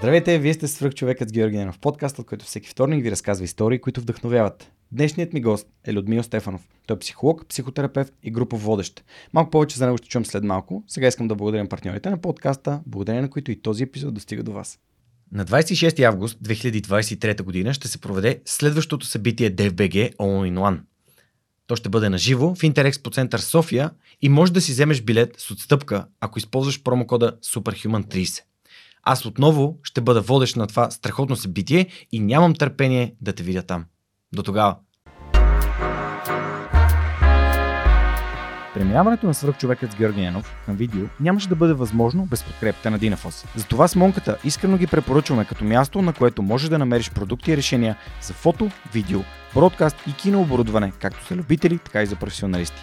Здравейте, вие сте свръх човекът с Георги Ненов, подкастът, който всеки вторник ви разказва истории, които вдъхновяват. Днешният ми гост е Людмил Стефанов. Той е психолог, психотерапевт и групов водещ. Малко повече за него ще чуем след малко. Сега искам да благодаря партньорите на подкаста, благодарение на които и този епизод достига до вас. На 26 август 2023 година ще се проведе следващото събитие DFBG All in One. То ще бъде на живо в Интерекспо център София и може да си вземеш билет с отстъпка, ако използваш промокода SUPERHUMAN30. Аз отново ще бъда водещ на това страхотно събитие и нямам търпение да те видя там. До тогава! Преминаването на свръхчовекът с Георги Янов към видео нямаше да бъде възможно без подкрепата на Динафос. Затова с Монката искрено ги препоръчваме като място, на което можеш да намериш продукти и решения за фото, видео, бродкаст и кинооборудване, както за любители, така и за професионалисти.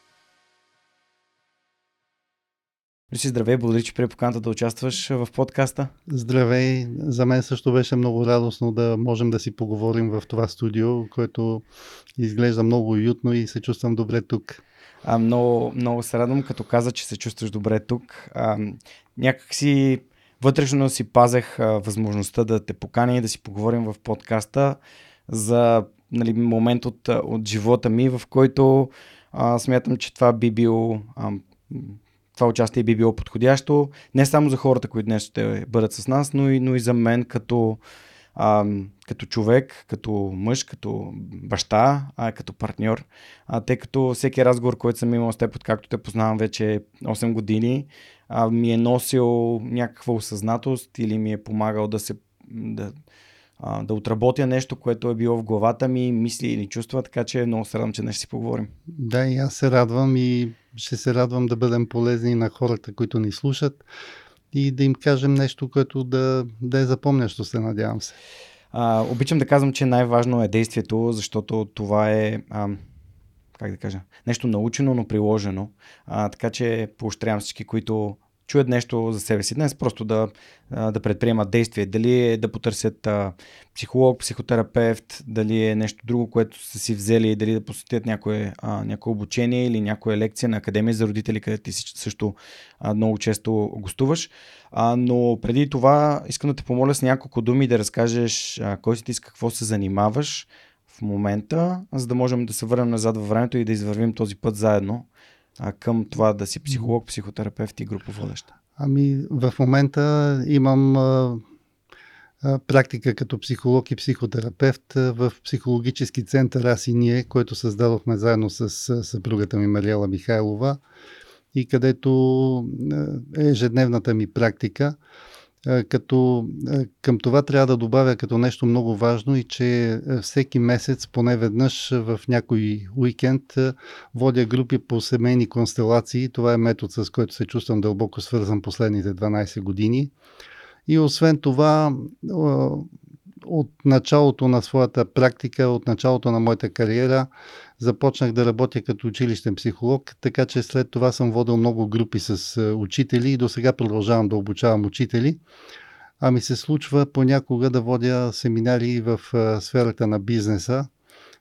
Люси, здравей, благодаря, че при поканата да участваш в подкаста. Здравей, за мен също беше много радостно да можем да си поговорим в това студио, което изглежда много уютно и се чувствам добре тук. А, много, много се радвам, като каза, че се чувстваш добре тук. А, някак си вътрешно си пазех а, възможността да те поканя и да си поговорим в подкаста за нали, момент от, от живота ми, в който а, смятам, че това би бил а, това участие би било подходящо не само за хората, които днес ще бъдат с нас, но и, но и за мен като, а, като човек, като мъж, като баща, а, като партньор. А, тъй като всеки разговор, който съм имал с теб, откакто те познавам вече 8 години, а, ми е носил някаква осъзнатост или ми е помагал да се да, а, да отработя нещо, което е било в главата ми, мисли или чувства, така че много се радвам, че днес ще си поговорим. Да, и аз се радвам и ще се радвам да бъдем полезни на хората, които ни слушат и да им кажем нещо, което да, да е запомнящо се, надявам се. А, обичам да казвам, че най-важно е действието, защото това е, а, как да кажа, нещо научено, но приложено. А, така че поощрявам всички, които чуят нещо за себе си днес, просто да, да предприемат действие. Дали е да потърсят психолог, психотерапевт, дали е нещо друго, което са си взели, дали да посетят някое, някое обучение или някоя лекция на Академия за родители, където ти също много често гостуваш. Но преди това искам да те помоля с няколко думи да разкажеш кой си ти с какво се занимаваш в момента, за да можем да се върнем назад във времето и да извървим този път заедно а, към това да си психолог, психотерапевт и груповодеща? Ами, в момента имам а, а, практика като психолог и психотерапевт а, в психологически център Аз и ние, който създадохме заедно с съпругата ми Мариела Михайлова и където е ежедневната ми практика – като към това трябва да добавя като нещо много важно и че всеки месец, поне веднъж в някой уикенд, водя групи по семейни констелации. Това е метод, с който се чувствам дълбоко свързан последните 12 години. И освен това, от началото на своята практика, от началото на моята кариера, започнах да работя като училищен психолог, така че след това съм водил много групи с учители и до сега продължавам да обучавам учители. А ми се случва понякога да водя семинари в сферата на бизнеса,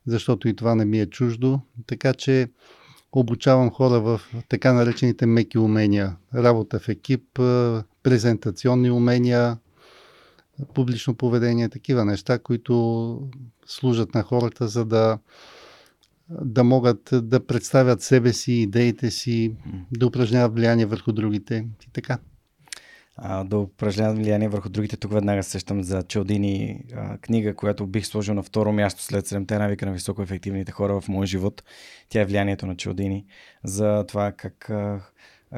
защото и това не ми е чуждо. Така че обучавам хора в така наречените меки умения. Работа в екип, презентационни умения, публично поведение, такива неща, които служат на хората, за да, да могат да представят себе си, идеите си, да упражняват влияние върху другите и така. А, да упражняват влияние върху другите. Тук веднага сещам за Челдини а, книга, която бих сложил на второ място след 7 навика на високоефективните хора в моя живот. Тя е влиянието на Челдини за това как а,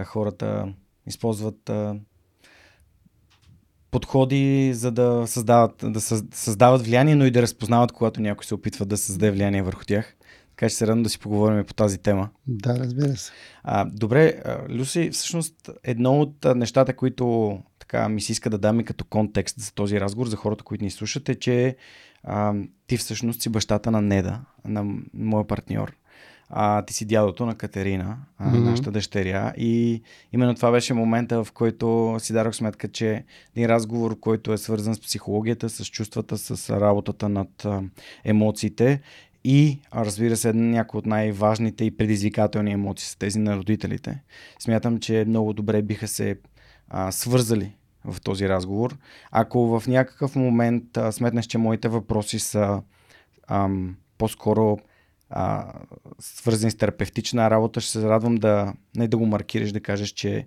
хората използват а, подходи, за да създават, да създават влияние, но и да разпознават, когато някой се опитва да създаде влияние върху тях. Така че се радвам да си поговорим по тази тема. Да, разбира се. А, добре, Люси, всъщност едно от нещата, които така ми се иска да дам и като контекст за този разговор, за хората, които ни слушат, е, че а, ти всъщност си бащата на Неда, на моя партньор. А, ти си дядото на Катерина, а, Мгм. нашата дъщеря. И именно това беше момента, в който си дадох сметка, че един разговор, който е свързан с психологията, с чувствата, с работата над а, емоциите и, разбира се, някои от най-важните и предизвикателни емоции са тези на родителите. Смятам, че много добре биха се а, свързали в този разговор. Ако в някакъв момент а, сметнеш, че моите въпроси са ам, по-скоро а, свързани с терапевтична работа, ще се радвам да не да го маркираш, да кажеш, че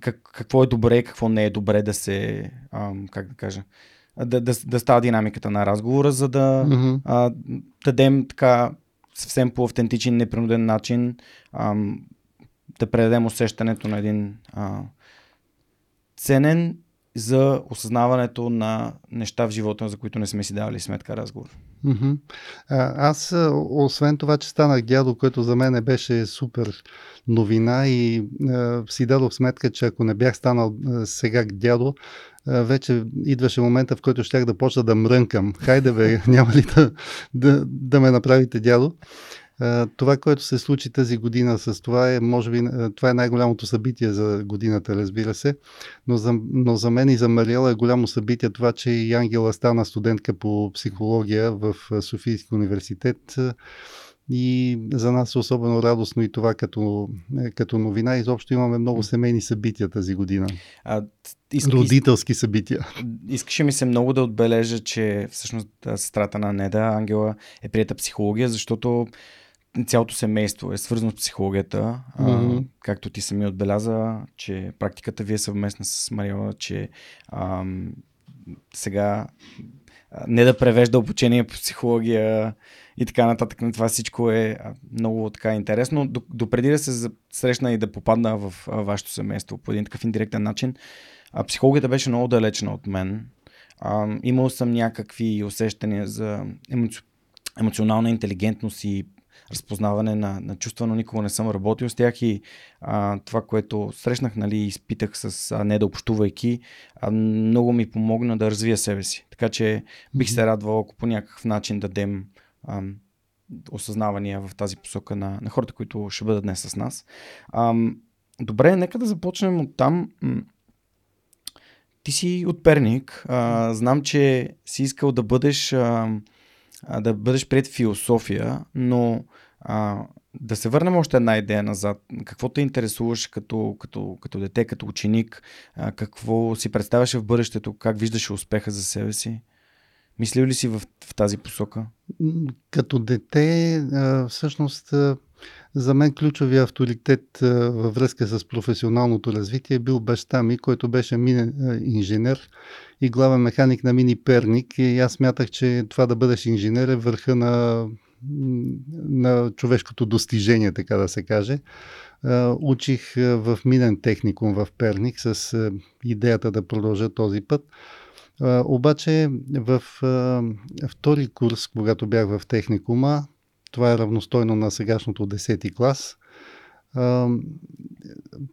как, какво е добре и какво не е добре да се, ам, как да кажа, да, да, да става динамиката на разговора, за да Мгм. а, дадем така съвсем по автентичен, непринуден начин ам, да предадем усещането на един а, ценен за осъзнаването на неща в живота, за които не сме си давали сметка разговор. Аз, освен това, че станах дядо, което за мен беше супер новина и а, си дадох сметка, че ако не бях станал а, сега дядо, а, вече идваше момента, в който щях да почна да мрънкам. Хайде бе, няма ли да, да, да ме направите дядо? Това, което се случи тази година с това е, може би, това е най-голямото събитие за годината, разбира се, но за, но за мен и за Мариела е голямо събитие това, че и Ангела стана студентка по психология в а, Софийски университет. И за нас е особено радостно и това като, е, като новина. Изобщо имаме много семейни събития тази година. А, иск, Родителски събития. искаше ми се много да отбележа, че всъщност сестрата на Неда, Ангела, е прията психология, защото цялото семейство е свързано с психологията. Мгм. А, както ти сами отбеляза, че практиката ви е съвместна с Мариела, че ам, сега а, не да превежда обучение по психология и така нататък. Но Това всичко е а, много така интересно. До- Допреди да се срещна и да попадна в а, вашето семейство по един такъв индиректен начин, а, психологията беше много далечна от мен. А, имал съм някакви усещания за емоци... емоционална интелигентност и разпознаване на, на чувства, но никога не съм работил с тях и а, това, което срещнах, нали, изпитах с а, не да общувайки, а, много ми помогна да развия себе си. Така че бих се радвал, ако по някакъв начин дадем ам, осъзнавания в тази посока на, на хората, които ще бъдат днес с нас. Ам, добре, нека да започнем от там. Ти си от Перник. А, знам, че си искал да бъдеш, а, да бъдеш пред философия, но а, да се върнем още една идея назад. Какво те интересуваш като, като, като дете, като ученик? А, какво си представяше в бъдещето? Как виждаше успеха за себе си? Мислил ли си в, в тази посока? Като дете, всъщност, за мен ключовия авторитет във връзка с професионалното развитие е бил баща ми, който беше минен инженер и главен механик на мини Перник. И аз смятах, че това да бъдеш инженер е върха на, на човешкото достижение, така да се каже. Учих в минен техникум в Перник с идеята да продължа този път. Обаче в втори курс, когато бях в техникума, това е равностойно на сегашното 10 клас,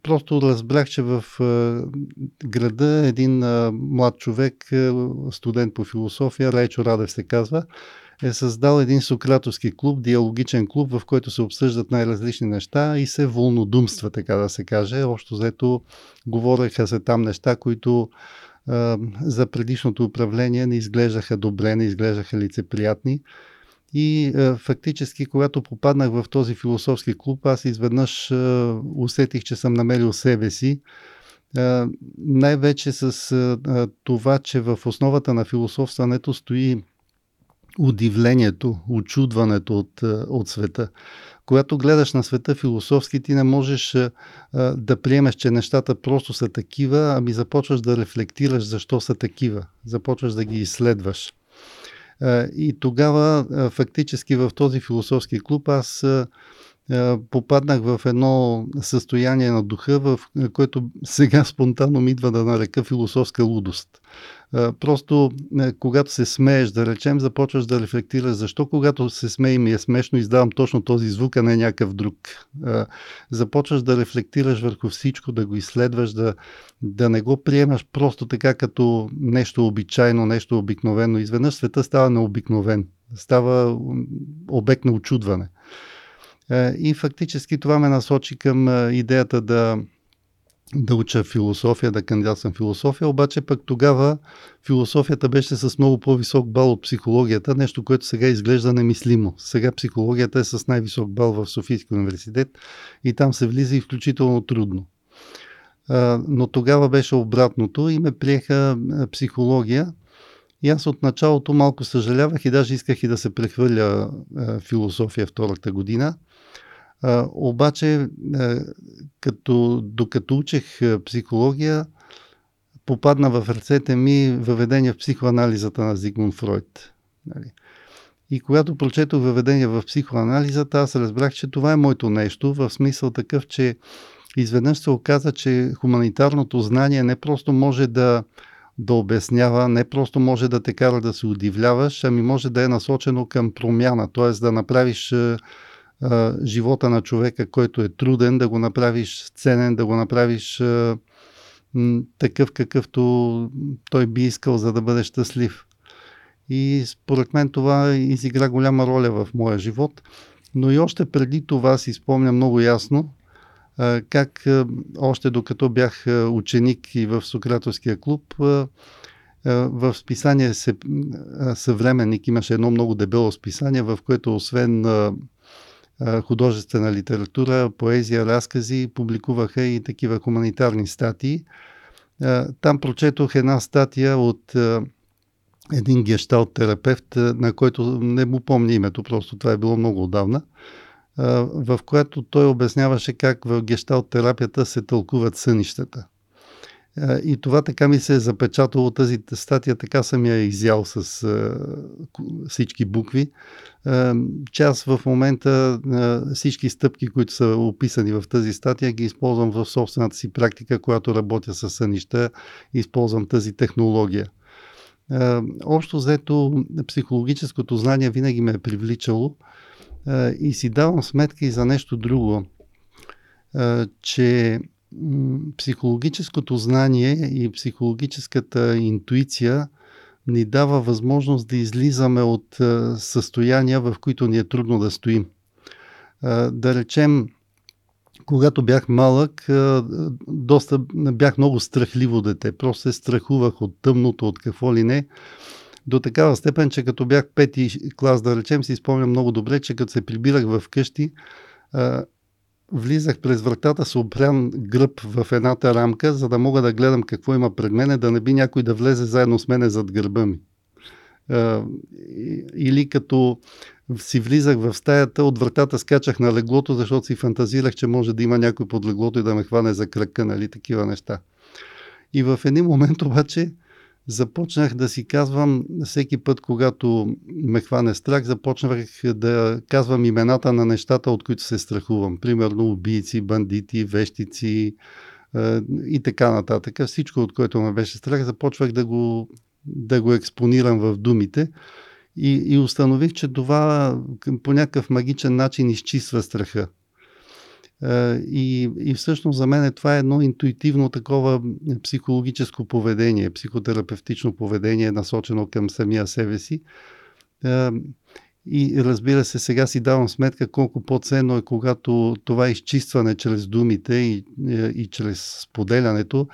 просто разбрах, че в града един млад човек, студент по философия, Райчо Радев се казва, е създал един сократовски клуб, диалогичен клуб, в който се обсъждат най-различни неща и се волнодумства, така да се каже. Общо взето говореха се там неща, които за предишното управление не изглеждаха добре, не изглеждаха лицеприятни. И а, фактически, когато попаднах в този философски клуб, аз изведнъж а, усетих, че съм намерил себе си. А, най-вече с а, това, че в основата на философстването стои удивлението, очудването от, от света. Когато гледаш на света философски, ти не можеш а, да приемеш, че нещата просто са такива, ами започваш да рефлектираш защо са такива. Започваш да ги изследваш. И тогава, фактически в този философски клуб, аз попаднах в едно състояние на духа, в а, което сега спонтанно ми идва да нарека философска лудост. А, Просто, когато се смееш, да речем, започваш да рефлектираш защо когато се смея ми е смешно, издавам точно този звук, а не някакъв друг. Започваш да рефлектираш върху всичко, да го изследваш, да, да не го приемаш просто така като нещо обичайно, нещо обикновено. Изведнъж света става необикновен, става обект на очудване. И фактически това ме насочи към идеята да, да уча философия, да кандидатствам философия, обаче пък тогава философията беше с много по-висок бал от психологията, нещо, което сега изглежда немислимо. Сега психологията е с най-висок бал в Софийския университет и там се влиза изключително трудно. Но тогава беше обратното и ме приеха психология. И аз от началото малко съжалявах и даже исках и да се прехвърля философия втората година. А, обаче, а, като, докато учех психология, попадна в ръцете ми въведение в психоанализата на Зигмунд Фройд. Нали? И когато прочетох въведение в психоанализата, аз разбрах, че това е моето нещо, в смисъл такъв, че изведнъж се оказа, че хуманитарното знание не просто може да, да обяснява, не просто може да те кара да се удивляваш, ами може да е насочено към промяна, т.е. да направиш живота на човека, който е труден, да го направиш ценен, да го направиш такъв какъвто той би искал, за да бъде щастлив. И според мен това изигра голяма роля в моя живот. Но и още преди това си спомня много ясно как още докато бях ученик и в Сократовския клуб, в списание Съвременник имаше едно много дебело списание, в което освен художествена литература, поезия, разкази, публикуваха и такива хуманитарни статии. Там прочетох една статия от един гешталт терапевт, на който не му помня името, просто това е било много отдавна, в която той обясняваше как в гешталт терапията се тълкуват сънищата. И това така ми се е запечатало, тази статия така съм я изял с всички букви, а, че аз в момента всички стъпки, които са описани в тази статия, ги използвам в собствената си практика, която работя с сънища, използвам тази технология. Общо взето, психологическото знание винаги ме е привличало и си давам сметка и за нещо друго, че психологическото знание и психологическата интуиция ни дава възможност да излизаме от състояния, в които ни е трудно да стоим. Да речем, когато бях малък, доста бях много страхливо дете. Просто се страхувах от тъмното, от какво ли не. До такава степен, че като бях пети клас, да речем, си спомням много добре, че като се прибирах в къщи, влизах през вратата с обрян гръб в едната рамка, за да мога да гледам какво има пред мене, да не би някой да влезе заедно с мене зад гърба ми. Или като си влизах в стаята, от вратата скачах на леглото, защото си фантазирах, че може да има някой под леглото и да ме хване за кръка, нали, такива неща. И в един момент обаче започнах да си казвам, всеки път, когато ме хване страх, започнах да казвам имената на нещата, от които се страхувам. Примерно убийци, бандити, вещици е, и така нататък. Всичко, от което ме беше страх, започвах да го, да го експонирам в думите. И, и установих, че това по някакъв магичен начин изчиства страха. И, и всъщност за мен това е едно интуитивно такова психологическо поведение, психотерапевтично поведение, насочено към самия себе си. И разбира се, сега си давам сметка колко по-ценно е, когато това изчистване чрез думите и, и чрез споделянето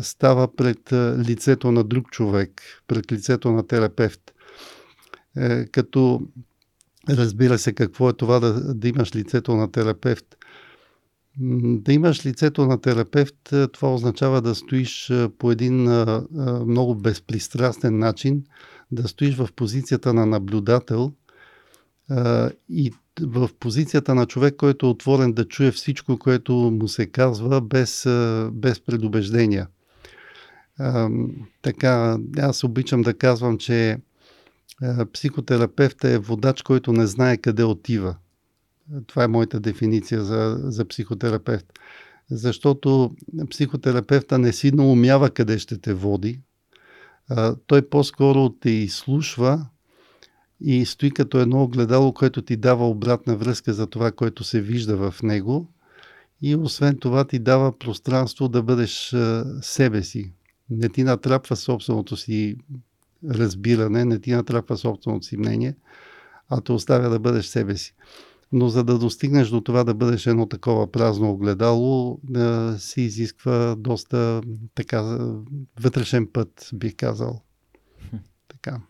става пред лицето на друг човек, пред лицето на терапевт. Е, като разбира се какво е това да, да имаш лицето на терапевт – да имаш лицето на терапевт, е, това означава да стоиш е, по един е, много безпристрастен начин, да стоиш в позицията на наблюдател и в позицията на човек, който е отворен да чуе всичко, което му се казва, без, без предубеждения. Така, аз обичам да казвам, че психотерапевта е водач, който не знае къде отива. Това е моята дефиниция за, за психотерапевт. Защото психотерапевта не си наумява къде ще те води. А, той по-скоро те изслушва и стои като едно огледало, което ти дава обратна връзка за това, което се вижда в него. И освен това ти дава пространство да бъдеш себе си. Не ти натрапва собственото си разбиране, не ти натрапва собственото си мнение, а те оставя да бъдеш себе си. Но за да достигнеш до това да бъдеш едно такова празно огледало, да си изисква доста така вътрешен път, бих казал. Така.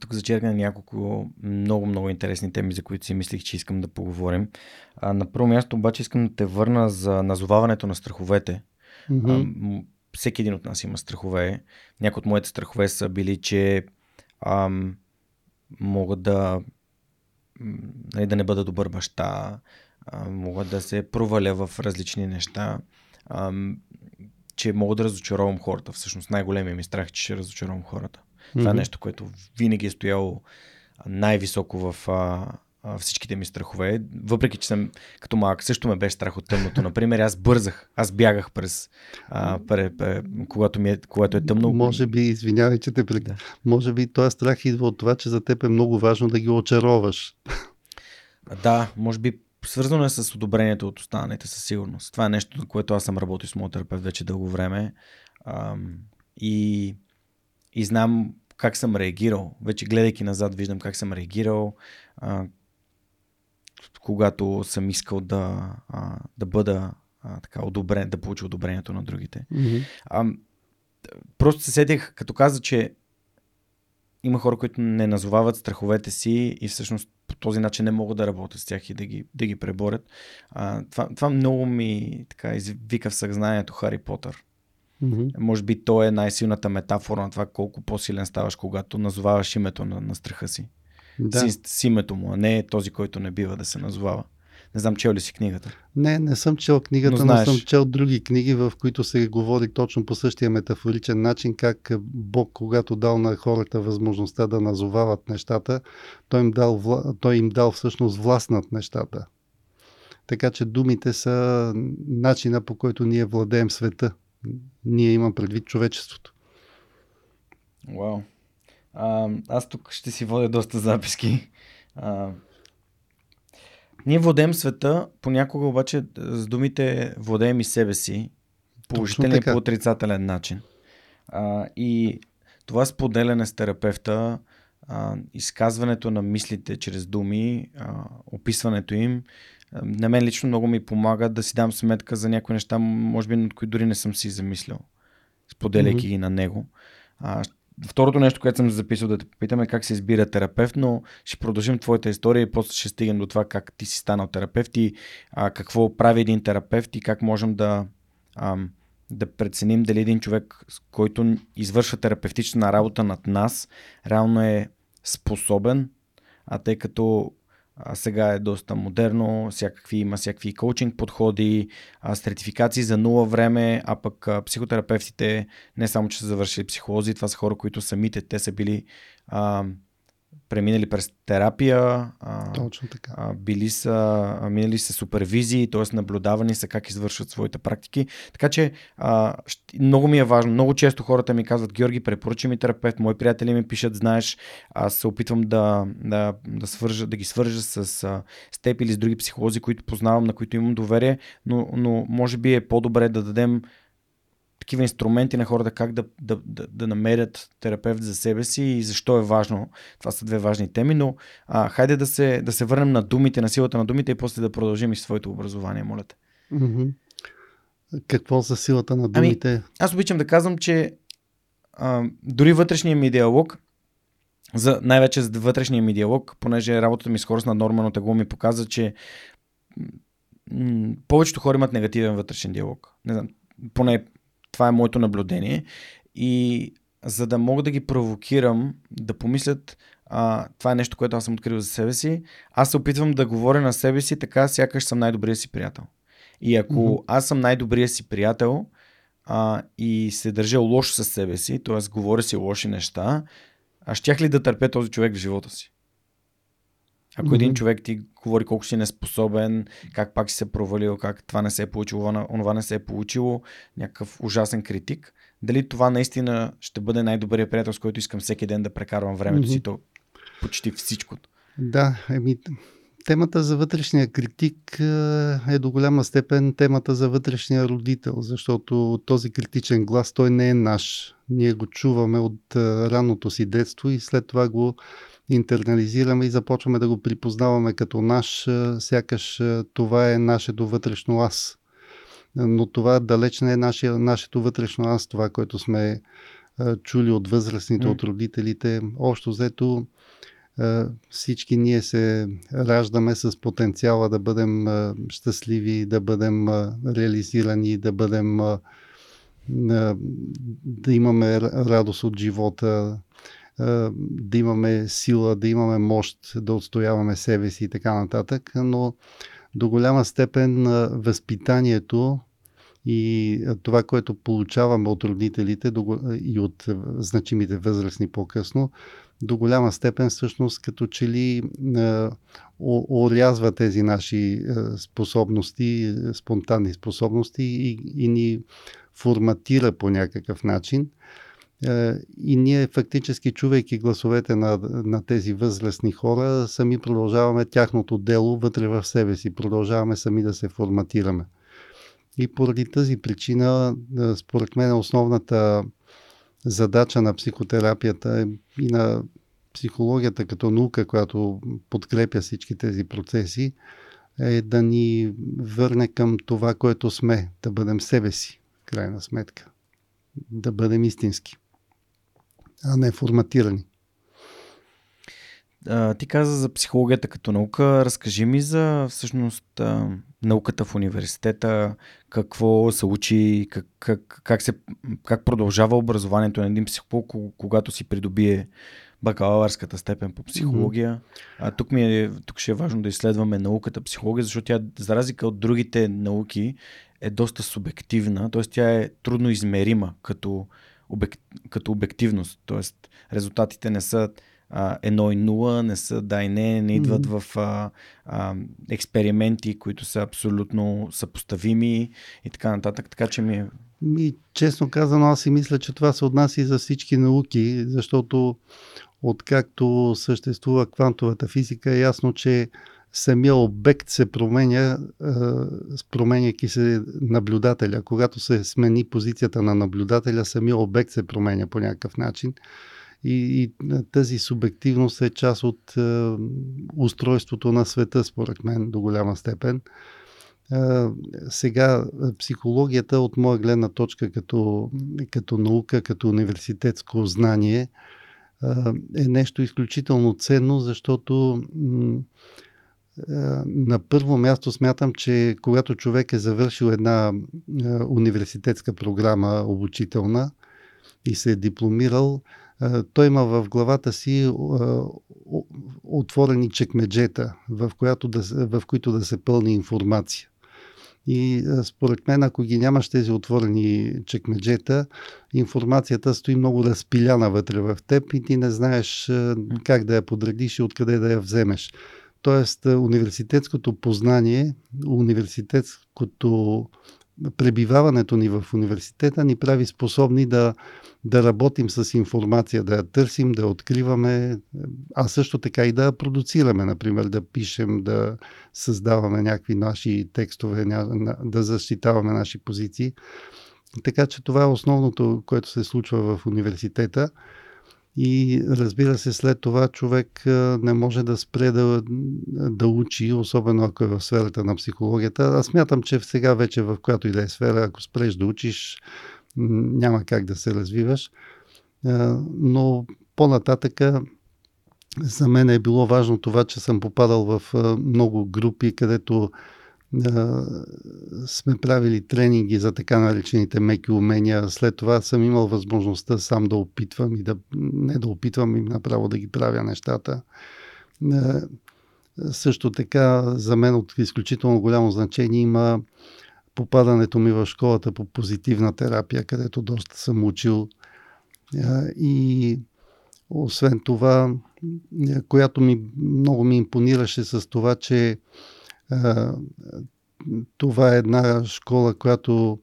Тук зачеркна няколко много, много интересни теми, за които си мислих, че искам да поговорим. А, на първо място обаче искам да те върна за назоваването на страховете. Mm-hmm. А, всеки един от нас има страхове. Някои от моите страхове са били, че ам, мога да, нали, да не бъда добър баща, а, мога да се проваля в различни неща, ам, че мога да разочаровам хората. Всъщност най-големия ми страх е, че ще разочаровам хората. Mm-hmm. Това е нещо, което винаги е стояло най-високо в, а, всичките ми страхове. Въпреки, че съм като малък, също ме беше страх от тъмното. Например, аз бързах, аз бягах през, а, пре, пре, когато, ми е, когато е тъмно. Може би, извинявай, че те да. Може би този страх идва от това, че за теб е много важно да ги очароваш. Да, може би свързано е с одобрението от останалите със сигурност. Това е нещо, на което аз съм работил с моят терапевт вече дълго време. Ам, и, и знам как съм реагирал. Вече гледайки назад, виждам как съм реагирал, а, когато съм искал да, а, да бъда а, така одобрен, да получа одобрението на другите. Mm-hmm. А, просто се седих, като каза, че има хора, които не назовават страховете си и всъщност по този начин не могат да работят с тях и да ги, да ги преборят. А, това, това много ми така извика в съзнанието Хари Потър. Mm-hmm. Може би то е най-силната метафора на това колко по-силен ставаш, когато назоваваш името на, на страха си да. с, с името му, а не този, който не бива да се назовава. Не знам, чел ли си книгата? Не, не съм чел книгата, но, но съм чел други книги, в които се говори точно по същия метафоричен начин, как Бог, когато дал на хората възможността да назовават нещата, той им дал, той им дал всъщност власт над нещата. Така че думите са начина по който ние владеем света. Ние имам предвид човечеството. Вау. Wow. А, аз тук ще си водя доста записки. А, ние владеем света, понякога обаче с думите владеем и себе си, положителен и по отрицателен начин. А, и това споделяне с терапевта, а, изказването на мислите чрез думи, а, описването им, на мен лично много ми помага да си дам сметка за някои неща, може би, от които дори не съм си замислял, споделяйки mm-hmm. ги на него. А, Второто нещо, което съм записал да те попитам е как се избира терапевт, но ще продължим твоята история и после ще стигнем до това как ти си станал терапевт и а, какво прави един терапевт и как можем да, а, да преценим дали един човек, който извършва терапевтична работа над нас, реално е способен, а тъй като а сега е доста модерно, всякакви, има всякакви коучинг подходи, а, сертификации за нула време, а пък а, психотерапевтите не само, че са завършили психолози, това са хора, които самите те са били а, преминали през терапия, Точно така. А, били са, минали са супервизии, т.е. наблюдавани са как извършват своите практики. Така че а, много ми е важно. Много често хората ми казват, Георги, препоръчи ми терапевт, мои приятели ми пишат, знаеш, аз се опитвам да, да, да, свържа, да ги свържа с, с теб или с други психолози, които познавам, на които имам доверие, но, но може би е по-добре да дадем такива инструменти на хората как да, да, да, да намерят терапевт за себе си и защо е важно. Това са две важни теми, но а, хайде да се, да се върнем на думите, на силата на думите и после да продължим и своето образование, моля те. Mm-hmm. Какво за силата на ами, думите? Ами, аз обичам да казвам, че а, дори вътрешния ми диалог, за, най-вече за вътрешния ми диалог, понеже работата ми с хора на Нормано тегло ми показва, че м- повечето хора имат негативен вътрешен диалог. Не знам, поне това е моето наблюдение. И за да мога да ги провокирам да помислят, а, това е нещо, което аз съм открил за себе си, аз се опитвам да говоря на себе си така, сякаш съм най-добрият си приятел. И ако mm-hmm. аз съм най-добрият си приятел а, и се държа лошо със себе си, т.е. говоря си лоши неща, а щях ли да търпя този човек в живота си? Ако mm-hmm. един човек ти говори колко си неспособен, как пак си се провалил, как това не се е получило, онова не се е получило, някакъв ужасен критик, дали това наистина ще бъде най-добрият приятел, с който искам всеки ден да прекарвам времето mm-hmm. си, то почти всичко. Да, еми, Темата за вътрешния критик е до голяма степен темата за вътрешния родител, защото този критичен глас той не е наш. Ние го чуваме от ранното си детство и след това го интернализираме и започваме да го припознаваме като наш, сякаш това е нашето вътрешно аз. Но това далеч не е наше, нашето вътрешно аз, това, което сме чули от възрастните, от родителите. Общо взето всички ние се раждаме с потенциала да бъдем щастливи, да бъдем реализирани, да бъдем да имаме радост от живота, да имаме сила, да имаме мощ, да отстояваме себе си и така нататък, но до голяма степен възпитанието и това, което получаваме от родителите и от значимите възрастни по-късно, до голяма степен всъщност като че ли орязва тези наши способности, спонтанни способности и, и ни форматира по някакъв начин. И ние фактически, чувайки гласовете на, на тези възрастни хора, сами продължаваме тяхното дело вътре в себе си. Продължаваме сами да се форматираме. И поради тази причина, според мен, основната задача на психотерапията и на психологията като наука, която подкрепя всички тези процеси, е да ни върне към това, което сме, да бъдем себе си, в крайна сметка. Да бъдем истински, а не форматирани. А, ти каза за психологията като наука. Разкажи ми за всъщност а, науката в университета, какво се учи, как, как, как, се, как продължава образованието на един психолог, когато си придобие бакалавърската степен по психология. А, тук, ми е, тук ще е важно да изследваме науката психология, защото тя, за разлика от другите науки, е доста субективна, т.е. тя е трудно измерима като, обек, като обективност. Т.е. резултатите не са а, едно и нула, не са да и не, не идват mm-hmm. в а, а, експерименти, които са абсолютно съпоставими и така нататък. Така че ми е ми, честно казано, аз си мисля, че това се отнася и за всички науки, защото откакто съществува квантовата физика, е ясно, че самия обект се променя, променяйки се наблюдателя. Когато се смени позицията на наблюдателя, самия обект се променя по някакъв начин. И, и тази субективност е част от е, устройството на света, според мен, до голяма степен. Е, сега, психологията от моя гледна точка като, като наука, като университетско знание, е нещо изключително ценно, защото на първо място смятам, че когато човек е завършил една университетска програма обучителна и се е дипломирал, той има в главата си отворени чекмеджета, в, която да, в които да се пълни информация. И според мен, ако ги нямаш тези отворени чекмеджета, информацията стои много разпиляна вътре в теб и ти не знаеш как да я подредиш и откъде да я вземеш. Тоест, университетското познание, университетското пребиваването ни в университета ни прави способни да, да работим с информация, да я търсим, да откриваме, а също така и да продуцираме, например, да пишем, да създаваме някакви наши текстове, да защитаваме наши позиции. Така че това е основното, което се случва в университета. И разбира се, след това човек не може да спре да, да учи, особено ако е в сферата на психологията. Аз смятам, че сега вече в която и да е сфера, ако спреш да учиш, няма как да се развиваш. Но по-нататъка за мен е било важно това, че съм попадал в много групи, където сме правили тренинги за така наречените меки умения. След това съм имал възможността сам да опитвам и да не да опитвам и направо да ги правя нещата. Също така за мен от изключително голямо значение има попадането ми в школата по позитивна терапия, където доста съм учил. И освен това, която ми много ми импонираше с това, че това е една школа, която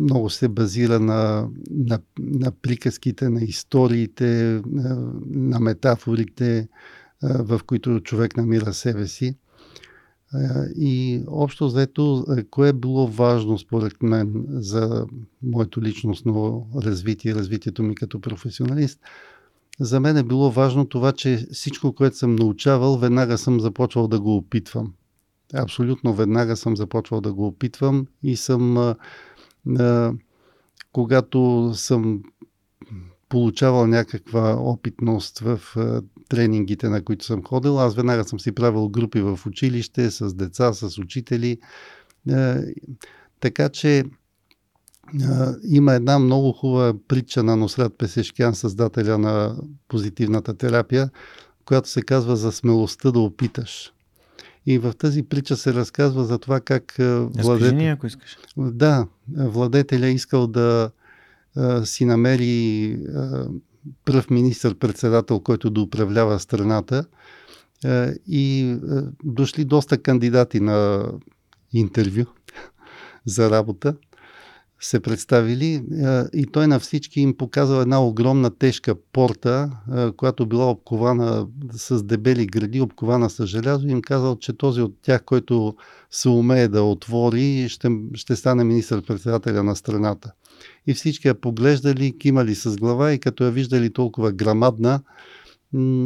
много се базира на, на, на приказките, на историите, на, метафорите, в които човек намира себе си. И общо взето, кое е било важно според мен за моето личностно развитие, развитието ми като професионалист, за мен е било важно това, че всичко, което съм научавал, веднага съм започвал да го опитвам. Абсолютно веднага съм започвал да го опитвам и съм, а, а, когато съм получавал някаква опитност в а, тренингите, на които съм ходил, аз веднага съм си правил групи в училище с деца, с учители. А, така че има една много хубава притча на Носрат Песешкян, създателя на позитивната терапия, която се казва за смелостта да опиташ. И в тази притча се разказва за това как владетел... ако искаш. Да, владетеля искал да а, си намери а, пръв министър-председател, който да управлява страната. А, и а, дошли доста кандидати на интервю за работа се представили и той на всички им показал една огромна тежка порта, която била обкована с дебели гради, обкована с желязо и им казал, че този от тях, който се умее да отвори, ще, ще стане министър-председателя на страната. И всички я поглеждали, кимали с глава и като я виждали толкова грамадна,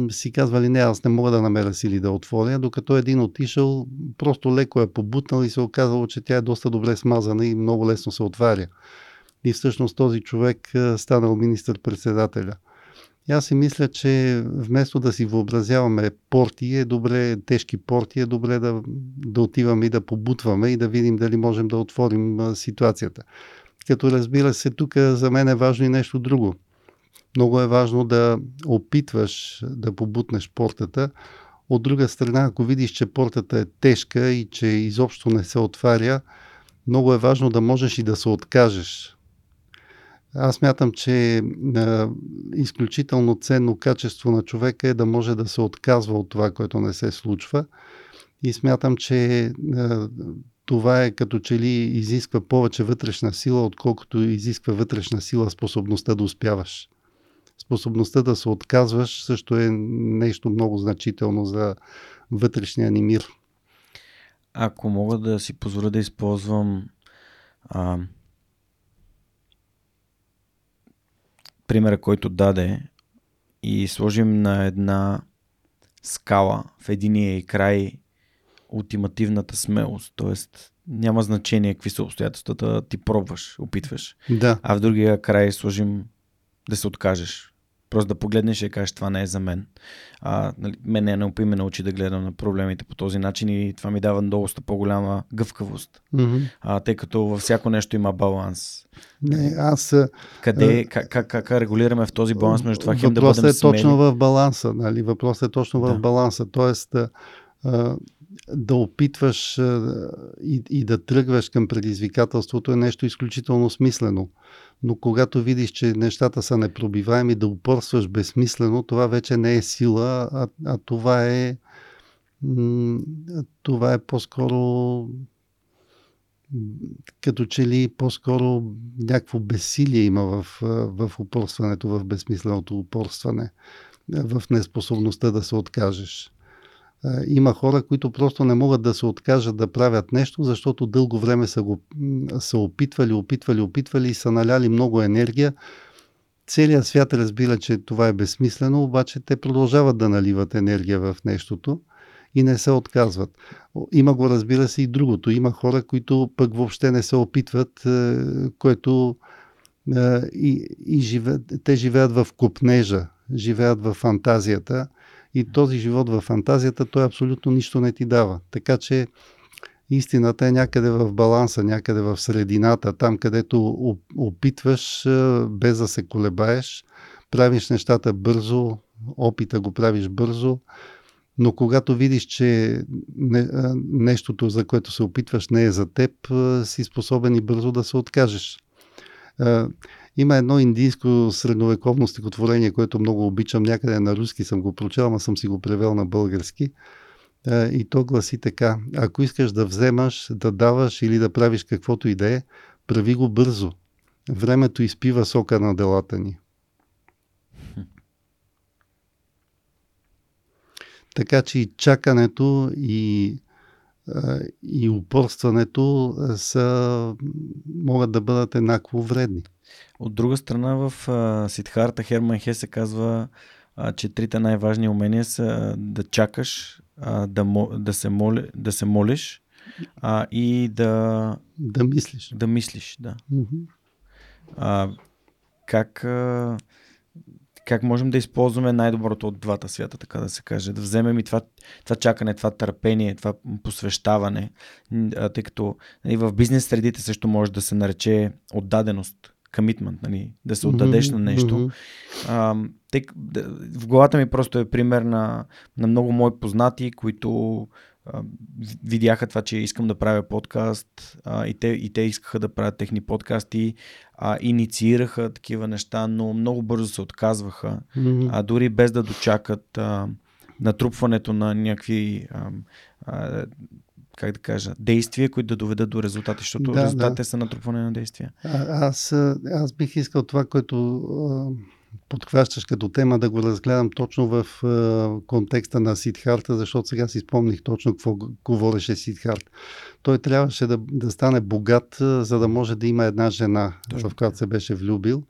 си казвали, не, аз не мога да намеря сили да отворя, докато един отишъл, просто леко е побутнал и се оказало, че тя е доста добре смазана и много лесно се отваря. И всъщност този човек станал министър-председателя. И аз си мисля, че вместо да си въобразяваме порти, е добре, тежки порти, е добре да, да отиваме и да побутваме и да видим дали можем да отворим ситуацията. Като разбира се, тук за мен е важно и нещо друго – много е важно да опитваш да побутнеш портата. От друга страна, ако видиш, че портата е тежка и че изобщо не се отваря, много е важно да можеш и да се откажеш. Аз мятам, че е, изключително ценно качество на човека е да може да се отказва от това, което не се случва. И смятам, че е, това е като че ли изисква повече вътрешна сила, отколкото изисква вътрешна сила способността да успяваш способността да се отказваш също е нещо много значително за вътрешния ни мир. Ако мога да си позволя да използвам а, примера, който даде и сложим на една скала в единия и край ултимативната смелост, т.е. няма значение какви са обстоятелствата, ти пробваш, опитваш. Да. А в другия край сложим да се откажеш. Просто да погледнеш и да кажеш, това не е за мен. А, нали, мен е ме научи да гледам на проблемите по този начин и това ми дава доста по-голяма гъвкавост. Mm-hmm. А, тъй като във всяко нещо има баланс. Не, аз... Къде, как, как, как регулираме в този баланс между това хем да бъдем е точно в баланса. Нали? Въпросът е точно да. в баланса. Тоест, а, да опитваш а, и, и да тръгваш към предизвикателството е нещо изключително смислено но когато видиш, че нещата са непробиваеми, да упорстваш безсмислено, това вече не е сила, а, а това е това е по-скоро като че ли по-скоро някакво безсилие има в, в упорстването, в безсмисленото упорстване, в неспособността да се откажеш. Има хора, които просто не могат да се откажат да правят нещо, защото дълго време са го са опитвали, опитвали, опитвали и са наляли много енергия. Целият свят разбира, че това е безсмислено, обаче те продължават да наливат енергия в нещото и не се отказват. Има го, разбира се, и другото. Има хора, които пък въобще не се опитват, е, което е, и, и живе, те живеят в купнежа, живеят в фантазията и този живот в фантазията, той абсолютно нищо не ти дава. Така че истината е някъде в баланса, някъде в средината, там където опитваш без да се колебаеш, правиш нещата бързо, опита го правиш бързо, но когато видиш, че не, нещото, за което се опитваш, не е за теб, си способен и бързо да се откажеш. Има едно индийско средновековно стихотворение, което много обичам. Някъде на руски съм го прочел, ама съм си го превел на български. И то гласи така. Ако искаш да вземаш, да даваш или да правиш каквото и да е, прави го бързо. Времето изпива сока на делата ни. Така че и чакането и, и упорстването са, могат да бъдат еднакво вредни. От друга страна в Сидхарта Херман Хе се казва, че трите най-важни умения са да чакаш, да, да, се, моли, да се молиш и да... Да мислиш. Да мислиш, да. Mm-hmm. А, как как можем да използваме най-доброто от двата свята, така да се каже. Да вземем и това, това чакане, това търпение, това посвещаване, тъй като нали, в бизнес средите също може да се нарече отдаденост, комитмент, нали, да се отдадеш mm-hmm. на нещо. Mm-hmm. А, да, в главата ми просто е пример на, на много мои познати, които видяха това, че искам да правя подкаст а, и, те, и те искаха да правят техни подкасти, а, инициираха такива неща, но много бързо се отказваха, mm-hmm. а, дори без да дочакат а, натрупването на някакви а, а, как да кажа, действия, които да доведат до резултати, защото да, резултатите да. са натрупване на действия. А, аз, аз бих искал това, което подхващаш като тема, да го разгледам точно в е, контекста на Сидхарта, защото сега си спомних точно какво говореше Сидхарт. Той трябваше да, да стане богат, за да може да има една жена, точно. в която се беше влюбил.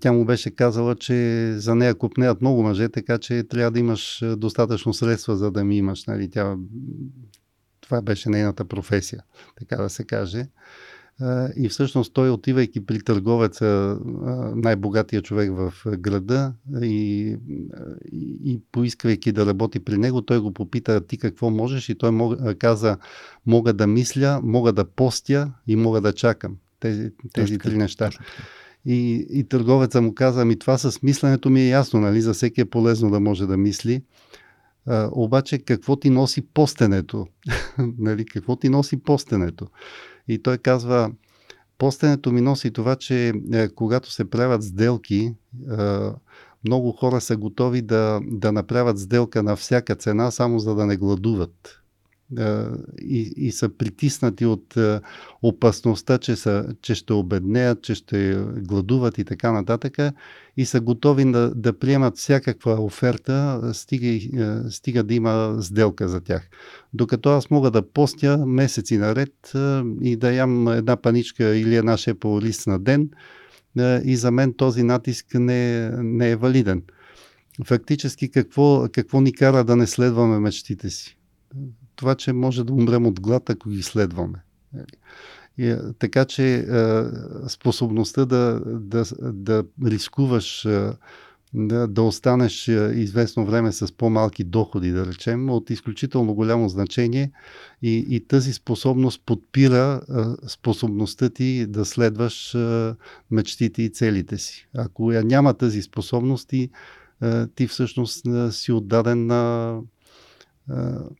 Тя му беше казала, че за нея купнеят много мъже, така че трябва да имаш достатъчно средства, за да ми имаш. Нали? Тя, това беше нейната професия, така да се каже. И всъщност той, отивайки при търговеца, най-богатия човек в града и, и, поисквайки да работи при него, той го попита ти какво можеш и той мог, каза мога да мисля, мога да постя и мога да чакам. Тези, тези три неща. И, и търговеца му каза, ами това с мисленето ми е ясно, нали? За всеки е полезно да може да мисли. А, обаче какво ти носи постенето? нали? Какво ти носи постенето? И той казва, постенето ми носи това, че е, когато се правят сделки, е, много хора са готови да, да направят сделка на всяка цена, само за да не гладуват и, и са притиснати от опасността, че, са, че ще обеднеят, че ще гладуват и така нататък и са готови да, да приемат всякаква оферта, стига, стига да има сделка за тях. Докато аз мога да постя месеци наред и да ям една паничка или една шепа лист на ден и за мен този натиск не, не е валиден. Фактически какво, какво ни кара да не следваме мечтите си? Това, че може да умрем от глад, ако ги следваме. И, е, така че е, способността да, да, да рискуваш е, да, да останеш известно време с по-малки доходи, да речем, от изключително голямо значение и, и тази способност подпира способността ти да следваш мечтите и целите си. Ако няма тази способност, ти, ти всъщност си отдаден на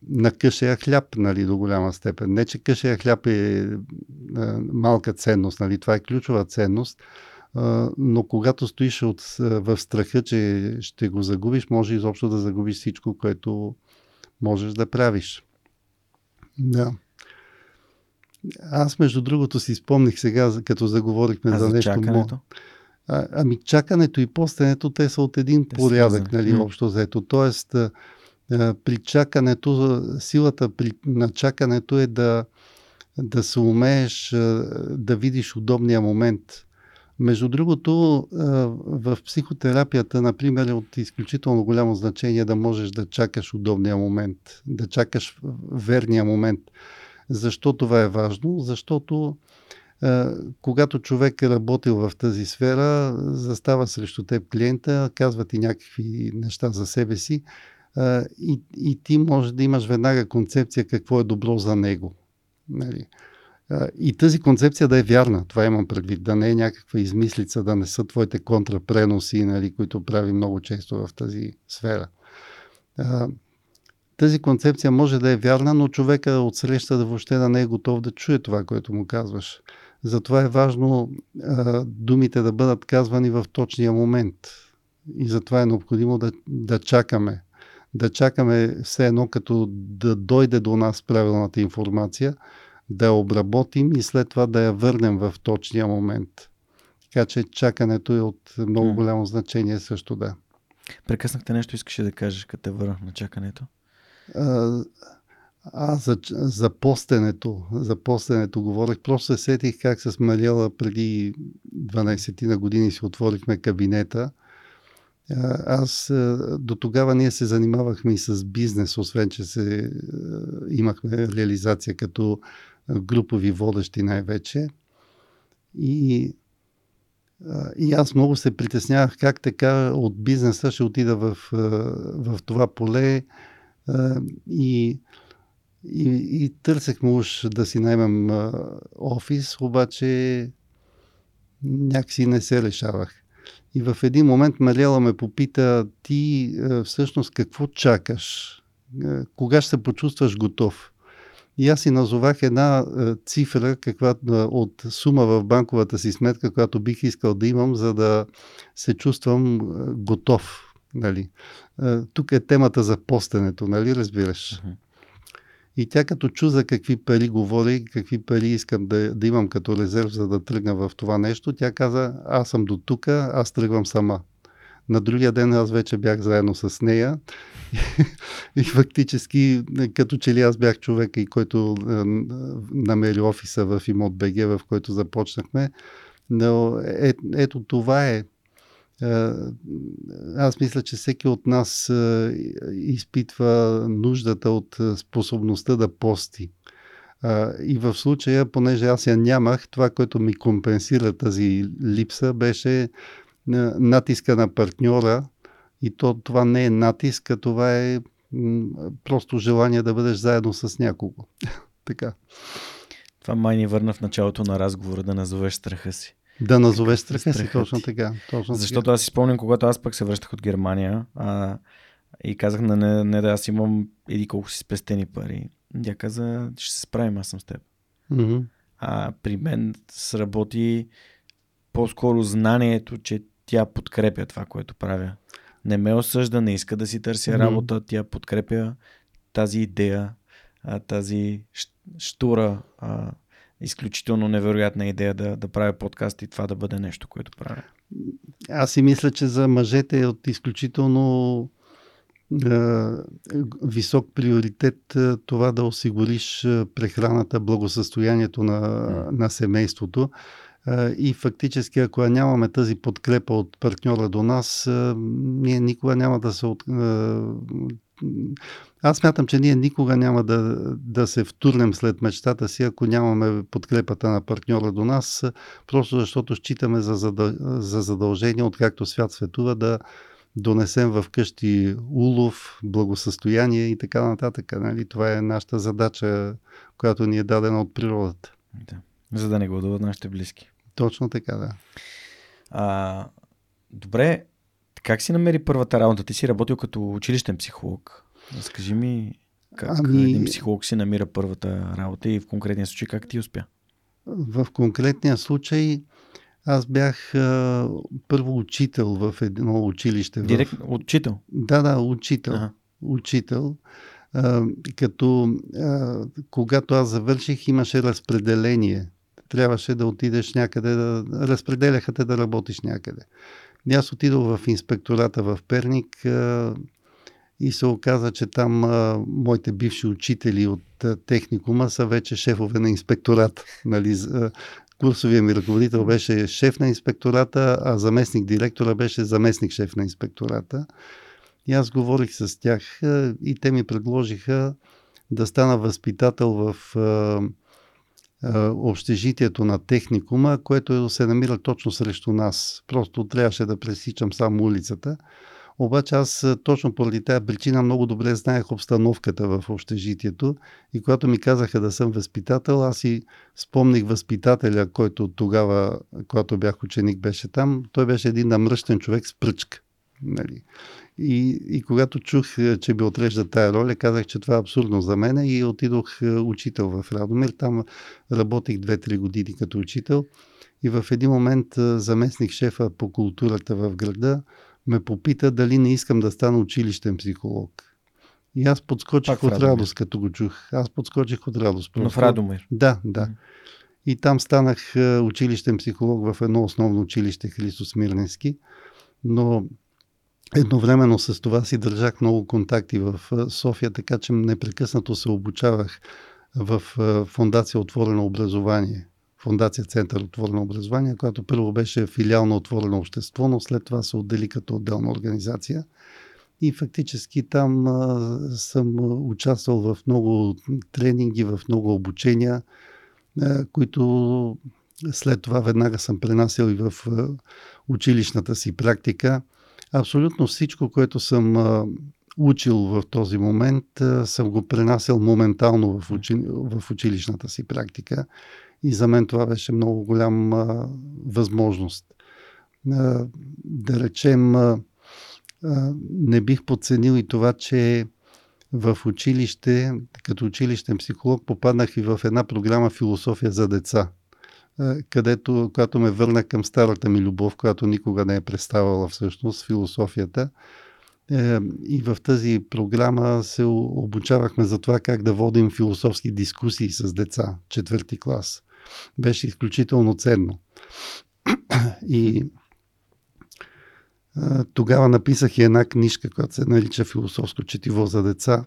на къшея хляб, нали, до голяма степен. Не, че къшея хляб е малка ценност, нали, това е ключова ценност, но когато стоиш от, в страха, че ще го загубиш, може изобщо да загубиш всичко, което можеш да правиш. Да. Аз, между другото, си спомних сега, като заговорихме а за, за нещо. Чакането? А, ами, чакането и постенето, те са от един те порядък, нали, общо взето. Тоест, при чакането, силата при, на чакането е да, да се умееш да видиш удобния момент. Между другото, в психотерапията, например, е от изключително голямо значение да можеш да чакаш удобния момент, да чакаш верния момент. Защо това е важно? Защото когато човек е работил в тази сфера, застава срещу теб клиента, казва ти някакви неща за себе си и, и ти може да имаш веднага концепция какво е добро за него. Нали? И тази концепция да е вярна, това имам предвид, да не е някаква измислица, да не са твоите контрапреноси, нали, които прави много често в тази сфера. Тази концепция може да е вярна, но човека отсреща да въобще да не е готов да чуе това, което му казваш. Затова е важно а, думите да бъдат казвани в точния момент. И затова е необходимо да, да чакаме да чакаме все едно като да дойде до нас правилната информация, да я обработим и след това да я върнем в точния момент. Така че чакането е от много голямо значение също да. Прекъснахте нещо, искаше да кажеш, като те върнах на чакането. А, а за, за постенето, за постенето говорих. Просто се сетих как с Мариела преди 12 на години си отворихме кабинета. Аз до тогава ние се занимавахме и с бизнес, освен че се, имахме реализация като групови водещи най-вече. И, и аз много се притеснявах как така от бизнеса ще отида в, в това поле и, и, и търсехме уж да си наймем офис, обаче някакси не се решавах. И в един момент Мариела ме попита, ти всъщност какво чакаш? Кога ще се почувстваш готов? И аз си назовах една цифра каква, от сума в банковата си сметка, която бих искал да имам, за да се чувствам готов. Нали. Тук е темата за постенето, нали разбираш? Uh-huh. И тя като чу за какви пари говори, какви пари искам да, да имам като резерв, за да тръгна в това нещо, тя каза, аз съм до тук, аз тръгвам сама. На другия ден аз вече бях заедно с нея и фактически като че ли аз бях човека и който е, намери офиса в имот БГ, в който започнахме. Но е, ето това е, аз мисля, че всеки от нас е, изпитва нуждата от е, способността да пости. И в случая, понеже аз я нямах, това, което ми компенсира тази липса, беше натиска на партньора. И то, това не е натиск, а това е просто желание да бъдеш заедно с някого. така. Това май ни върна в началото на разговора да назовеш страха си. Да назовеш страха си, точно така. Точно Защото аз си спомням, когато аз пък се връщах от Германия а, и казах на не, не да аз имам еди колко си спестени пари. Тя каза, ще се справим, аз съм с теб. Mm-hmm. А при мен сработи по-скоро знанието, че тя подкрепя това, което правя. Не ме осъжда, не иска да си търся mm-hmm. работа, тя подкрепя тази идея, тази штура изключително невероятна идея да, да правя подкаст и това да бъде нещо, което правя. Аз си мисля, че за мъжете е от изключително е, висок приоритет е, това да осигуриш е, прехраната, благосъстоянието на, на семейството. И фактически, ако нямаме тази подкрепа от партньора до нас, ние никога няма да се аз мятам, че ние никога няма да, да се втурнем след мечтата си, ако нямаме подкрепата на партньора до нас, просто защото считаме за, задъл... за задължение, откакто свят светува, да донесем в къщи улов, благосъстояние и така нататък. Нали? Това е нашата задача, която ни е дадена от природата. Да. За да не го нашите близки. Точно така, да. А, добре, как си намери първата работа? Ти си работил като училищен психолог. Разкажи ми как ами... един психолог си намира първата работа и в конкретния случай как ти успя? В конкретния случай аз бях а, първо учител в едно училище. Директ в... учител? Да, да, учител. Ага. Учител. А, като а, когато аз завърших, имаше разпределение. Трябваше да отидеш някъде, да разпределяха те да работиш някъде. И аз отидох в инспектората в Перник а, и се оказа, че там а, моите бивши учители от а, техникума са вече шефове на инспектората. Нали, а, курсовия ми ръководител беше шеф на инспектората, а заместник директора беше заместник шеф на инспектората. И аз говорих с тях а, и те ми предложиха да стана възпитател в а, общежитието на техникума, което се намира точно срещу нас. Просто трябваше да пресичам само улицата. Обаче аз точно поради тази причина много добре знаех обстановката в общежитието и когато ми казаха да съм възпитател, аз си спомних възпитателя, който тогава, когато бях ученик, беше там. Той беше един намръщен човек с пръчка. Нали. И, и когато чух, е, че би отрежда тая роля, казах, че това е абсурдно за мен и отидох е, учител в Радомир. Там работих 2-3 години като учител и в един момент е, заместник шефа по културата в града ме попита дали не искам да стана училищен психолог. И аз подскочих Пак от радост, като го чух. Аз подскочих от радост. Просто. Но в Радомир? Да, да. И там станах училищен психолог в едно основно училище Христос Мирненски. Но едновременно с това си държах много контакти в София, така че непрекъснато се обучавах в Фундация Отворено образование. Фундация Център Отворено образование, която първо беше филиал на Отворено общество, но след това се отдели като отделна организация. И фактически там съм участвал в много тренинги, в много обучения, които след това веднага съм пренасял и в училищната си практика. Абсолютно всичко, което съм учил в този момент, съм го пренасял моментално в, учи, в училищната си практика. И за мен това беше много голяма възможност. Да речем, не бих подценил и това, че в училище, като училищен психолог, попаднах и в една програма Философия за деца, където, когато ме върна към старата ми любов, която никога не е представала всъщност, философията. Е, и в тази програма се обучавахме за това как да водим философски дискусии с деца, четвърти клас. Беше изключително ценно. И тогава написах и една книжка, която се нарича Философско четиво за деца,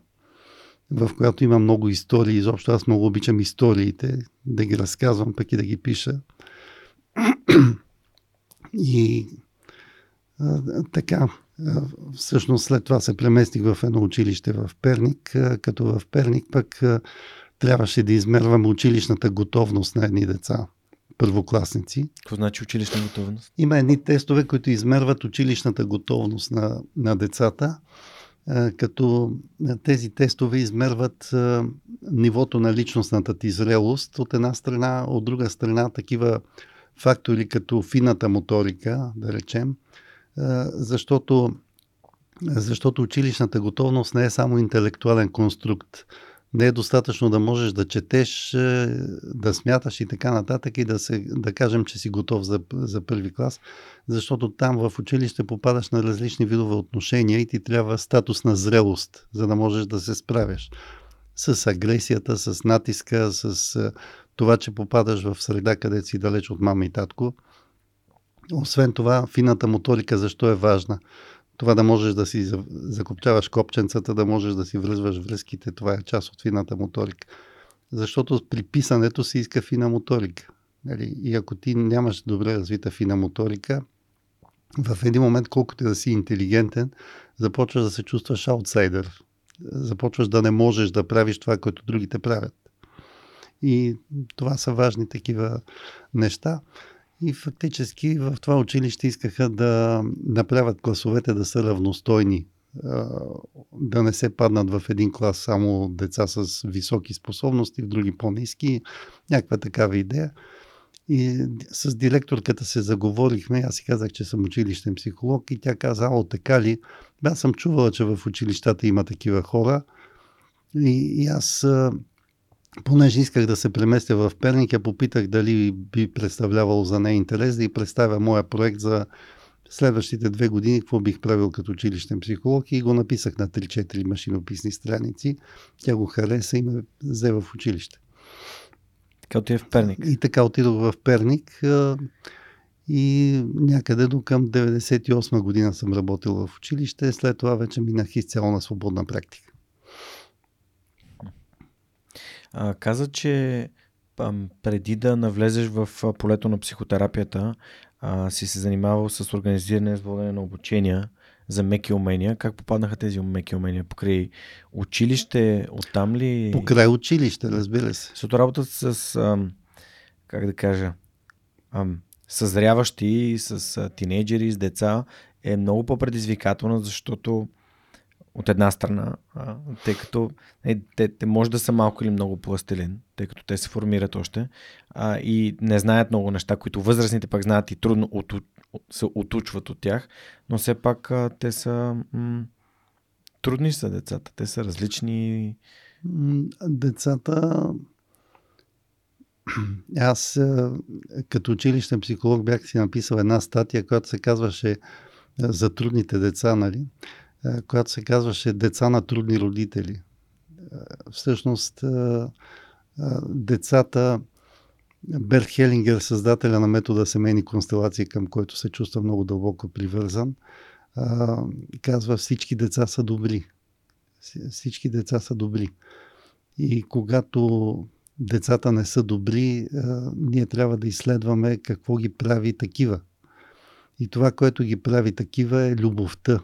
в която има много истории. Изобщо аз много обичам историите, да ги разказвам, пък и да ги пиша. И а, така, а, всъщност след това се преместих в едно училище в Перник, а, като в Перник пък а, трябваше да измервам училищната готовност на едни деца първокласници. Какво значи училищна готовност? Има едни тестове, които измерват училищната готовност на, на децата, като тези тестове измерват нивото на личностната ти зрелост от една страна, от друга страна такива фактори като фината моторика, да речем, защото, защото училищната готовност не е само интелектуален конструкт не е достатъчно да можеш да четеш, е, да смяташ и така нататък и да, се, да кажем, че си готов за, за първи клас, защото там в училище попадаш на различни видове отношения и ти трябва статус на зрелост, за да можеш да се справяш с агресията, с натиска, с е, това, че попадаш в среда, където си далеч от мама и татко. Освен това, фината моторика защо е важна? Това да можеш да си закопчаваш копченцата, да можеш да си връзваш връзките, това е част от фината моторика. Защото при писането се иска фина моторика. Нали? И ако ти нямаш добре развита фина моторика, в един момент, колкото да си интелигентен, започваш да се чувстваш аутсайдер. Започваш да не можеш да правиш това, което другите правят. И това са важни такива неща. И фактически в това училище искаха да направят класовете да са равностойни, да не се паднат в един клас само деца с високи способности, в други по-низки, някаква такава идея. И с директорката се заговорихме, аз си казах, че съм училищен психолог и тя каза, о, така ли? Аз съм чувала, че в училищата има такива хора и, и аз понеже исках да се преместя в Перник, я попитах дали би представлявало за нея интерес да и представя моя проект за следващите две години, какво бих правил като училищен психолог и го написах на 3-4 машинописни страници. Тя го хареса и ме взе в училище. Така отиде в Перник. И така отидох в Перник и някъде до към 98 година съм работил в училище. След това вече минах изцяло на свободна практика. А, каза, че а, преди да навлезеш в полето на психотерапията, а, си се занимавал с организиране с водене на обучения за меки умения. Как попаднаха тези меки умения? Покрай училище, оттам ли? Покрай училище, разбира се. Защото работата с, а, как да кажа, а, съзряващи, с тинейджери, с деца е много по-предизвикателна, защото от една страна, а, тъй като е, те, те може да са малко или много пластелин, тъй като те се формират още а, и не знаят много неща, които възрастните пак знаят и трудно от, от, се отучват от тях, но все пак а, те са м- трудни са децата, те са различни. Децата аз като училищен психолог бях си написал една статия, която се казваше за трудните деца, нали? Която се казваше Деца на трудни родители. Всъщност, децата, Берт Хелингер, създателя на метода семейни констелации, към който се чувства много дълбоко привързан, казва всички деца са добри. Всички деца са добри. И когато децата не са добри, ние трябва да изследваме какво ги прави такива. И това, което ги прави такива е любовта.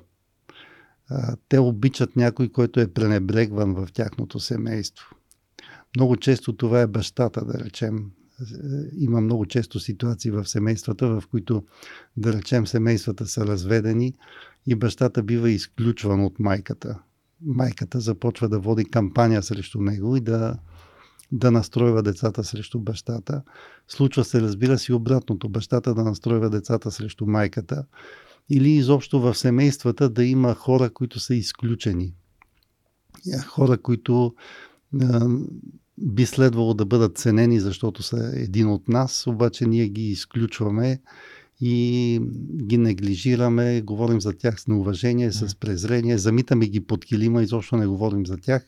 Те обичат някой, който е пренебрегван в тяхното семейство. Много често това е бащата, да речем. Има много често ситуации в семействата, в които, да речем, семействата са разведени и бащата бива изключван от майката. Майката започва да води кампания срещу него и да, да настройва децата срещу бащата. Случва се, разбира се, обратното. Бащата да настройва децата срещу майката. Или изобщо в семействата да има хора, които са изключени. Хора, които би следвало да бъдат ценени, защото са един от нас, обаче ние ги изключваме и ги неглижираме, говорим за тях с неуважение, с презрение, замитаме ги под килима, изобщо не говорим за тях.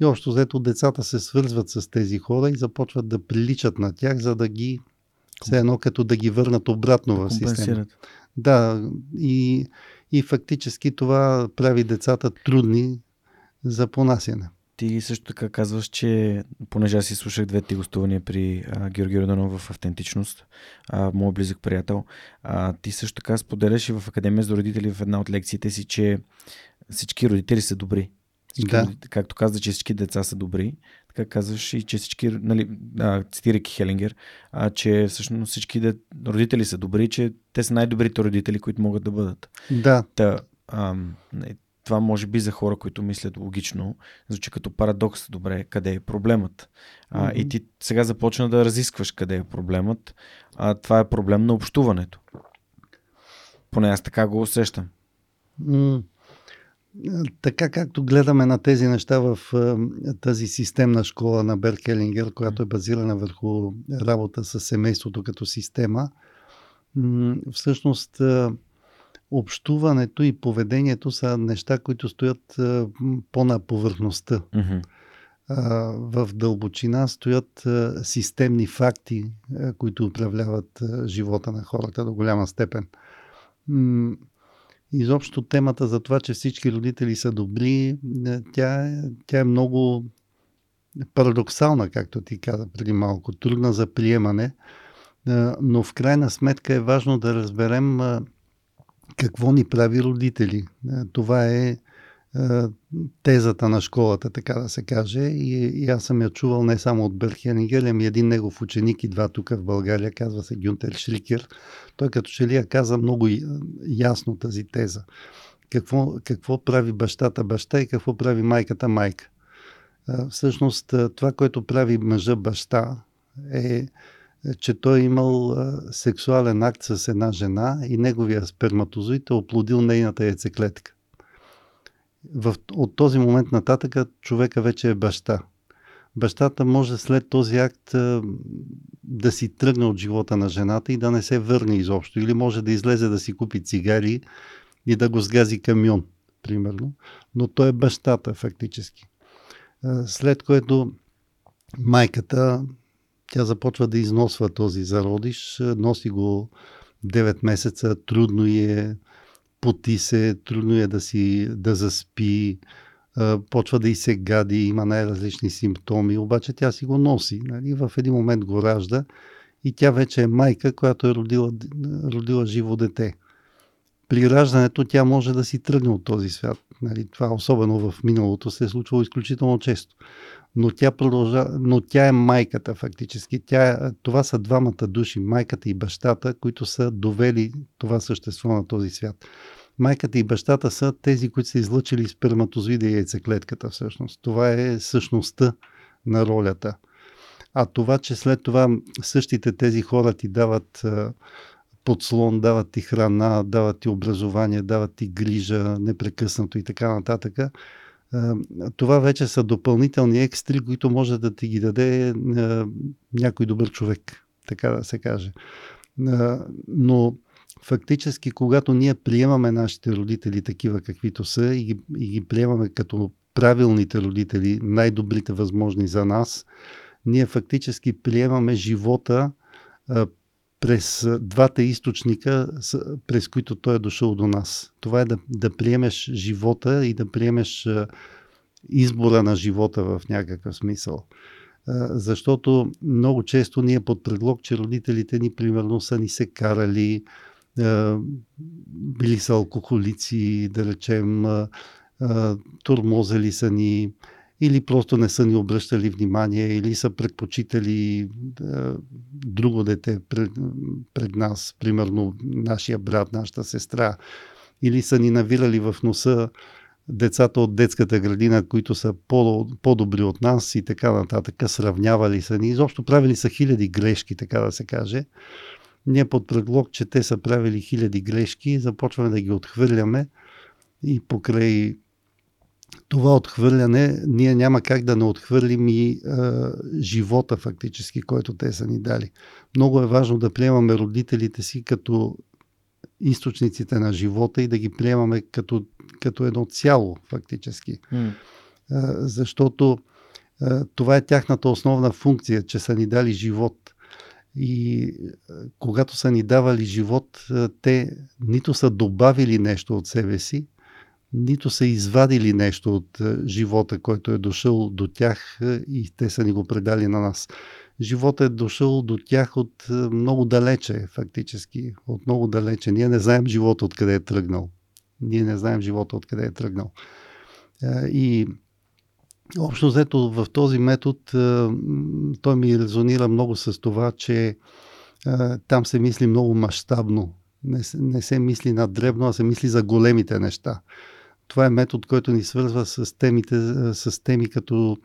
И общо взето децата се свързват с тези хора и започват да приличат на тях, за да ги, все едно като да ги върнат обратно да в системата. Да, и, и фактически това прави децата трудни за понасяне. Ти също така казваш, че понеже аз си слушах двете гостувания при а, Георги Роданов в Автентичност, а, моят близък приятел, а, ти също така споделяш и в Академия за родители в една от лекциите си, че всички родители са добри. Всички, да. Както каза, че всички деца са добри, така казваш и че всички, нали, а, цитирайки Хелингер, а, че всъщност всички де, родители са добри, че те са най-добрите родители, които могат да бъдат. Да. Та, а, това може би за хора, които мислят логично, звучи като парадокс. Добре, къде е проблемът? А, mm-hmm. И ти сега започна да разискваш къде е проблемът. А, това е проблем на общуването. Поне аз така го усещам. Mm. Така както гледаме на тези неща в тази системна школа на Беркелингер, която е базирана върху работа с семейството като система, всъщност общуването и поведението са неща, които стоят по-на повърхността. Mm-hmm. В дълбочина стоят системни факти, които управляват живота на хората до голяма степен. Изобщо темата за това, че всички родители са добри, тя, тя е много парадоксална, както ти каза преди малко, трудна за приемане, но в крайна сметка е важно да разберем какво ни прави родители. Е, това е, е тезата на школата, така да се каже. И, и аз съм я чувал не само от Берхенингер, ами един негов ученик и два тук в България, казва се Гюнтер Шликер. Той като че ли я каза много ясно тази теза. Какво, какво прави бащата баща и какво прави майката майка. Е, всъщност това, което прави мъжа баща е е, че той е имал сексуален акт с една жена и неговия сперматозоид е оплодил нейната яйцеклетка. В, от този момент нататък човека вече е баща. Бащата може след този акт да си тръгне от живота на жената и да не се върне изобщо. Или може да излезе да си купи цигари и да го сгази камион, примерно. Но той е бащата, фактически. След което майката тя започва да износва този зародиш, носи го 9 месеца, трудно е, поти се, трудно е да си да заспи, почва да и се гади, има най-различни симптоми, обаче тя си го носи. Нали? В един момент го ражда и тя вече е майка, която е родила, родила живо дете. При раждането тя може да си тръгне от този свят. Нали? Това особено в миналото се е случвало изключително често но тя, продължа, но тя е майката фактически. Тя, това са двамата души, майката и бащата, които са довели това същество на този свят. Майката и бащата са тези, които са излъчили сперматозоида и яйцеклетката всъщност. Това е същността на ролята. А това, че след това същите тези хора ти дават подслон, дават ти храна, дават ти образование, дават ти грижа непрекъснато и така нататък, това вече са допълнителни екстри, които може да ти ги даде някой добър човек, така да се каже. Но фактически, когато ние приемаме нашите родители такива каквито са и ги, и ги приемаме като правилните родители, най-добрите възможни за нас, ние фактически приемаме живота през двата източника, през които той е дошъл до нас. Това е да, да приемеш живота и да приемеш избора на живота в някакъв смисъл. Защото много често ние под предлог, че родителите ни примерно са ни се карали, били са алкохолици, да речем, турмозали са ни, или просто не са ни обръщали внимание, или са предпочитали да, друго дете пред, пред нас, примерно нашия брат, нашата сестра, или са ни навирали в носа децата от детската градина, които са по, по-добри от нас и така нататък, сравнявали са ни. Изобщо правили са хиляди грешки, така да се каже. Ние под предлог, че те са правили хиляди грешки, започваме да ги отхвърляме и покрай това отхвърляне, ние няма как да не отхвърлим и а, живота фактически, който те са ни дали. Много е важно да приемаме родителите си като източниците на живота и да ги приемаме като, като едно цяло фактически. Mm. А, защото а, това е тяхната основна функция, че са ни дали живот. И а, когато са ни давали живот, а, те нито са добавили нещо от себе си, нито са извадили нещо от е, живота, който е дошъл до тях е, и те са ни го предали на нас. Живота е дошъл до тях от е, много далече, фактически. От много далече. Ние не знаем живота откъде е тръгнал. Ние не знаем живота откъде е тръгнал. И общо взето в този метод той ми резонира много с това, че там се мисли много мащабно. Не, не се мисли на дребно, а се мисли за големите неща това е метод, който ни свързва с темите, с теми като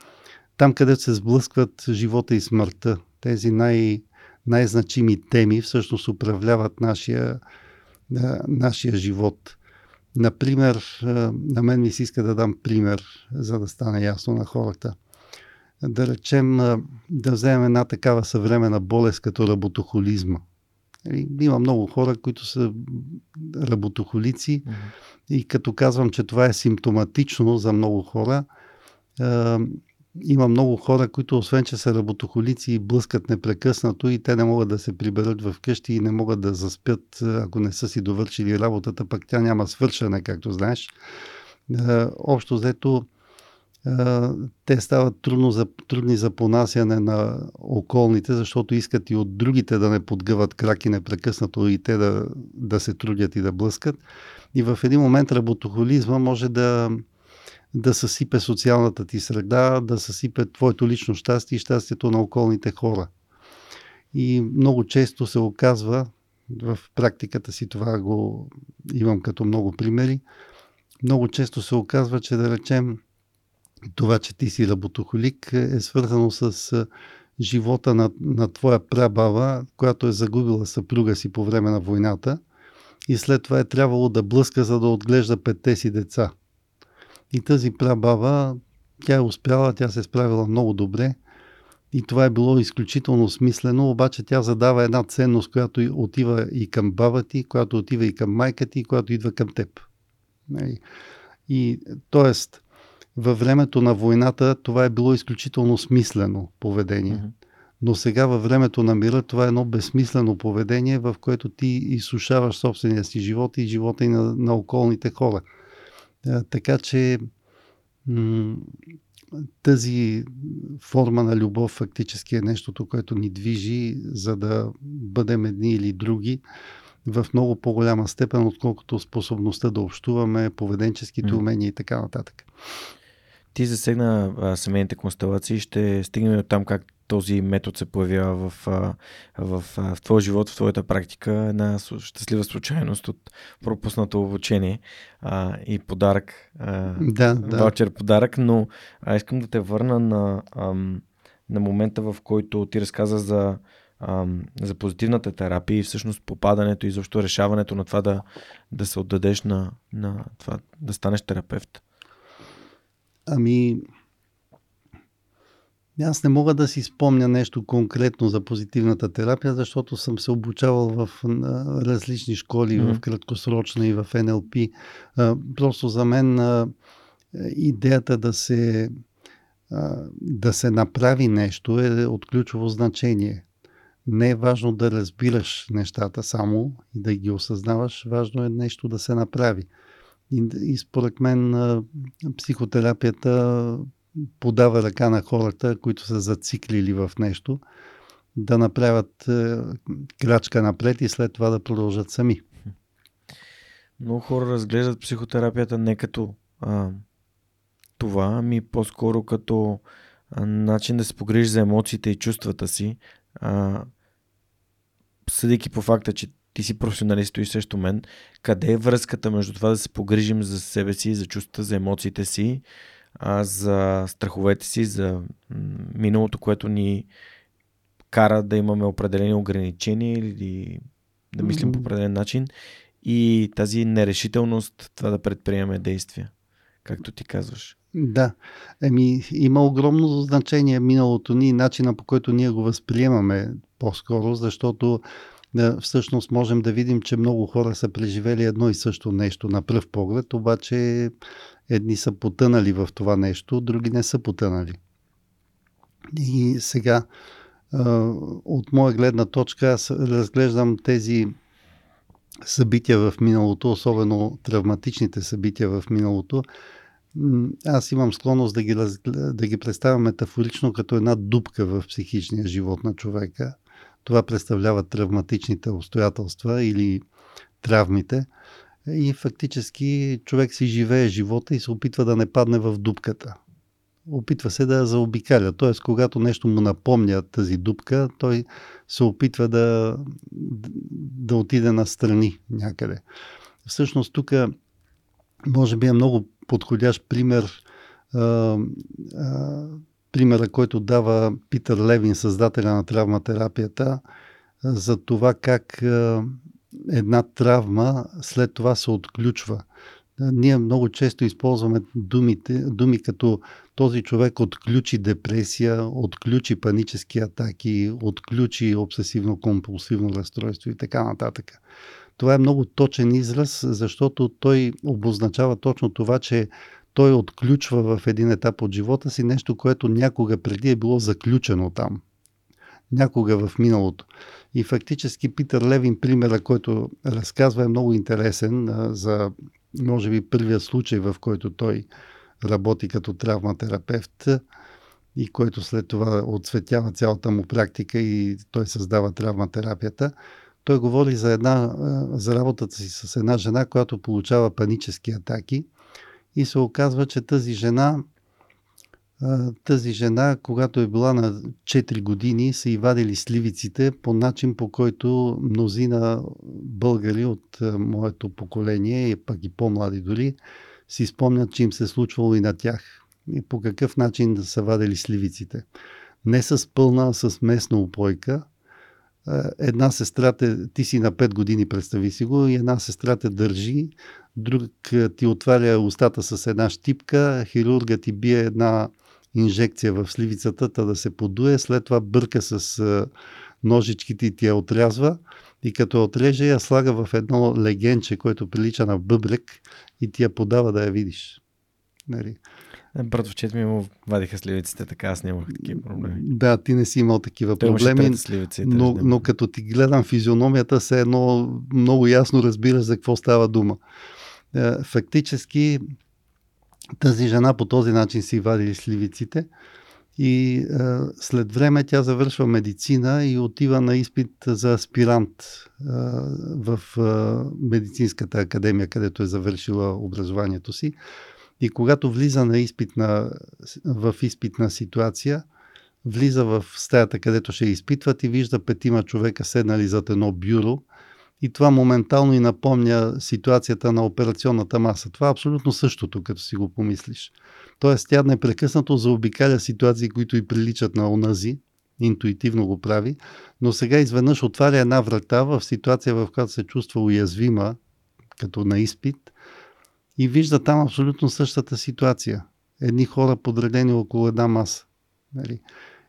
там, където се сблъскват живота и смъртта. Тези най- най-значими теми всъщност управляват нашия, нашия живот. Например, на мен ми се иска да дам пример, за да стане ясно на хората. Да речем, да вземем една такава съвременна болест като работохолизма – има много хора, които са работохолици mm-hmm. и като казвам, че това е симптоматично за много хора, е, има много хора, които освен, че са работохолици и блъскат непрекъснато и те не могат да се приберат в къщи и не могат да заспят, ако не са си довършили работата, пък тя няма свършане, както знаеш. Е, общо взето, те стават трудно за, трудни за понасяне на околните, защото искат и от другите да не подгъват краки непрекъснато и те да, да се трудят и да блъскат. И в един момент работохолизма може да, да съсипе социалната ти среда, да съсипе твоето лично щастие и щастието на околните хора. И много често се оказва, в практиката си това го имам като много примери, много често се оказва, че да речем това, че ти си работохолик, е свързано с живота на, на твоя прабаба, която е загубила съпруга си по време на войната и след това е трябвало да блъска, за да отглежда петте си деца. И тази прабаба, тя е успяла, тя се е справила много добре и това е било изключително смислено, обаче тя задава една ценност, която отива и към баба ти, която отива и към майка ти, която идва към теб. Нали? И, т.е във времето на войната това е било изключително смислено поведение. Mm-hmm. Но сега във времето на мира това е едно безсмислено поведение, в което ти изсушаваш собствения си живот и живота и на, на околните хора. А, така че м- тази форма на любов фактически е нещото, което ни движи, за да бъдем едни или други в много по-голяма степен, отколкото способността да общуваме, поведенческите умения и така нататък. Ти засегна а, семейните констелации. Ще стигнем от там как този метод се появява в, в, в, в твоя живот, в твоята практика. Една щастлива случайност от пропуснато обучение а, и подарък. А, да, да. Ваучер подарък, но а, искам да те върна на, ам, на момента, в който ти разказа за за позитивната терапия и всъщност попадането и защо решаването на това да, да се отдадеш на, на това да станеш терапевт. Ами, аз не мога да си спомня нещо конкретно за позитивната терапия, защото съм се обучавал в различни школи, mm-hmm. в краткосрочна и в НЛП. Просто за мен идеята да се, да се направи нещо е от ключово значение. Не е важно да разбираш нещата само и да ги осъзнаваш, важно е нещо да се направи. И, и според мен психотерапията подава ръка на хората, които са зациклили в нещо, да направят е, крачка напред и след това да продължат сами. Много хора разглеждат психотерапията не като а, това, ами по-скоро като начин да се погрижи за емоциите и чувствата си. А, съдейки по факта, че ти си професионалист и също мен, къде е връзката между това да се погрижим за себе си, за чувствата, за емоциите си, а, за страховете си, за миналото, което ни кара да имаме определени ограничения или да мислим mm-hmm. по определен начин и тази нерешителност това да предприеме действия, както ти казваш. Да, еми има огромно значение миналото ни и начина по който ние го възприемаме по-скоро, защото всъщност можем да видим, че много хора са преживели едно и също нещо на пръв поглед, обаче едни са потънали в това нещо, други не са потънали. И сега, от моя гледна точка, аз разглеждам тези събития в миналото, особено травматичните събития в миналото, аз имам склонност да ги, да ги представя метафорично като една дупка в психичния живот на човека. Това представлява травматичните обстоятелства или травмите. И фактически човек си живее живота и се опитва да не падне в дупката. Опитва се да я заобикаля. Т.е. когато нещо му напомня тази дупка, той се опитва да, да отиде настрани някъде. Всъщност тук може би е много подходящ пример примера, който дава Питър Левин, създателя на травматерапията, за това как а, една травма след това се отключва. Ние много често използваме думите, думи като този човек отключи депресия, отключи панически атаки, отключи обсесивно-компулсивно разстройство и така нататък. Това е много точен израз, защото той обозначава точно това, че той отключва в един етап от живота си нещо, което някога преди е било заключено там. Някога в миналото. И фактически Питър Левин, примера, който разказва, е много интересен за, може би, първия случай, в който той работи като травматерапевт и който след това отсветява цялата му практика и той създава травматерапията. Той говори за, една, за работата си с една жена, която получава панически атаки и се оказва, че тази жена тази жена, когато е била на 4 години, са и вадили сливиците по начин, по който мнозина българи от моето поколение, пък и по-млади дори, си спомнят, че им се е случвало и на тях. И по какъв начин да са вадили сливиците. Не с пълна, а с местна упойка. Една сестра те, ти си на 5 години, представи си го, и една сестра те държи, друг ти отваря устата с една щипка, хирурга ти бие една инжекция в сливицата, та да се подуе, след това бърка с ножичките и ти я отрязва и като отреже я слага в едно легенче, което прилича на бъбрек и ти я подава да я видиш. Нали? Е, братовчет ми му вадиха сливиците, така аз нямах такива проблеми. Да, ти не си имал такива Той проблеми, сливици, но, но като ти гледам физиономията, се едно много ясно разбира за какво става дума. Е, фактически тази жена по този начин си вади сливиците и е, след време тя завършва медицина и отива на изпит за аспирант е, в е, медицинската академия, където е завършила образованието си. И когато влиза на изпитна, в изпитна ситуация, влиза в стаята, където ще изпитват и вижда петима човека седнали зад едно бюро и това моментално и напомня ситуацията на операционната маса. Това е абсолютно същото, като си го помислиш. Тоест тя непрекъснато заобикаля ситуации, които и приличат на онази, интуитивно го прави, но сега изведнъж отваря една врата в ситуация, в която се чувства уязвима, като на изпит, и вижда там абсолютно същата ситуация. Едни хора подредени около една маса. Нали?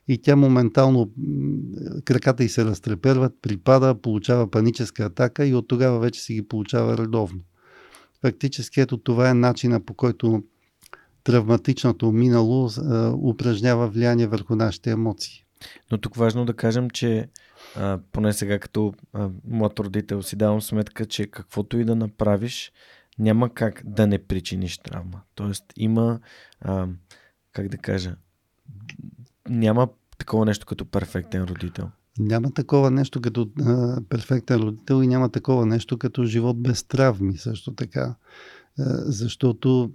И тя моментално, краката й се разтреперват, припада, получава паническа атака и от тогава вече си ги получава редовно. Фактически ето това е начина по който травматичното минало упражнява влияние върху нашите емоции. Но тук важно да кажем, че а, поне сега като а, млад родител си давам сметка, че каквото и да направиш, няма как да не причиниш травма. Тоест има, а, как да кажа, няма такова нещо като перфектен родител. Няма такова нещо като а, перфектен родител и няма такова нещо като живот без травми също така. А, защото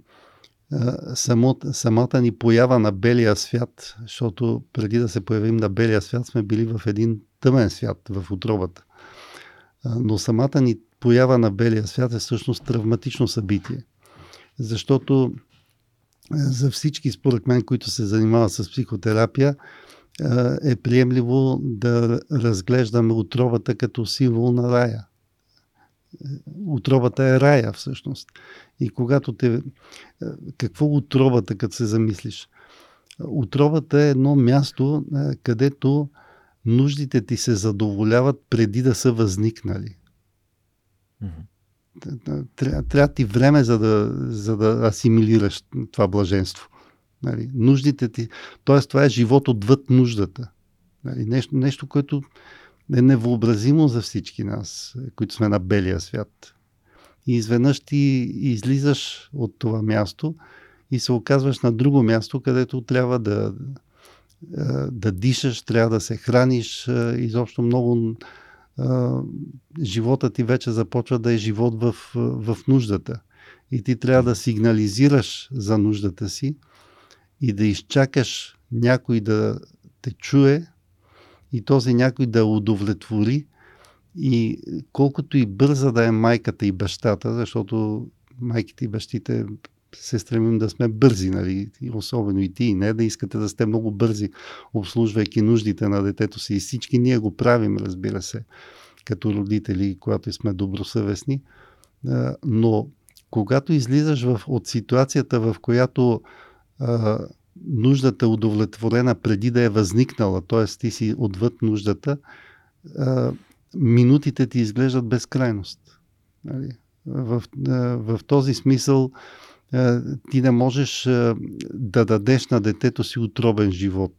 а, самот, самата ни поява на белия свят, защото преди да се появим на белия свят сме били в един тъмен свят, в отробата. Но самата ни поява на белия свят е всъщност травматично събитие. Защото за всички, според мен, които се занимават с психотерапия, е приемливо да разглеждаме отровата като символ на рая. Отробата е рая, всъщност. И когато те... Какво отробата, като се замислиш? Отробата е едно място, където нуждите ти се задоволяват преди да са възникнали. Mm-hmm. Трябва, ти време, за да, за да асимилираш това блаженство. Нали, нуждите ти. Тоест, това е живот отвъд нуждата. Нали, нещо, нещо, което е невъобразимо за всички нас, които сме на белия свят. И изведнъж ти излизаш от това място и се оказваш на друго място, където трябва да, да дишаш, трябва да се храниш. Изобщо много живота ти вече започва да е живот в, в нуждата. И ти трябва да сигнализираш за нуждата си и да изчакаш някой да те чуе и този някой да удовлетвори и колкото и бърза да е майката и бащата, защото майките и бащите се стремим да сме бързи, нали? особено и ти, не да искате да сте много бързи, обслужвайки нуждите на детето си. И всички ние го правим, разбира се, като родители, когато сме добросъвестни. Но когато излизаш в, от ситуацията, в която а, нуждата е удовлетворена преди да е възникнала, т.е. ти си отвъд нуждата, а, минутите ти изглеждат безкрайност. Нали? В, а, в този смисъл ти не можеш да дадеш на детето си отробен живот.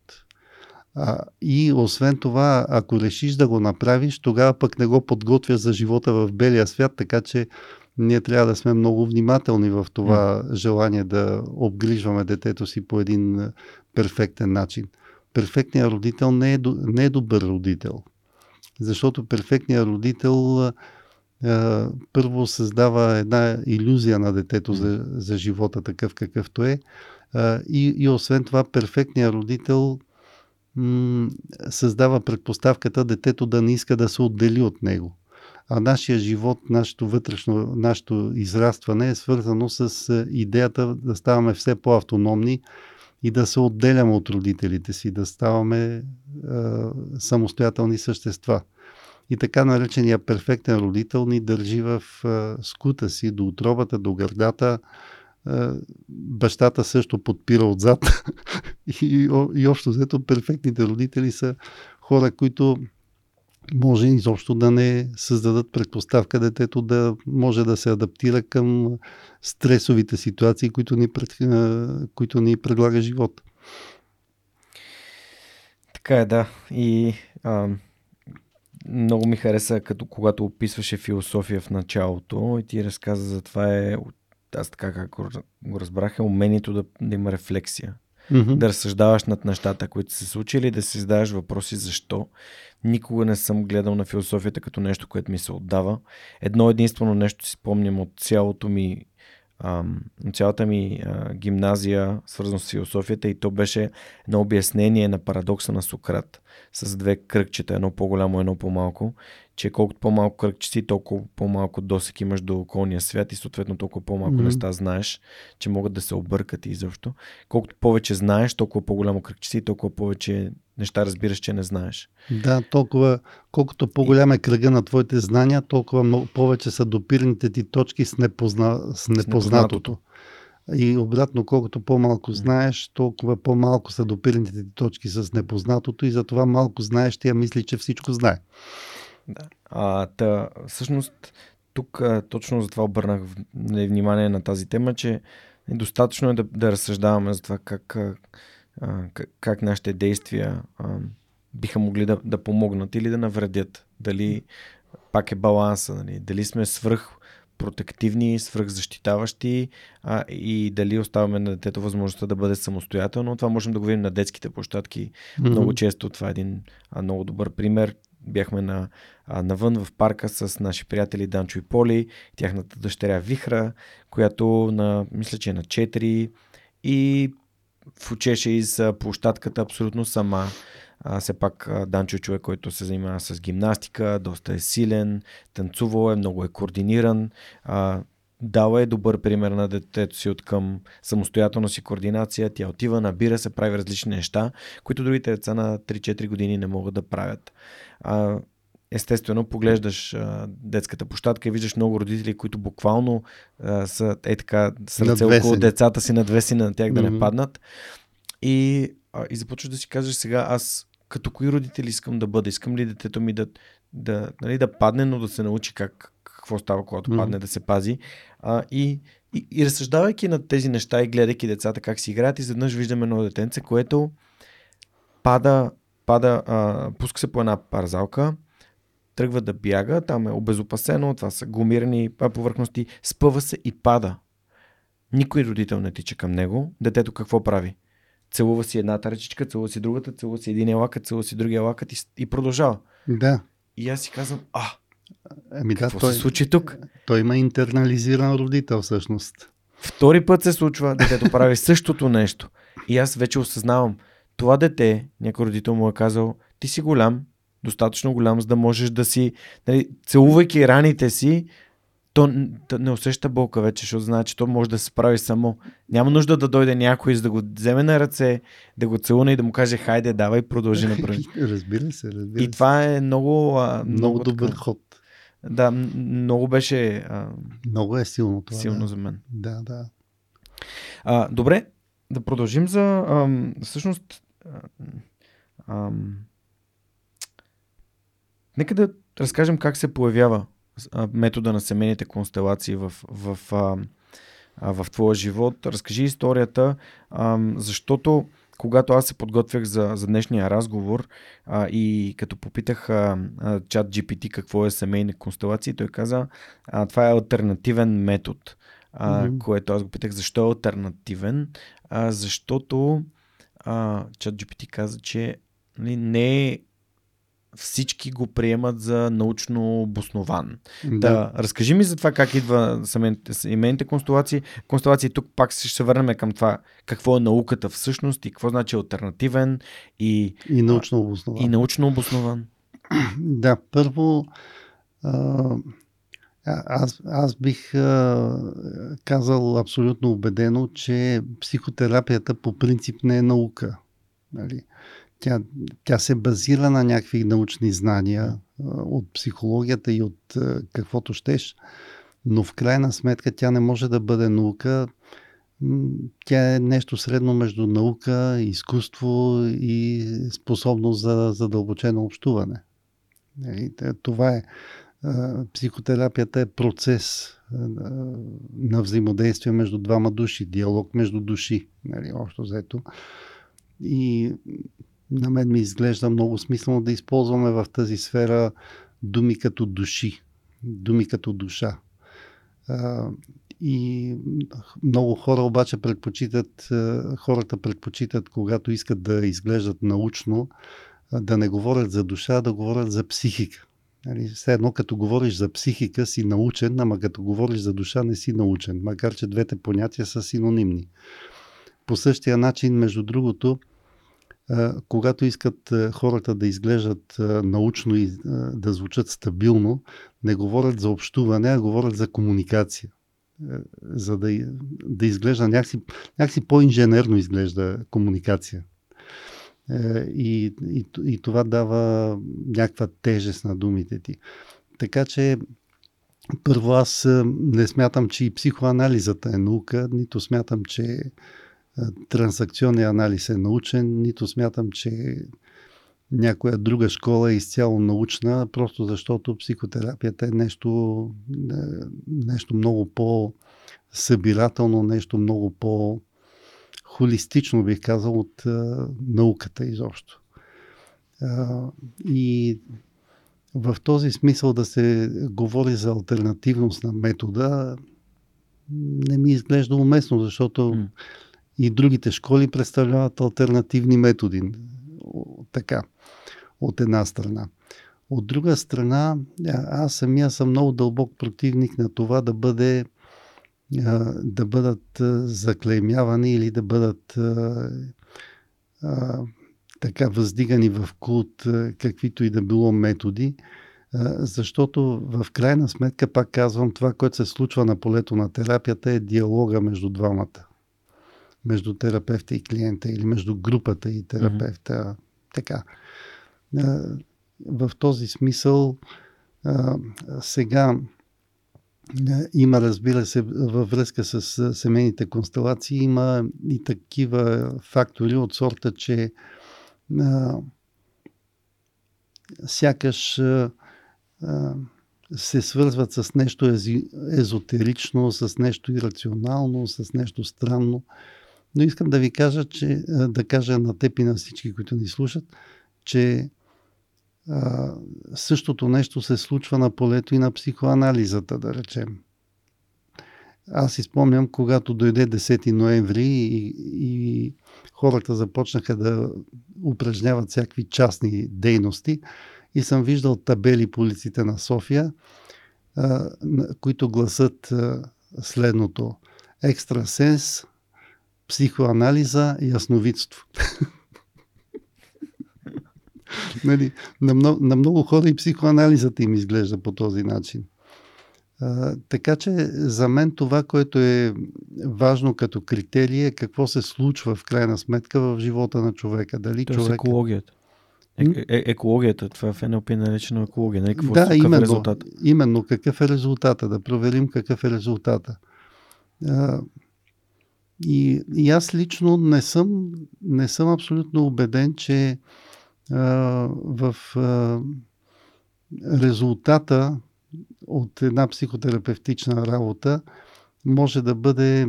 И освен това, ако решиш да го направиш, тогава пък не го подготвя за живота в белия свят, така че ние трябва да сме много внимателни в това желание да обгрижваме детето си по един перфектен начин. Перфектният родител не е, не е добър родител. Защото перфектният родител първо създава една иллюзия на детето за, за живота такъв какъвто е. И, и освен това, перфектният родител м- създава предпоставката детето да не иска да се отдели от него а нашия живот, нашето вътрешно, нашето израстване е свързано с идеята да ставаме все по-автономни и да се отделяме от родителите си, да ставаме е, самостоятелни същества. И така наречения перфектен родител ни държи в скута си до отробата, до гърдата. Бащата също подпира отзад. и, и общо взето перфектните родители са хора, които може изобщо да не създадат предпоставка детето да може да се адаптира към стресовите ситуации, които ни, които ни предлага живот. Така е, да. И а, много ми хареса, като когато описваше философия в началото и ти разказа за това е, аз така как го разбрах, е умението да, да има рефлексия mm-hmm. да разсъждаваш над нещата, които се случили, да си задаваш въпроси защо. Никога не съм гледал на философията като нещо, което ми се отдава. Едно единствено нещо си спомням от цялото ми цялата ми а, гимназия, свързано с философията, и то беше едно обяснение на парадокса на Сократ с две кръгчета, едно по-голямо, едно по-малко, че колкото по-малко кръгчети, толкова по-малко досек имаш до околния свят и съответно толкова по-малко mm-hmm. неща знаеш, че могат да се объркат и изобщо. Колкото повече знаеш, толкова по-голямо кръгчети, толкова повече неща разбираш, че не знаеш. Да, толкова, колкото по-голям е кръга на твоите знания, толкова много повече са допирните ти точки с, непозна, с непознатото. С непознатото. И обратно, колкото по-малко знаеш, толкова по-малко са допирните ти точки с непознатото и затова малко знаеш, тя мисли, че всичко знае. Да. А, та, всъщност, тук точно за това обърнах нали, внимание на тази тема, че е достатъчно е да, да разсъждаваме за това как, как, как нашите действия а, биха могли да, да помогнат или да навредят. Дали пак е баланса, нали? дали сме свръх протективни, свръхзащитаващи а, и дали оставаме на детето възможността да бъде самостоятелно. Това можем да го видим на детските площадки. Mm-hmm. Много често това е един а, много добър пример. Бяхме на, а, навън в парка с наши приятели Данчо и Поли, тяхната дъщеря Вихра, която на, мисля, че е на 4 и учеше из площадката абсолютно сама. А, все пак Данчо е човек, който се занимава с гимнастика, доста е силен, танцувал е, много е координиран. А, дава е добър пример на детето си от към самостоятелност и координация. Тя отива, набира се, прави различни неща, които другите деца на 3-4 години не могат да правят. А, естествено, поглеждаш а, детската площадка и виждаш много родители, които буквално а, са е така сърце около децата си, надвесени на тях mm-hmm. да не паднат. И, а, и започваш да си кажеш сега, аз като кои родители искам да бъда? Искам ли детето ми да, да, нали, да падне, но да се научи как, какво става, когато mm-hmm. падне, да се пази. А, и, и, и разсъждавайки на тези неща и гледайки децата как си играят, изведнъж виждаме едно детенце, което пада, пада а, пуска се по една парзалка, тръгва да бяга, там е обезопасено, това са гумирани повърхности, спъва се и пада. Никой родител не тича към него. Детето какво прави? Целува си едната ръчичка, целува си другата, целува си един лакът, целува си другия лакът и, и продължава. Да. И аз си казвам, а, Ами да, какво той, се случи тук? Той има интернализиран родител всъщност. Втори път се случва, детето прави същото нещо. И аз вече осъзнавам, това дете, някой родител му е казал, ти си голям, достатъчно голям, за да можеш да си, нали, целувайки раните си, то, то не усеща болка вече, защото знае, че то може да се справи само. Няма нужда да дойде някой, за да го вземе на ръце, да го целуне и да му каже, хайде, давай, продължи напред. разбира се, разбира И това е много... А, много, много добър така, ход. Да, много беше... А, много е силно това. Силно да. за мен. Да, да. А, добре, да продължим за... А, всъщност... А, а, нека да разкажем как се появява метода на семейните констелации в, в, в, в твоя живот. Разкажи историята, защото когато аз се подготвях за, за днешния разговор а, и като попитах а, а, чат GPT какво е семейни констелации, той каза, а, това е альтернативен метод. А, mm-hmm. Което аз го питах, защо е альтернативен? А, защото а, чат GPT каза, че нали, не е всички го приемат за научно обоснован. Да. да. Разкажи ми за това как идва семейните констелации. Констелации тук пак ще се върнем към това какво е науката всъщност и какво значи альтернативен и, и научно обоснован. И научно обоснован. Да, първо а, аз, аз бих а, казал абсолютно убедено, че психотерапията по принцип не е наука. Нали? Тя, тя се базира на някакви научни знания от психологията и от каквото щеш, но в крайна сметка тя не може да бъде наука. Тя е нещо средно между наука, изкуство и способност за задълбочено общуване. Това е. Психотерапията е процес на взаимодействие между двама души, диалог между души, нали, общо взето. И на мен ми изглежда много смислено да използваме в тази сфера думи като души, думи като душа. И много хора обаче предпочитат, хората предпочитат, когато искат да изглеждат научно, да не говорят за душа, да говорят за психика. Нали, все едно като говориш за психика си научен, ама като говориш за душа не си научен, макар че двете понятия са синонимни. По същия начин, между другото, когато искат хората да изглеждат научно и да звучат стабилно, не говорят за общуване, а говорят за комуникация. За да, да изглежда някакси, някакси по-инженерно изглежда комуникация. И, и, и това дава някаква тежест на думите ти. Така че първо аз не смятам, че и психоанализата е наука, нито смятам, че транзакционния анализ е научен, нито смятам, че някоя друга школа е изцяло научна, просто защото психотерапията е нещо, е, нещо много по-събирателно, нещо много по-холистично, бих казал, от науката изобщо. и в този смисъл да се говори за альтернативност на метода не ми изглежда уместно, защото mm. И другите школи представляват альтернативни методи. Така, от една страна. От друга страна, аз самия съм много дълбок противник на това да бъде да бъдат заклеймявани или да бъдат така въздигани в култ каквито и да било методи, защото в крайна сметка, пак казвам, това, което се случва на полето на терапията е диалога между двамата. Между терапевта и клиента или между групата и терапевта. Mm-hmm. Така. В този смисъл сега има, разбира се, във връзка с семейните констелации, има и такива фактори от сорта, че а, сякаш а, се свързват с нещо езотерично, с нещо ирационално, с нещо странно. Но искам да ви кажа, че, да кажа на теб и на всички, които ни слушат, че а, същото нещо се случва на полето и на психоанализата, да речем. Аз изпомням, когато дойде 10 ноември и, и хората започнаха да упражняват всякакви частни дейности и съм виждал табели по улиците на София, а, които гласат а, следното. Екстрасенс, психоанализа, ясновидство. нали, на, много, на много хора и психоанализата им изглежда по този начин. А, така че за мен това, което е важно като критерий е какво се случва в крайна сметка в живота на човека. Дали Тоест човек... екологията. Е, е, екологията, това в НЛП е наречено екология. Нали? Какво, да, какъв именно, е резултат? именно какъв е резултата, да проверим какъв е резултата. А, и, и аз лично не съм, не съм абсолютно убеден, че в резултата от една психотерапевтична работа може да бъде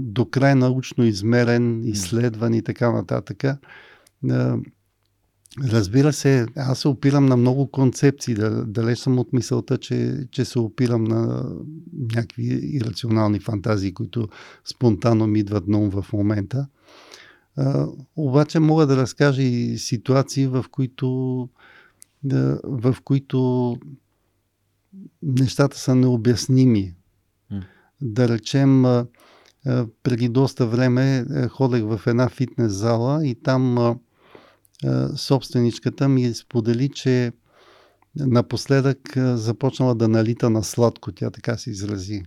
до край научно измерен, изследван и така нататък. Разбира се, аз се опирам на много концепции. Далеч съм от мисълта, че, че се опирам на някакви ирационални фантазии, които спонтанно ми идват на ум в момента. А, обаче мога да разкажа и ситуации, в които, да, в които нещата са необясними. Mm. Да речем, а, а, преди доста време ходех в една фитнес зала и там собственичката ми сподели, че напоследък а, започнала да налита на сладко, тя така се изрази.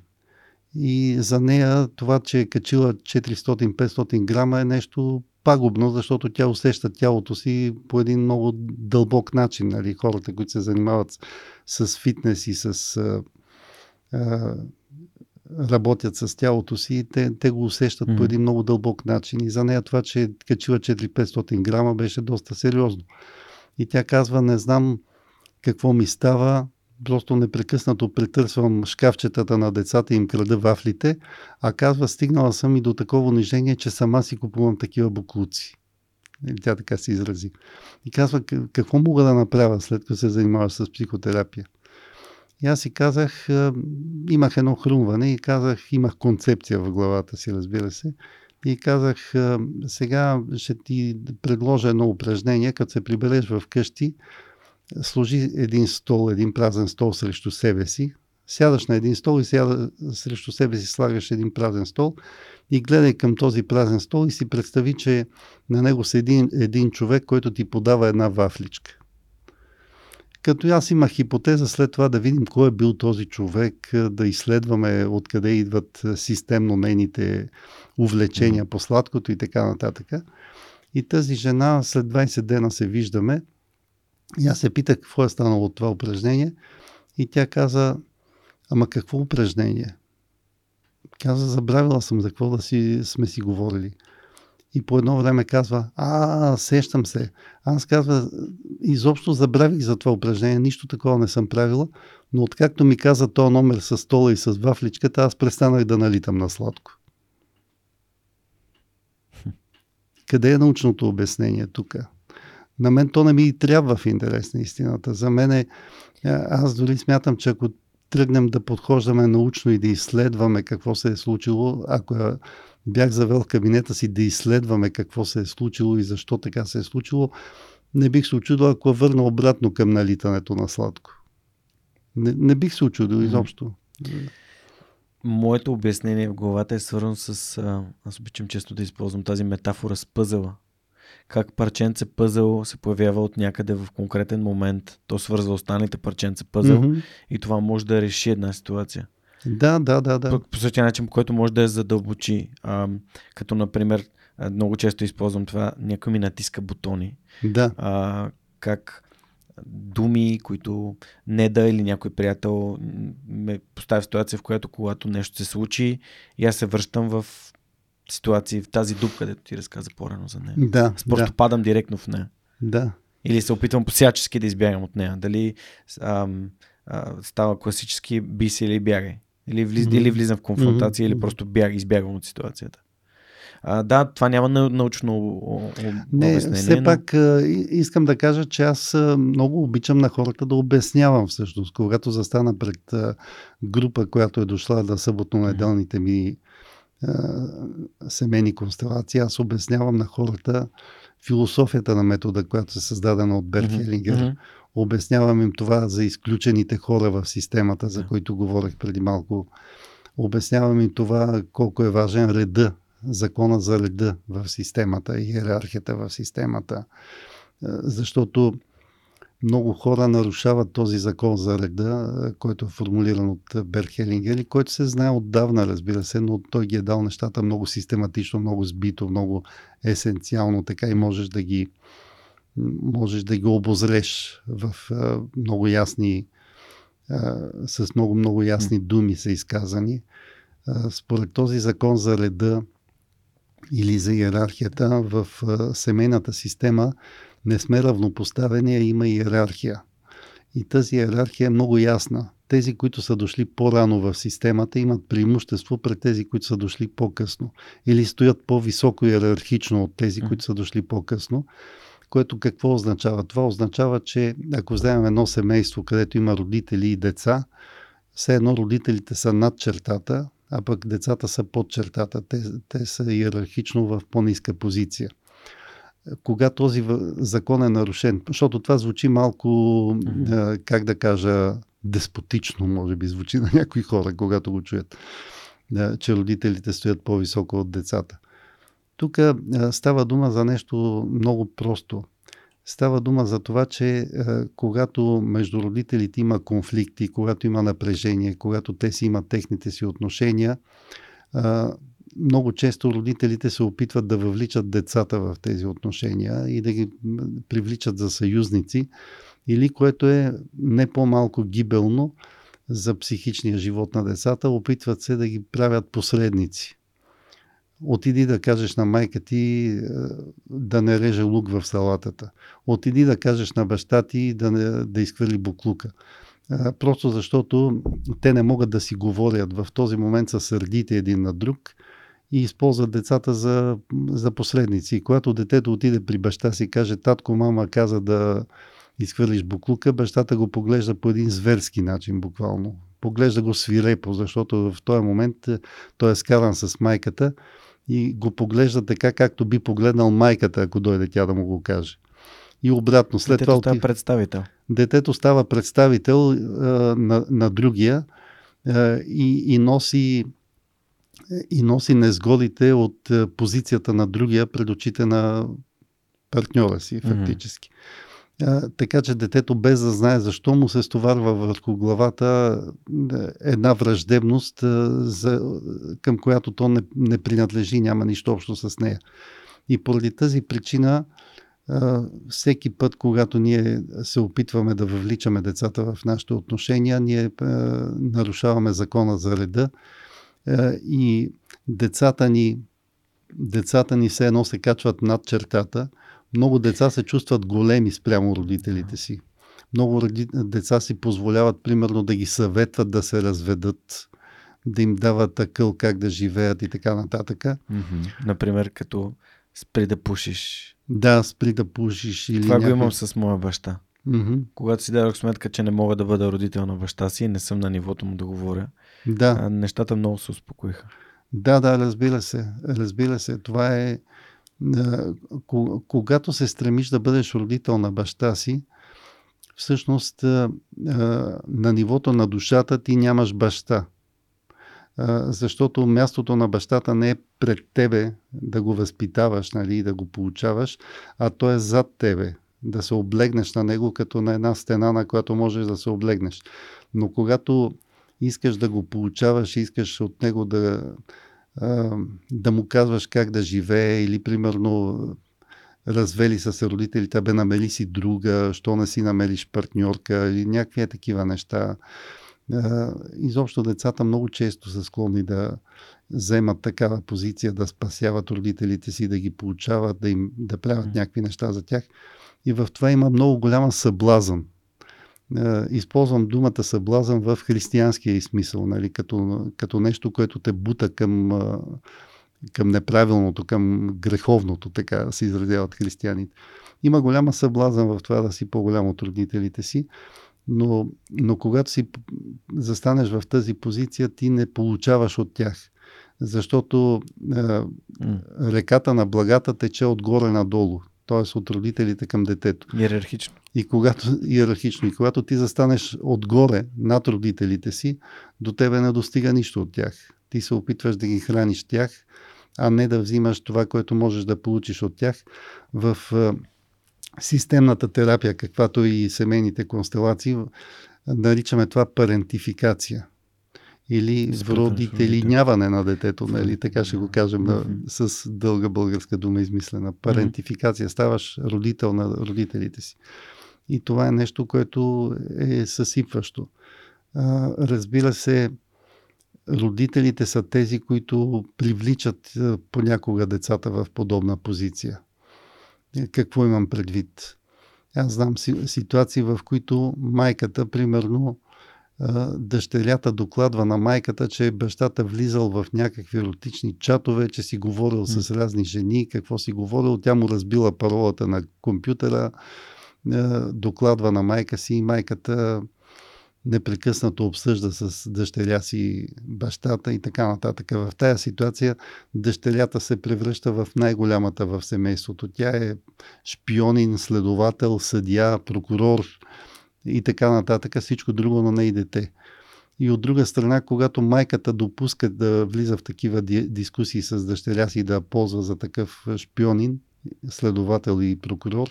И за нея това, че е качила 400-500 грама е нещо пагубно, защото тя усеща тялото си по един много дълбок начин. Нали? Хората, които се занимават с, фитнес и с а, работят с тялото си, те, те го усещат mm. по един много дълбок начин. И за нея това, че е качила 4-500 грама, беше доста сериозно. И тя казва, не знам какво ми става, просто непрекъснато претърсвам шкафчетата на децата и им крада вафлите, а казва, стигнала съм и до такова унижение, че сама си купувам такива буклуци. Или тя така се изрази. И казва, какво мога да направя след като се занимава с психотерапия? И аз си казах, имах едно хрумване и казах, имах концепция в главата си, разбира се. И казах, сега ще ти предложа едно упражнение, като се прибереш в къщи, сложи един стол, един празен стол срещу себе си, сядаш на един стол и сяда, срещу себе си слагаш един празен стол и гледай към този празен стол и си представи, че на него седи един човек, който ти подава една вафличка. Като аз имах хипотеза след това да видим кой е бил този човек, да изследваме откъде идват системно нейните увлечения по сладкото и така нататък. И тази жена след 20 дена се виждаме – и аз се питах какво е станало от това упражнение и тя каза, ама какво упражнение? Каза, забравила съм за какво да си, сме си говорили. И по едно време казва, а, сещам се. Аз казва, изобщо забравих за това упражнение, нищо такова не съм правила, но откакто ми каза този номер с стола и с вафличката, аз престанах да налитам на сладко. Къде е научното обяснение тук? На мен то не ми и трябва в интерес на истината. За мен е, аз дори смятам, че ако тръгнем да подхождаме научно и да изследваме какво се е случило, ако бях завел в кабинета си да изследваме какво се е случило и защо така се е случило, не бих се очудил, ако върна обратно към налитането на сладко. Не, не бих се очудил изобщо. Моето обяснение в главата е свързано с... Аз обичам често да използвам тази метафора с пъзела. Как парченце пъзел се появява от някъде в конкретен момент. То свързва останалите парченца пъзел mm-hmm. и това може да реши една ситуация. Да, да, да. да. По, по същия начин, по който може да я задълбочи. А, като, например, много често използвам това, някой ми натиска бутони. Да. А, как думи, които не да или някой приятел ме поставя в ситуация, в която когато нещо се случи и аз се връщам в ситуации, в тази дупка, където ти разказа по-рано за нея. Да, аз просто да. падам директно в нея. Да. Или се опитвам посячески да избягам от нея. Дали ам, а, става класически би се или бягай. Или, влиз, mm-hmm. или влизам в конфронтация, mm-hmm. или просто бяг, избягвам от ситуацията. А, да, това няма научно Не, обяснение. Все но... пак искам да кажа, че аз много обичам на хората да обяснявам всъщност. Когато застана пред група, която е дошла да съботно-неделните ми семейни констелации, аз обяснявам на хората философията на метода, която е създадена от Берт Хелингер. Mm-hmm. Обяснявам им това за изключените хора в системата, за които говорех преди малко. Обяснявам им това колко е важен реда закона за реда в системата, иерархията в системата. Е, защото много хора нарушават този закон за реда, е, който е формулиран от Берхелингер и който се знае отдавна, разбира се, но той ги е дал нещата много систематично, много сбито, много есенциално, така и можеш да ги можеш да ги обозреш в а, много ясни а, с много, много ясни думи са изказани. А, според този закон за реда или за иерархията в семейната система не сме равнопоставени, а има иерархия. И тази иерархия е много ясна. Тези, които са дошли по-рано в системата, имат преимущество пред тези, които са дошли по-късно. Или стоят по-високо иерархично от тези, които са дошли по-късно. Което какво означава? Това означава, че ако вземем едно семейство, където има родители и деца, все едно родителите са над чертата, а пък децата са под чертата. Те, те са иерархично в по-ниска позиция. Кога този закон е нарушен? Защото това звучи малко, mm-hmm. как да кажа, деспотично, може би звучи на някои хора, когато го чуят, че родителите стоят по-високо от децата. Тук става дума за нещо много просто – Става дума за това, че когато между родителите има конфликти, когато има напрежение, когато те си имат техните си отношения, много често родителите се опитват да въвличат децата в тези отношения и да ги привличат за съюзници, или което е не по-малко гибелно за психичния живот на децата, опитват се да ги правят посредници Отиди да кажеш на майка ти е, да не реже лук в салатата. Отиди да кажеш на баща ти да, не, да изхвърли буклука. Е, просто защото те не могат да си говорят. В този момент са сърдите един на друг и използват децата за, за посредници. Когато детето отиде при баща си и каже, татко, мама каза да изхвърлиш буклука, бащата го поглежда по един зверски начин, буквално. Поглежда го свирепо, защото в този момент е, той е скаран с майката и го поглежда така, както би погледнал майката, ако дойде тя да му го каже. И обратно. След Детето това става представител. Детето става представител а, на, на другия а, и, и носи и носи незгодите от позицията на другия пред очите на партньора си, фактически. Mm-hmm. Така че детето без да знае защо му се стоварва върху главата една враждебност, за, към която то не, не принадлежи, няма нищо общо с нея. И поради тази причина всеки път, когато ние се опитваме да въвличаме децата в нашите отношения, ние нарушаваме закона за реда и децата ни, децата ни все едно се качват над чертата – много деца се чувстват големи спрямо родителите си. Много деца си позволяват, примерно, да ги съветват да се разведат, да им дават акъл как да живеят и така нататък. Mm-hmm. Например, като Спри да пушиш. Да, спри да пушиш. Или Това някой... го имам с моя баща. Mm-hmm. Когато си дадох сметка, че не мога да бъда родител на баща си и не съм на нивото му да говоря, Да. нещата много се успокоиха. Да, да, разбира се. Разбира се. Това е. Когато се стремиш да бъдеш родител на баща си, всъщност на нивото на душата ти нямаш баща. Защото мястото на бащата не е пред тебе да го възпитаваш нали, и да го получаваш, а то е зад тебе. Да се облегнеш на него като на една стена, на която можеш да се облегнеш. Но когато искаш да го получаваш, искаш от него да, да му казваш как да живее или примерно развели са се родителите, бе намери си друга, що не си намериш партньорка или някакви е такива неща. Изобщо децата много често са склонни да вземат такава позиция, да спасяват родителите си, да ги получават, да им да правят някакви неща за тях. И в това има много голяма съблазън. Е, Използвам думата съблазън в християнския смисъл, нали, като, като нещо, което те бута към, а, към неправилното, към греховното, така се изразяват християните. Има голяма съблазън в това да си по-голям от родителите си, но, но когато си застанеш в тази позиция, ти не получаваш от тях. Защото е, реката на благата тече отгоре надолу, т.е. от родителите към детето. Иерархично. И когато, иерархично, и когато ти застанеш отгоре над родителите си, до тебе не достига нищо от тях. Ти се опитваш да ги храниш тях, а не да взимаш това, което можеш да получиш от тях в системната терапия, каквато и семейните констелации, наричаме това парентификация или вродителиняване на детето, нали? така ще го кажем на, с дълга българска дума измислена. Парентификация. Ставаш родител на родителите си. И това е нещо, което е съсипващо. А, разбира се, родителите са тези, които привличат понякога децата в подобна позиция. Е, Какво имам предвид? Аз знам си- ситуации, в които майката, примерно, дъщерята докладва на майката, че бащата влизал в някакви еротични чатове, че си говорил с разни жени, какво си говорил. Тя му разбила паролата на компютъра, докладва на майка си и майката непрекъснато обсъжда с дъщеря си бащата и така нататък. В тая ситуация дъщерята се превръща в най-голямата в семейството. Тя е шпионин, следовател, съдия, прокурор и така нататък. Всичко друго, но не и дете. И от друга страна, когато майката допуска да влиза в такива ди- дискусии с дъщеря си и да ползва за такъв шпионин, следовател и прокурор,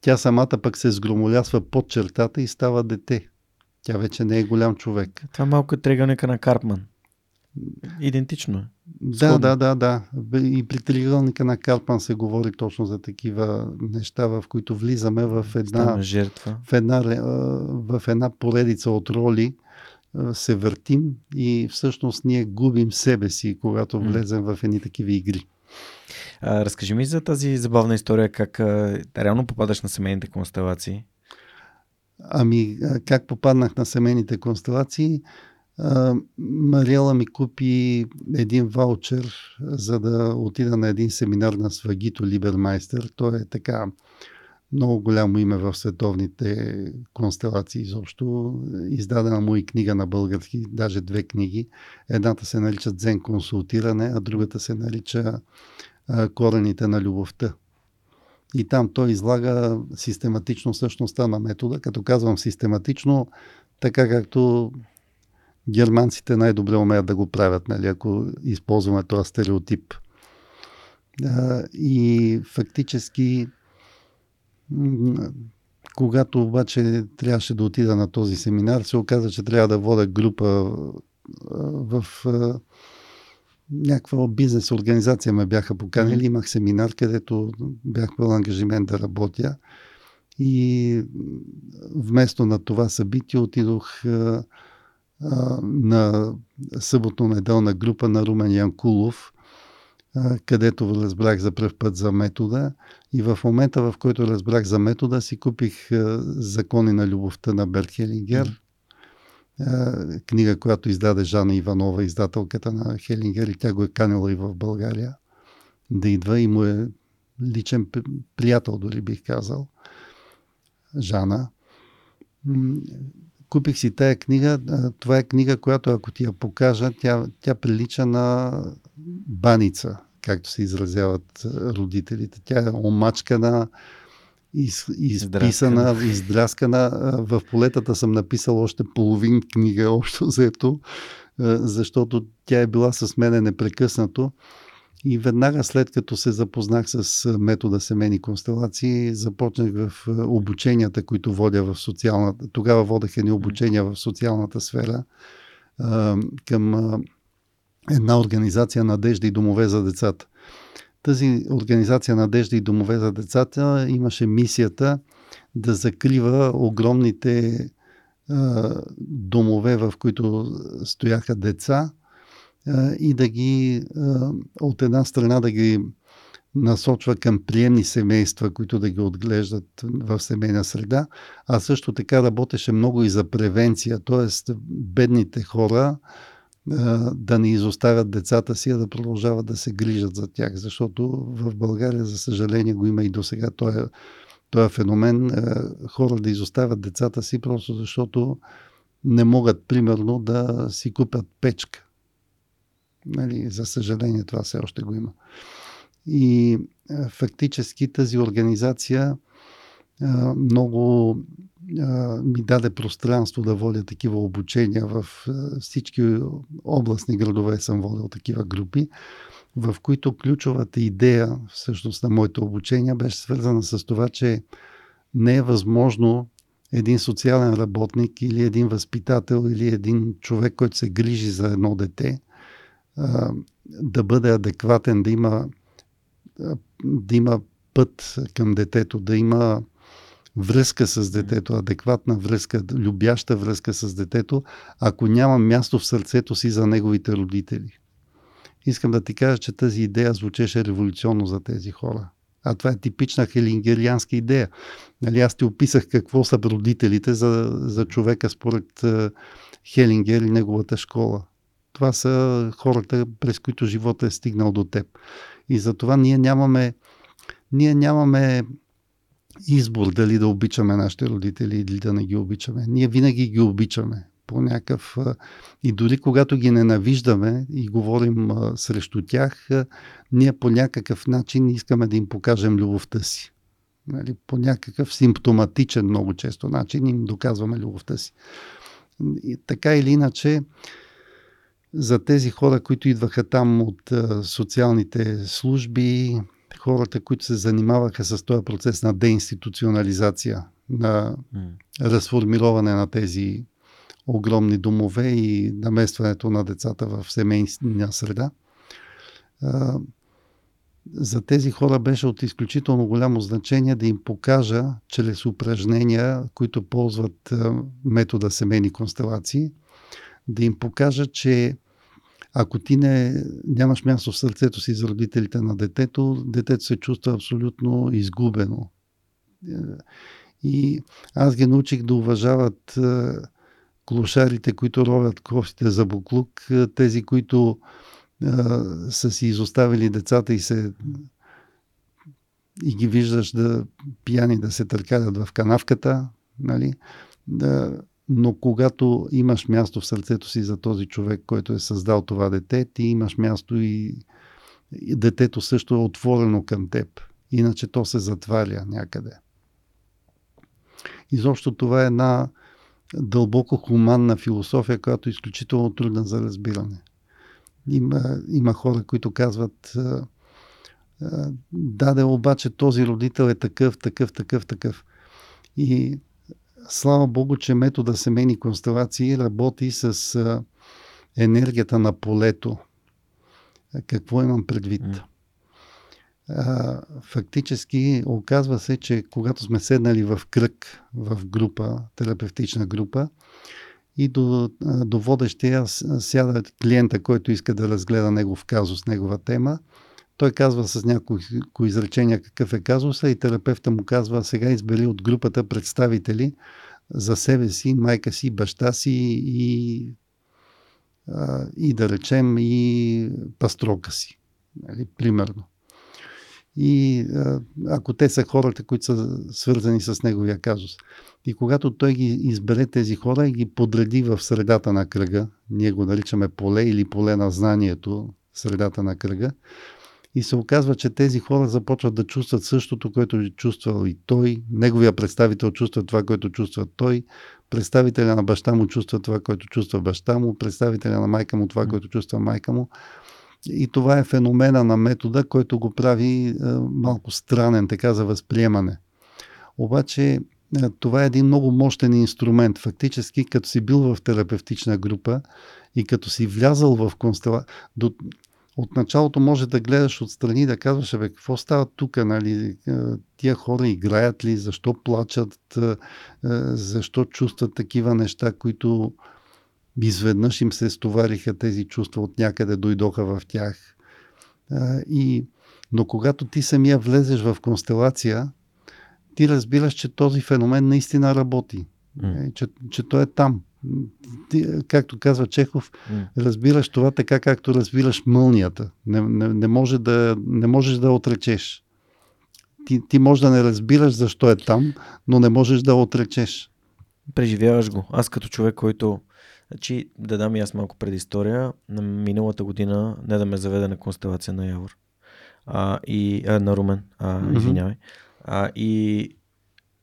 тя самата пък се сгромолясва под чертата и става дете. Тя вече не е голям човек. Това малко е триъгълника на Карпман. Идентично е. Да, Сходно. да, да, да. И при триъгълника на Карпан се говори точно за такива неща, в които влизаме в една, жертва. в една, в една поредица от роли, се въртим и всъщност ние губим себе си, когато влезем в едни такива игри. А, разкажи ми за тази забавна история, как а, реално попадаш на семейните констелации. Ами, как попаднах на семейните констелации? Мариела ми купи един ваучер, за да отида на един семинар на Свагито Либермайстер. Той е така много голямо име в световните констелации изобщо. Издадена му и книга на български, даже две книги. Едната се нарича Дзен консултиране, а другата се нарича Корените на любовта. И там той излага систематично същността на метода. Като казвам систематично, така както германците най-добре умеят да го правят, нали, ако използваме този стереотип. А, и фактически, когато обаче трябваше да отида на този семинар, се оказа, че трябва да водя група в някаква бизнес организация ме бяха поканили. Имах семинар, където бях поел ангажимент да работя. И вместо на това събитие отидох на съботно-неделна група на Румен Янкулов, където разбрах за пръв път за метода. И в момента, в който разбрах за метода, си купих Закони на любовта на Берт Хелингер. Книга, която издаде Жана Иванова, издателката на Хелингер и тя го е канила и в България. да идва и му е личен приятел, дори бих казал, Жана. Купих си тая книга. Това е книга, която ако ти я покажа, тя, тя прилича на баница, както се изразяват родителите. Тя е омачкана, из, изписана, издраскана. В полетата съм написал още половин книга, общо заето, защото тя е била с мене непрекъснато. И веднага след като се запознах с метода семейни констелации, започнах в обученията, които водя в социалната. Тогава водех едни обучения в социалната сфера към една организация Надежда и домове за децата. Тази организация Надежда и домове за децата имаше мисията да закрива огромните домове, в които стояха деца, и да ги от една страна да ги насочва към приемни семейства, които да ги отглеждат в семейна среда, а също така работеше много и за превенция, т.е. бедните хора да не изоставят децата си, а да продължават да се грижат за тях, защото в България, за съжаление, го има и до сега този, този феномен, хора да изоставят децата си, просто защото не могат, примерно, да си купят печка Нали, за съжаление това все още го има. И фактически тази организация много ми даде пространство да водя такива обучения в всички областни градове съм водил такива групи, в които ключовата идея всъщност на моето обучение беше свързана с това, че не е възможно един социален работник или един възпитател или един човек, който се грижи за едно дете – да бъде адекватен, да има, да има път към детето, да има връзка с детето, адекватна връзка, любяща връзка с детето, ако няма място в сърцето си за неговите родители. Искам да ти кажа, че тази идея звучеше революционно за тези хора. А това е типична хелингерианска идея. Нали, аз ти описах какво са родителите за, за човека според Хелингер и неговата школа. Това са хората, през които живота е стигнал до теб. И затова ние нямаме, ние нямаме избор дали да обичаме нашите родители или да не ги обичаме. Ние винаги ги обичаме по някакъв... И дори когато ги ненавиждаме и говорим срещу тях, ние по някакъв начин искаме да им покажем любовта си. Нали? По някакъв симптоматичен, много често начин им доказваме любовта си. И така или иначе, за тези хора, които идваха там от социалните служби, хората, които се занимаваха с този процес на деинституционализация, на разформироване на тези огромни домове и наместването на децата в семейна среда. За тези хора беше от изключително голямо значение да им покажа чрез упражнения, които ползват метода семейни констелации, да им покажа, че ако ти не, нямаш място в сърцето си за родителите на детето, детето се чувства абсолютно изгубено. Е, и аз ги научих да уважават е, клошарите, които ровят костите за буклук, е, тези, които са си изоставили децата и се и ги виждаш да пияни да се търкалят в канавката, нали? да, но когато имаш място в сърцето си за този човек, който е създал това дете, ти имаш място и, детето също е отворено към теб. Иначе то се затваря някъде. Изобщо това е една дълбоко хуманна философия, която е изключително трудна за разбиране. Има, има хора, които казват даде обаче този родител е такъв, такъв, такъв, такъв. И слава Богу, че метода семейни констелации работи с а, енергията на полето. Какво имам предвид? А, фактически оказва се, че когато сме седнали в кръг, в група, терапевтична група, и до, до водещия сяда клиента, който иска да разгледа негов казус, негова тема, той казва с някои изречения какъв е казуса и терапевта му казва сега избери от групата представители за себе си, майка си, баща си и, и да речем и пастрока си. Нали, примерно. и ако те са хората, които са свързани с неговия казус. И когато той ги избере тези хора и ги подреди в средата на кръга, ние го наричаме поле или поле на знанието, средата на кръга, и се оказва, че тези хора започват да чувстват същото, което е чувствал и той. Неговия представител чувства това, което чувства той. Представителя на баща му чувства това, което чувства баща му. Представителя на майка му това, което чувства майка му. И това е феномена на метода, който го прави е, малко странен така за възприемане. Обаче е, това е един много мощен инструмент. Фактически, като си бил в терапевтична група и като си влязал в констела... До... От началото може да гледаш отстрани и да казваш, бе, какво става тук, нали? Е, тия хора играят ли, защо плачат, защо чувстват такива неща, които изведнъж им се стовариха тези чувства от някъде, дойдоха в тях. И, но когато ти самия влезеш в констелация, ти разбираш, че този феномен наистина работи. Mm. Че, че той е там. Както казва Чехов, разбираш това така, както разбираш мълнията. Не, не, не, може да, не можеш да отречеш. Ти, ти можеш да не разбираш защо е там, но не можеш да отречеш. Преживяваш го. Аз като човек, който Значи, да дам и аз малко предистория. На миналата година не да ме заведе на констелация на Явор. А, и, а, на Румен, а, извинявай. А, и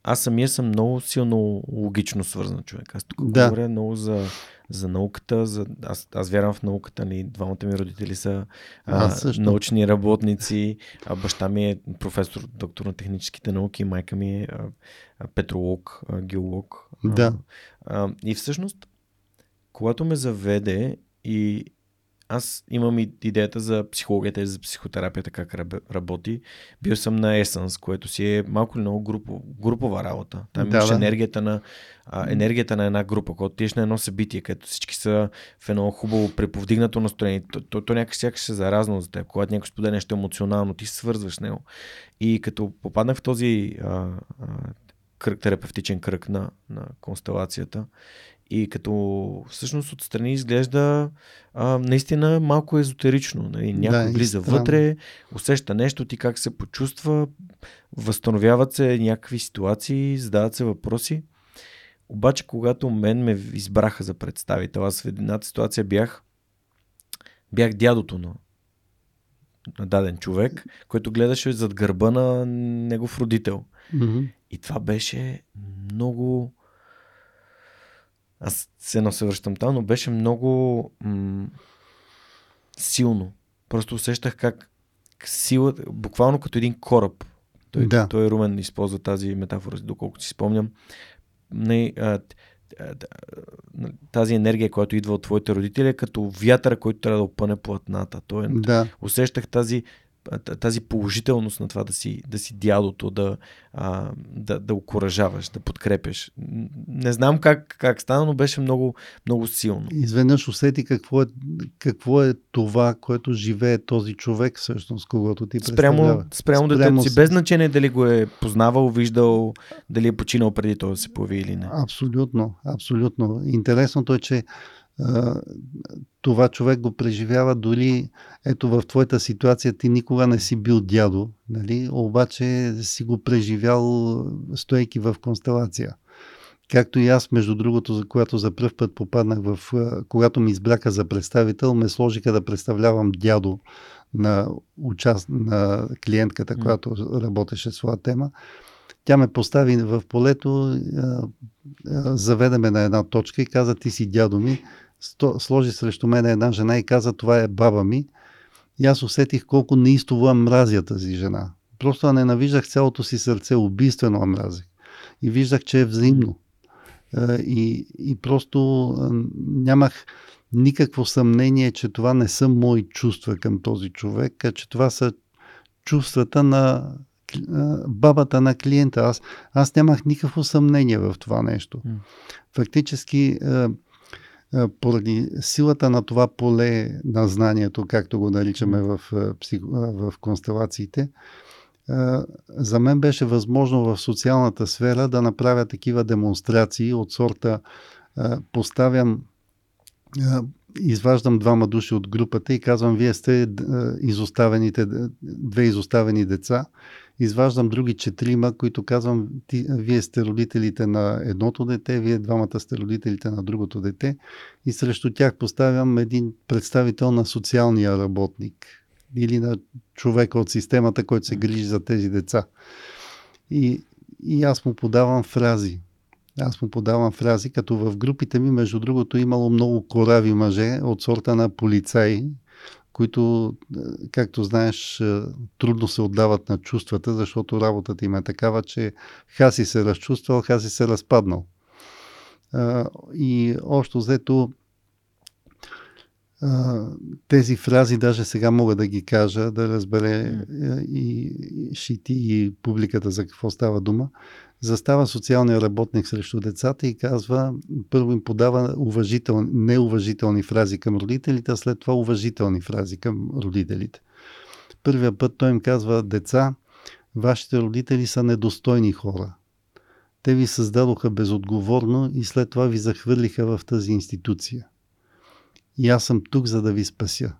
аз самия съм много силно логично свързан човек. Аз тук да. говоря много за, за науката. За... Аз, аз вярвам в науката. Ни. Двамата ми родители са а, научни работници. А баща ми е професор, доктор на техническите науки. Майка ми е а, а, петролог, а, геолог. Да. А, и всъщност когато ме заведе и аз имам и идеята за психологията и за психотерапията, как работи. Бил съм на Essence, което си е малко или много групов, групова работа. Там да, имаш да. енергията на, а, енергията на една група. Когато тиеш на едно събитие, където всички са в едно хубаво преповдигнато настроение, то, то, то някак сякаш е заразно за теб. Когато някой споделя нещо емоционално, ти се свързваш с него. И като попаднах в този а, а, кръг, терапевтичен кръг на, на констелацията и като всъщност отстрани изглежда а, наистина малко езотерично. Нали? Някой да, влиза вътре, усеща нещо, ти как се почувства, възстановяват се някакви ситуации, задават се въпроси. Обаче, когато мен ме избраха за представител, аз в едната ситуация бях, бях дядото на, на даден човек, който гледаше зад гърба на негов родител. Mm-hmm. И това беше много аз се едно се връщам там, но беше много м- силно. Просто усещах как силата, буквално като един кораб. Той, да. той Румен използва тази метафора, доколкото си спомням. Не, а, тази енергия, която идва от твоите родители, е като вятъра, който трябва да опъне платната. Той, е- да. Усещах тази тази положителност на това да си, да си дядото, да, а, да, да окоръжаваш, да подкрепяш. Не знам как, как стана, но беше много, много силно. Изведнъж усети какво е, какво е това, което живее този човек, всъщност, когато ти спрямо, спрямо детето си, без значение дали го е познавал, виждал, дали е починал преди това да се появи или не. Абсолютно, абсолютно. Интересното е, че това човек го преживява дори ето в твоята ситуация ти никога не си бил дядо, нали? обаче си го преживял стоейки в констелация. Както и аз, между другото, за която за първ път попаднах в... Когато ми избраха за представител, ме сложиха да представлявам дядо на, участ... на клиентката, която работеше своя тема. Тя ме постави в полето, заведеме на една точка и каза, ти си дядо ми, сложи срещу мен една жена и каза, това е баба ми. И аз усетих колко неистово мразя тази жена. Просто ненавиждах цялото си сърце, убийствено мразих. И виждах, че е взаимно. И, и просто нямах никакво съмнение, че това не са мои чувства към този човек, а че това са чувствата на бабата на клиента. Аз, аз нямах никакво съмнение в това нещо. Фактически, поради силата на това поле на знанието, както го наричаме в, в констелациите, за мен беше възможно в социалната сфера да направя такива демонстрации от сорта поставям изваждам двама души от групата и казвам, вие сте изоставените, две изоставени деца. Изваждам други четирима, които казвам, ти, вие сте родителите на едното дете, вие двамата сте родителите на другото дете. И срещу тях поставям един представител на социалния работник или на човека от системата, който се грижи за тези деца. И, и аз му подавам фрази. Аз му подавам фрази, като в групите ми, между другото, имало много корави мъже от сорта на полицаи, които, е, както знаеш, е, трудно се отдават на чувствата, защото работата им е такава, че Хаси се разчувствал, Хаси се разпаднал. И общо взето тези фрази даже сега мога да ги кажа, да разбере и шити и публиката за какво става дума. Застава социалния работник срещу децата и казва, първо им подава уважителни, неуважителни фрази към родителите, а след това уважителни фрази към родителите. Първия път той им казва, деца, вашите родители са недостойни хора. Те ви създадоха безотговорно и след това ви захвърлиха в тази институция и аз съм тук, за да ви спася.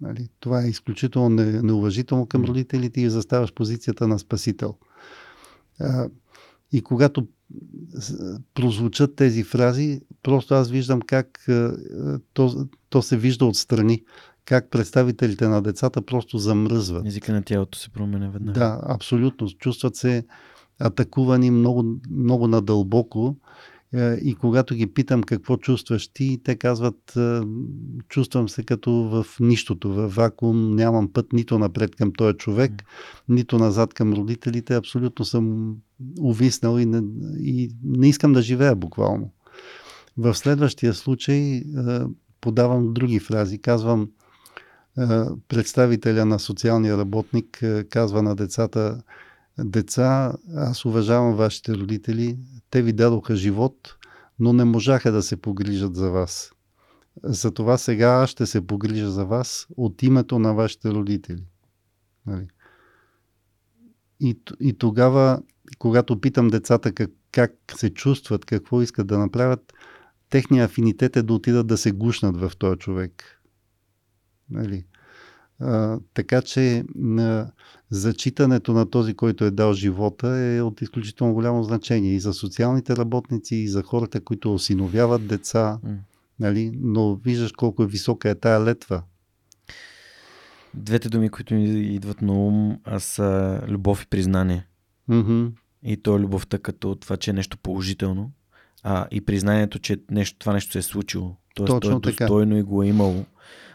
Нали? Това е изключително неуважително към родителите и заставаш позицията на спасител. А, и когато прозвучат тези фрази, просто аз виждам как то, то се вижда отстрани, как представителите на децата просто замръзват. Езика на тялото се променя веднага. Да, абсолютно. Чувстват се атакувани много, много надълбоко и когато ги питам какво чувстваш ти, те казват, е, чувствам се като в нищото, в вакуум, нямам път нито напред към този човек, нито назад към родителите, абсолютно съм увиснал и не, и не искам да живея буквално. В следващия случай е, подавам други фрази. Казвам, представителя на социалния работник казва на децата, деца, аз уважавам вашите родители, те ви дадоха живот, но не можаха да се погрижат за вас. Затова сега аз ще се погрижа за вас от името на вашите родители. Нали? И, и тогава, когато питам децата как, как се чувстват, какво искат да направят, техния афинитет е да отидат да се гушнат в този човек. Нали? А, така че а, зачитането на този, който е дал живота е от изключително голямо значение и за социалните работници, и за хората, които осиновяват деца. Mm. Нали? Но виждаш колко е висока е тая летва. Двете думи, които ми идват на ум, са любов и признание. Mm-hmm. И то е любовта като това, че е нещо положително. А, и признанието, че нещо, това нещо се е случило. Тоест, Точно то е достойно така. и го е имало.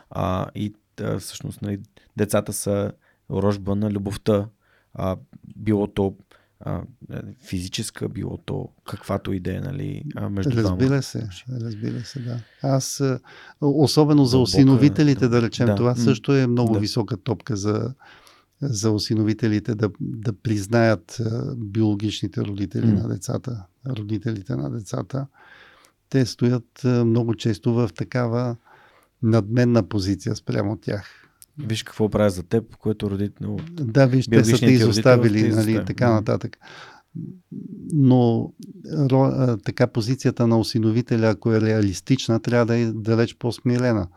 А, и а, всъщност нали, децата са рожба на любовта, а, било то а, физическа, било то каквато идея, нали, между Разбира двама. се, разбира се, да. Аз, особено за осиновителите, да речем, да. това също е много да. висока топка за, за осиновителите да, да признаят биологичните родители mm. на децата, родителите на децата. Те стоят много често в такава надменна позиция спрямо тях. Виж какво правя за теб, което родител... Да, виж, те са те изоставили, нали, така нататък. Но ро, така позицията на осиновителя, ако е реалистична, трябва да е далеч по-смирена.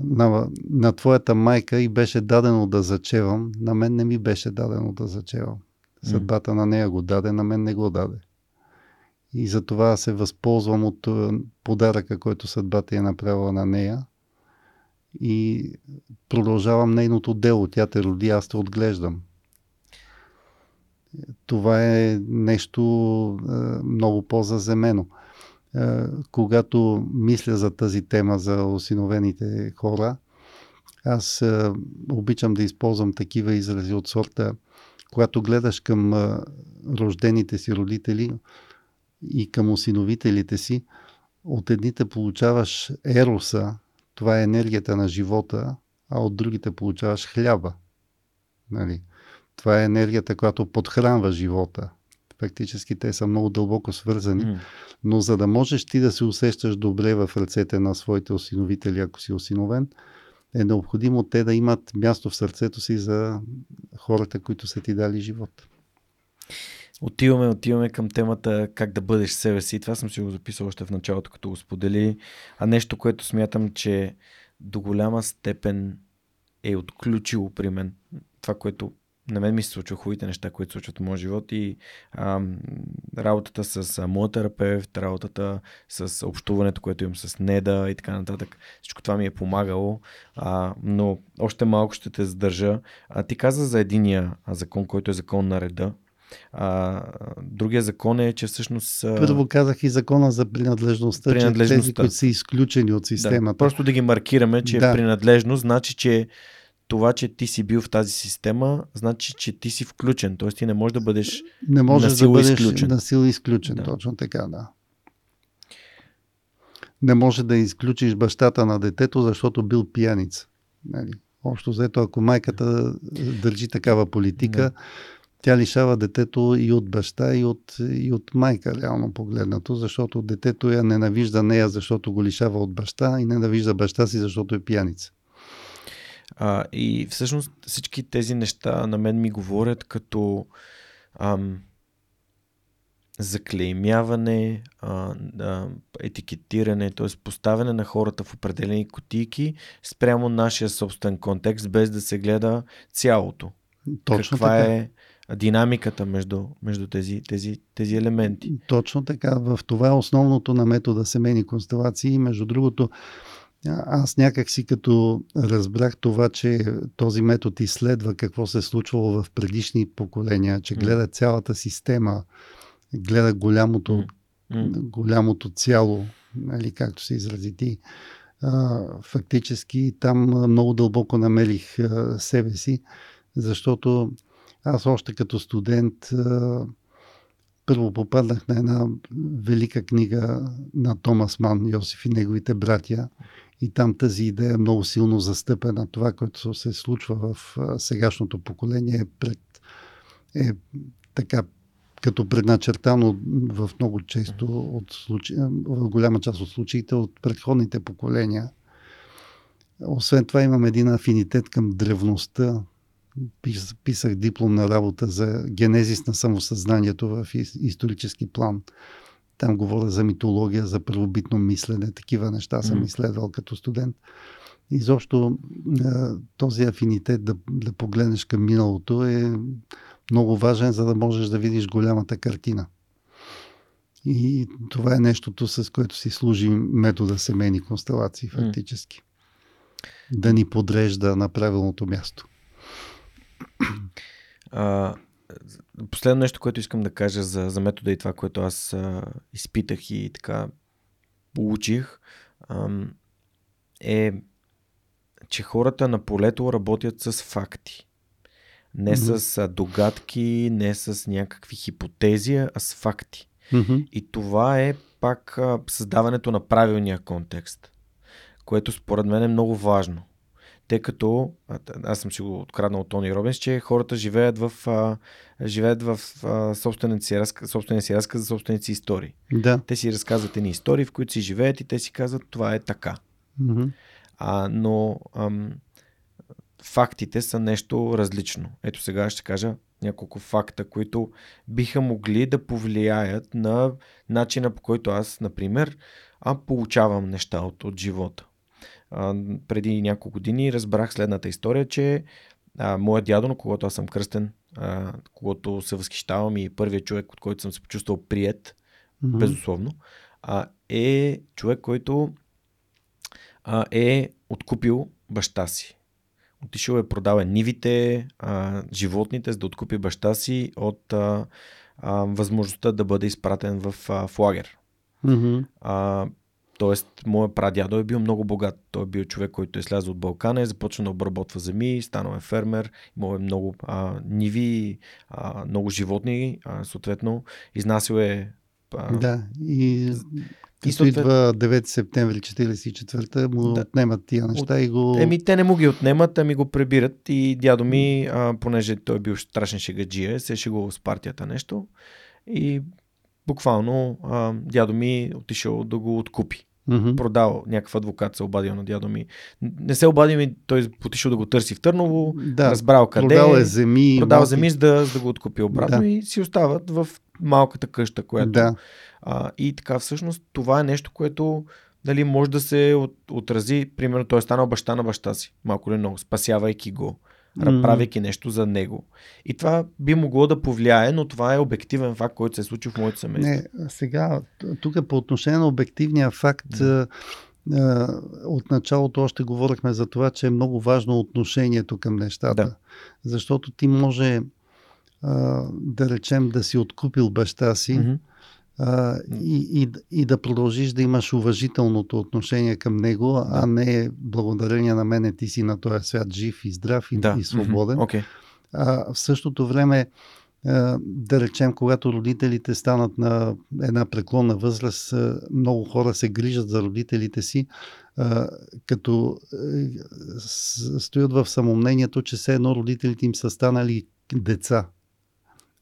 На, на твоята майка и беше дадено да зачевам, на мен не ми беше дадено да зачевам. Съдбата на нея го даде, на мен не го даде. И затова се възползвам от подаръка, който съдбата е направила на нея и продължавам нейното дело. Тя те роди, аз те отглеждам. Това е нещо е, много по-заземено. Е, когато мисля за тази тема за осиновените хора, аз е, обичам да използвам такива изрази от сорта, когато гледаш към рождените си родители и към осиновителите си, от едните получаваш ероса, това е енергията на живота, а от другите получаваш хляба. Нали? Това е енергията, която подхранва живота. Фактически те са много дълбоко свързани, mm. но за да можеш ти да се усещаш добре в ръцете на своите осиновители, ако си осиновен, е необходимо те да имат място в сърцето си за хората, които са ти дали живот. Отиваме, отиваме към темата как да бъдеш себе си. Това съм си го записал още в началото, като го сподели. А нещо, което смятам, че до голяма степен е отключило при мен това, което на мен ми се случва хубавите неща, които се случват в моя живот и а, работата с а, моят терапевт, работата с общуването, което имам с Неда и така нататък. Всичко това ми е помагало, а, но още малко ще те задържа. А, ти каза за единия закон, който е закон на реда. А, другия закон е, че всъщност... Първо казах и закона за принадлежността, принадлежността. че тези, които са изключени от системата. Да, просто да ги маркираме, че да. принадлежност значи, че това, че ти си бил в тази система, значи, че ти си включен. Т.е. ти не можеш да бъдеш Не можеш да бъдеш изключен. насила изключен. Да. Точно така, да. Не може да изключиш бащата на детето, защото бил пияница. Нали? Общо взето, ако майката държи такава политика, да. Тя лишава детето и от баща, и от, и от майка, реално погледнато, защото детето я ненавижда нея, защото го лишава от баща и ненавижда баща си, защото е пияница. А, и всъщност всички тези неща на мен ми говорят като ам, заклеймяване, а, а, етикетиране, т.е. поставяне на хората в определени котики спрямо нашия собствен контекст, без да се гледа цялото. Точно Каква така. е динамиката между, между тези, тези, тези елементи. Точно така. В това е основното на метода семейни констелации. Между другото, аз някак си като разбрах това, че този метод изследва какво се е случвало в предишни поколения, че гледа цялата система, гледа голямото, голямото цяло, нали, както се изрази ти. Фактически там много дълбоко намерих себе си, защото аз още като студент първо попаднах на една велика книга на Томас Ман, Йосиф и неговите братя. И там тази идея е много силно застъпена. Това, което се случва в сегашното поколение е, пред, е така като предначертано в много често от случаи, в голяма част от случаите от предходните поколения. Освен това имам един афинитет към древността. Писах дипломна работа за генезис на самосъзнанието в исторически план. Там говоря за митология, за правобитно мислене, такива неща съм изследвал като студент. Изобщо този афинитет да, да погледнеш към миналото е много важен, за да можеш да видиш голямата картина. И това е нещото, с което си служи метода семейни констелации, фактически. Mm. Да ни подрежда на правилното място. А, Последно нещо, което искам да кажа за, за метода и това, което аз а, изпитах и така получих, а, е, че хората на полето работят с факти. Не mm-hmm. с догадки, не с някакви хипотези, а с факти. Mm-hmm. И това е пак създаването на правилния контекст, което според мен е много важно тъй като аз съм си го откраднал от Тони Робинс, че хората живеят в, а, живеят в а, собствения, си разказ, собствения си разказ за собствените си истории. Да. Те си разказват едни истории, в които си живеят и те си казват това е така. Mm-hmm. А, но ам, фактите са нещо различно. Ето сега ще кажа няколко факта, които биха могли да повлияят на начина по който аз, например, а, получавам неща от, от живота а, преди няколко години разбрах следната история, че а, моят дядо, на когото аз съм кръстен, а, когото се възхищавам и първият човек, от който съм се почувствал прият, mm-hmm. безусловно, а, е човек, който а, е откупил баща си. Отишъл е продал е нивите, а, животните, за да откупи баща си от а, а, възможността да бъде изпратен в, а, в лагер. Mm-hmm. А, Тоест, моят прадядо е бил много богат. Той е бил човек, който е слязъл от Балкана, е започнал да обработва земи, станал е фермер, имал е много а, ниви, а, много животни, а, съответно, изнасил е. А, да, и като и съответ... идва 9 септември 44-та, му да. отнемат тия неща От... и го... Еми, те не му ги отнемат, ами го пребират и дядо ми, а, понеже той е бил страшен шегаджия, се е шегувал с партията нещо и буквално а, дядо ми отишъл да го откупи. Мгм. продал, някакъв адвокат се обадил на дядо ми. Не се обади ми, той отишъл да го търси в Търново, Да, разбрал къде продал е земи. продал малки- земи, за да, за да го откупи обратно Да. и си остават в малката къща, която... Да, А, и така, всъщност, това е нещо, което дали може да се от, отрази, примерно, той е станал баща на баща си, малко или много, спасявайки го. Mm-hmm. правейки нещо за него. И това би могло да повлияе, но това е обективен факт, който се е случил в моето семейство. Не, сега, тук по отношение на обективния факт, Да. от началото още говорихме за това, че е много важно отношението към нещата. Да. Защото ти може, да речем, да си откупил баща си Мгм. А, и, и, и да продължиш да имаш уважителното отношение към него, Да. а не благодарение на мене ти си на този свят жив и здрав и, Да. и свободен. Окей. А, в същото време, да речем, когато родителите станат на една преклонна възраст, много хора се грижат за родителите си, като е, стоят в самомнението, че все едно родителите им са станали деца.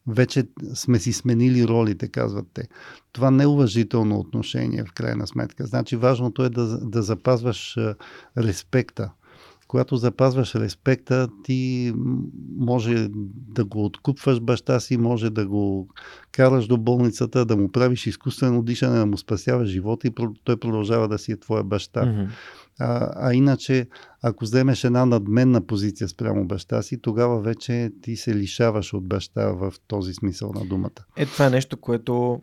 Вече сме си сменили ролите, казват те. Това не е уважително отношение, в крайна сметка. Значи важното е да, да запазваш респекта. Когато запазваш респекта, ти може да го откупваш баща си, може да го караш до болницата, да му правиш изкуствено дишане, да му спасяваш живота и той продължава да си е твоя баща. Мгм. А, а иначе, ако вземеш една надменна позиция спрямо баща си, тогава вече ти се лишаваш от баща в този смисъл на думата. Е, това е нещо, което,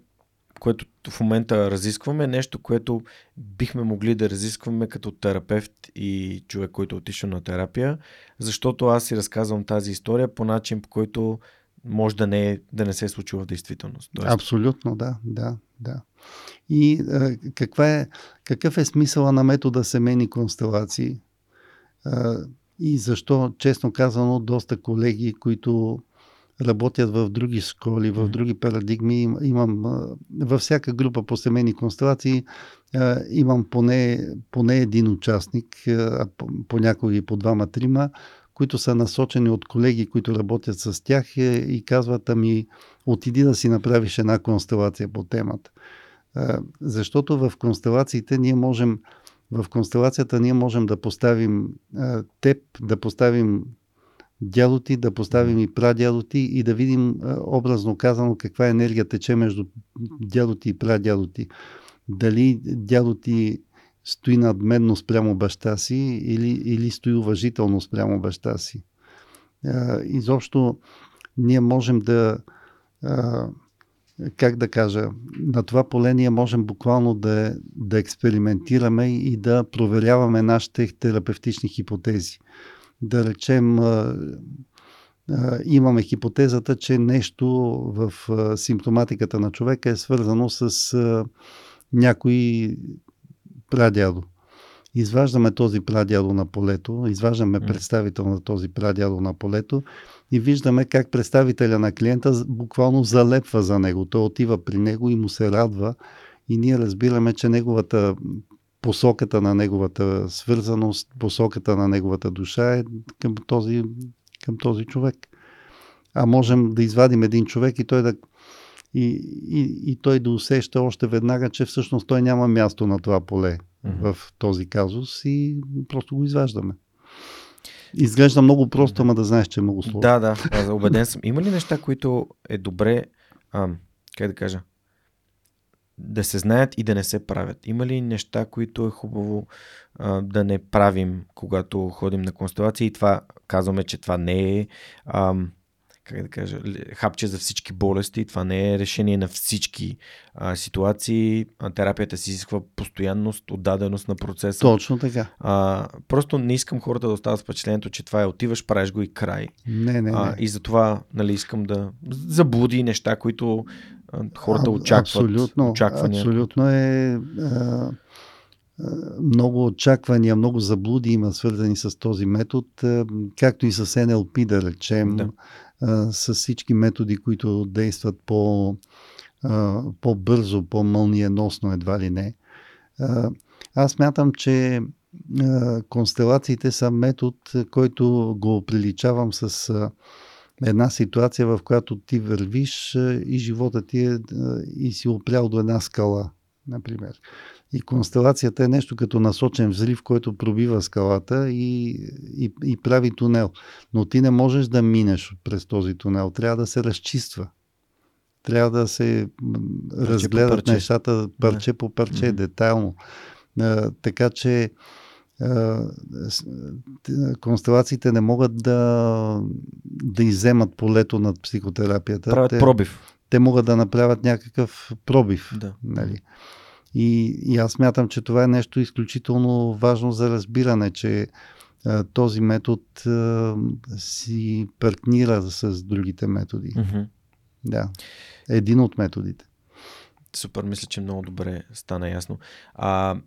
което в момента разискваме, нещо, което бихме могли да разискваме като терапевт и човек, който е отишъл на терапия, защото аз си разказвам тази история по начин, по който може да не, е, да не се е случило в действителност. Тоест, Абсолютно, да, да, да. И а, каква е, какъв е смисъла на метода семейни констелации? А, и защо, честно казано, доста колеги, които работят в други школи, в други парадигми, им- имам във всяка група по семейни констелации имам поне, поне един участник, а по- понякога и по двама-трима, които са насочени от колеги, които работят с тях е, и казват, ами отиди да си направиш една констелация по темата. Защото в констелациите ние можем, в констелацията ние можем да поставим а, теб, да поставим дядо ти, да поставим и прадядо ти и да видим а, образно казано каква енергия тече между дядо ти и прадядо ти. Дали дядо ти стои надменно спрямо баща си или, или стои уважително спрямо баща си. А, изобщо ние можем да а, как да кажа, на това поле ние можем буквално да, да експериментираме и да проверяваме нашите терапевтични хипотези. Да речем, имаме хипотезата, че нещо в симптоматиката на човека е свързано с някой прадядо. Изваждаме този прадядо на полето, изваждаме представител на този прадядо на полето и виждаме как представителя на клиента буквално залепва за него. Той отива при него и му се радва и ние разбираме, че неговата посоката на неговата свързаност, посоката на неговата душа е към този, към този човек. А можем да извадим един човек и той да и, и, и той да усеща още веднага, че всъщност той няма място на това поле Мгм. в този казус и просто го изваждаме. Изглежда много просто, ама да знаеш, че е много сложно. Да, да, аз убеден съм. Има ли неща, които е добре, ам, как да кажа, да се знаят и да не се правят? Има ли неща, които е хубаво а, да не правим, когато ходим на констелация? И това казваме, че това не е ам, как да кажа, хапче за всички болести. Това не е решение на всички а, ситуации. А, терапията си изисква постоянност, отдаденост на процеса. Точно така. А, просто не искам хората да остават с впечатлението, че това е отиваш, правиш го и край. Не, не, не. А, и затова нали, искам да заблуди неща, които а, хората очакват. Абсолютно, очаквания. абсолютно е а, много очаквания, много заблуди има свързани с този метод, както и с NLP, да речем, Да. А, с всички методи, които действат по, а, по-бързо, по-мълниеносно, едва ли не. А, аз мятам, че а, констелациите са метод, който го приличавам с а, една ситуация, в която ти вървиш а, и живота ти е а, и си опрял до една скала. например. И констелацията е нещо като насочен взрив, който пробива скалата и, и, и прави тунел. Но ти не можеш да минеш през този тунел. Трябва да се разчиства. Трябва да се парче разгледат парче. нещата парче да. по парче, mm-hmm. детайлно. А, така че а, констелациите не могат да, да иземат полето над психотерапията. Правят те, пробив. Те могат да направят някакъв пробив. Да. Нали? И, и аз мятам, че това е нещо изключително важно за разбиране, че а, този метод а, си партнира с другите методи. Mm-hmm. Да. Един от методите. Супер, мисля, че много добре стана ясно. А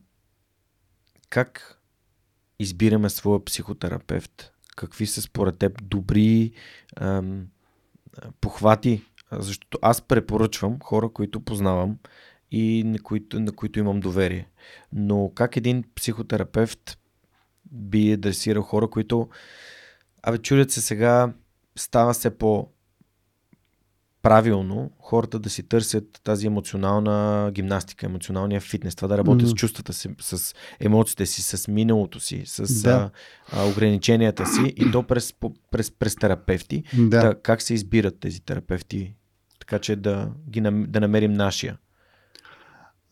как избираме своя психотерапевт? Какви са според теб добри ам, похвати? Защото аз препоръчвам хора, които познавам и на които, на които имам доверие. Но как един психотерапевт би адресирал хора, които абе чудят се сега, става се по правилно хората да си търсят тази емоционална гимнастика, емоционалния фитнес, това да работят mm. с чувствата си, с емоциите си, с миналото си, с да. а, ограниченията си и то през, през, през терапевти. Да. Та, как се избират тези терапевти, така че да, ги, да намерим нашия?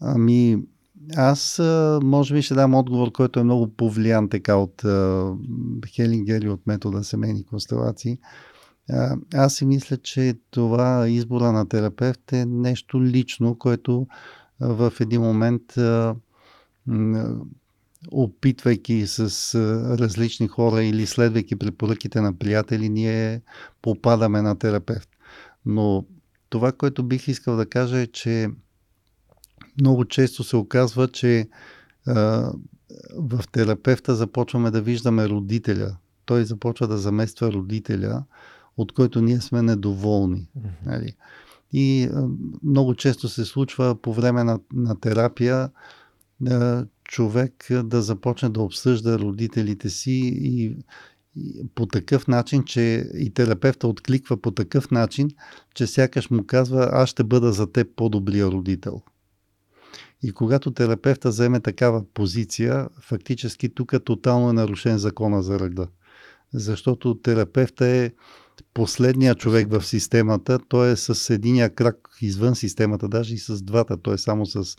Ами, аз може би ще дам отговор, който е много повлиян така от Хелингер и от метода семейни констелации. Аз си мисля, че това избора на терапевт е нещо лично, което в един момент опитвайки с различни хора или следвайки препоръките на приятели, ние попадаме на терапевт. Но това, което бих искал да кажа е, че много често се оказва, че а, в терапевта започваме да виждаме родителя. Той започва да замества родителя, от който ние сме недоволни. Mm-hmm. Нали? И а, много често се случва по време на, на терапия а, човек да започне да обсъжда родителите си и, и по такъв начин, че и терапевта откликва по такъв начин, че сякаш му казва, аз ще бъда за теб по-добрия родител. И когато терапевта вземе такава позиция, фактически тук е тотално е нарушен закона за реда. Защото терапевта е последния човек в системата, той е с единия крак извън системата, даже и с двата, той е само с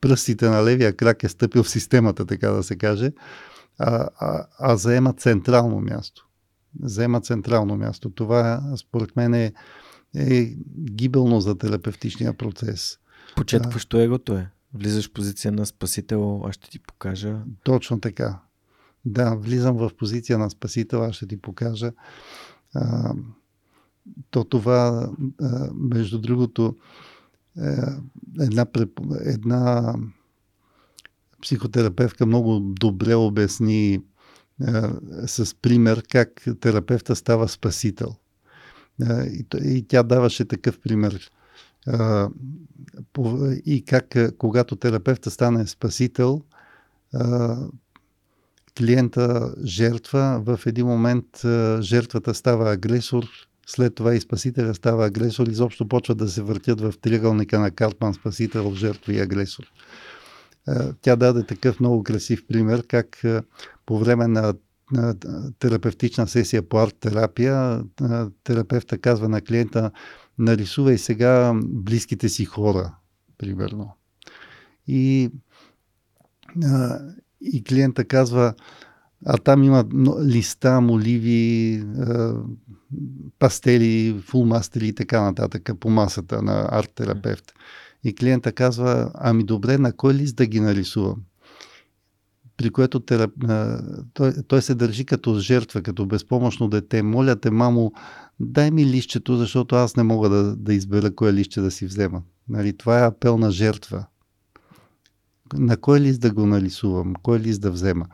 пръстите на левия крак е стъпил в системата, така да се каже, а, а, а заема централно място. Заема централно място. Това, според мен, е, е гибелно за терапевтичния процес. Почетващо егото е. Влизаш в позиция на спасител, аз ще ти покажа. Точно така. Да, влизам в позиция на спасител, аз ще ти покажа. А, то това, а, между другото, е, една, една психотерапевтка много добре обясни е, с пример как терапевта става спасител. Е, и, и тя даваше такъв пример и как когато терапевта стане спасител, клиента жертва, в един момент жертвата става агресор, след това и спасителя става агресор, изобщо почва да се въртят в триъгълника на Картман спасител, жертва и агресор. Тя даде такъв много красив пример, как по време на терапевтична сесия по арт-терапия, терапевта казва на клиента, нарисувай сега близките си хора, примерно. И, а, и клиента казва, а там има листа, моливи, пастели, фулмастери и така нататък по масата на арт-терапевт. И клиента казва, ами добре, на кой лист да ги нарисувам? При което терап... той, той се държи като жертва, като безпомощно дете. Моля те, мамо, дай ми лището, защото аз не мога да, да избера кое лище да си взема. Нали, това е апел на жертва. На кой лист да го нарисувам, кой лист да взема.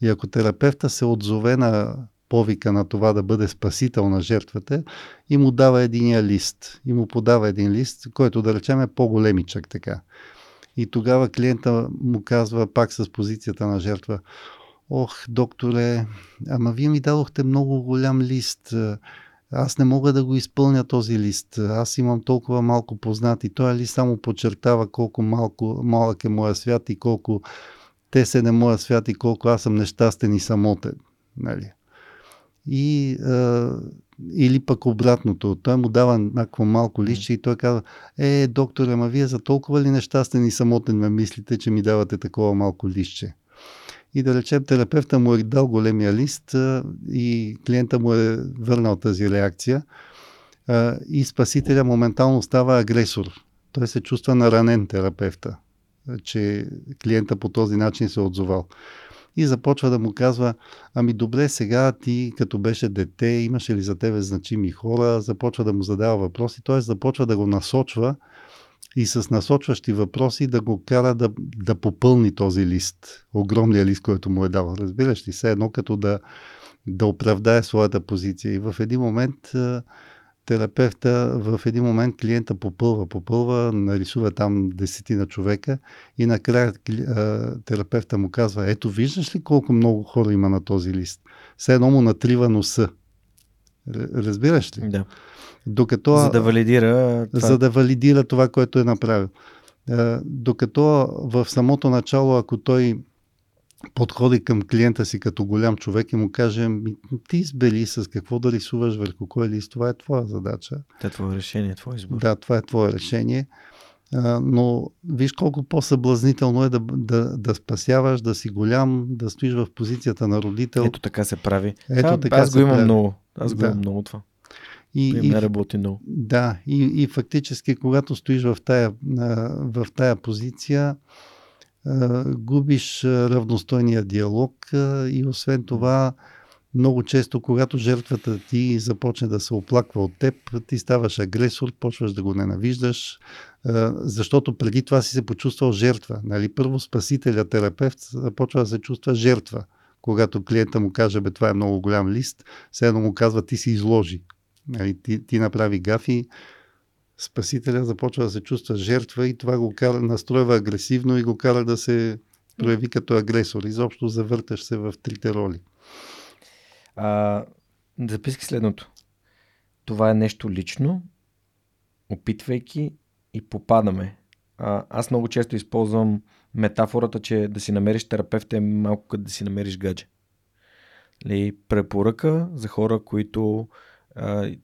И ако терапевта се отзове на повика на това да бъде спасител на жертвата и му дава единия лист. И му подава един лист, който да речем е по-големичък така. И тогава клиента му казва пак с позицията на жертва, ох, докторе, ама вие ми дадохте много голям лист, аз не мога да го изпълня този лист. Аз имам толкова малко познати. Той лист само подчертава колко малко, малък е моя свят и колко те се не моя свят и колко аз съм нещастен и самотен. Нали? И, а, или пък обратното. Той му дава някакво малко лище и той казва, е, доктор, ама вие за толкова ли нещастен и самотен ме мислите, че ми давате такова малко лище? И да речем, терапевта му е дал големия лист и клиента му е върнал тази реакция и спасителя моментално става агресор. Той се чувства наранен терапевта, че клиента по този начин се е отзовал и започва да му казва, ами добре, сега ти като беше дете, имаше ли за тебе значими хора, започва да му задава въпроси, т.е. започва да го насочва и с насочващи въпроси да го кара да, да попълни този лист, огромния лист, който му е дал. Разбираш ли, все едно като да, да оправдае своята позиция. И в един момент терапевта в един момент клиента попълва, попълва, нарисува там десетина човека и накрая терапевта му казва, ето виждаш ли колко много хора има на този лист? Все едно му натрива носа. Разбираш ли? Да. Докато, за да валидира това. За да валидира това, което е направил. Докато в самото начало, ако той подходи към клиента си като голям човек и му каже, ти избери с какво да рисуваш върху кой лист, това е твоя задача. Това е твое решение, твое избор. Да, това е твое решение. А, но виж колко по-съблазнително е да, да, да спасяваш, да си голям, да стоиш в позицията на родител. Ето така се прави. Ето това, така аз го имам прави. много. Аз го Да. имам много това. И, И, и, не работи много. Да, и, и фактически, когато стоиш в тая, а, в тая позиция, а, губиш равностойния диалог и освен това, много често, когато жертвата ти започне да се оплаква от теб, ти ставаш агресор, почваш да го ненавиждаш, защото преди това си се почувствал жертва. Нали? Първо спасителя, терапевт, започва да се чувства жертва. Когато клиента му каже, бе, това е много голям лист, все му казва, ти си изложи. Нали, ти, ти направи гафи, спасителя започва да се чувства жертва и това го кара, настройва агресивно и го кара да се прояви като агресор. Изобщо завърташ се в трите роли. А, записки следното. Това е нещо лично, опитвайки и попадаме. А, аз много често използвам метафората, че да си намериш терапевт е малко като да си намериш гадже. Ли, препоръка за хора, които а,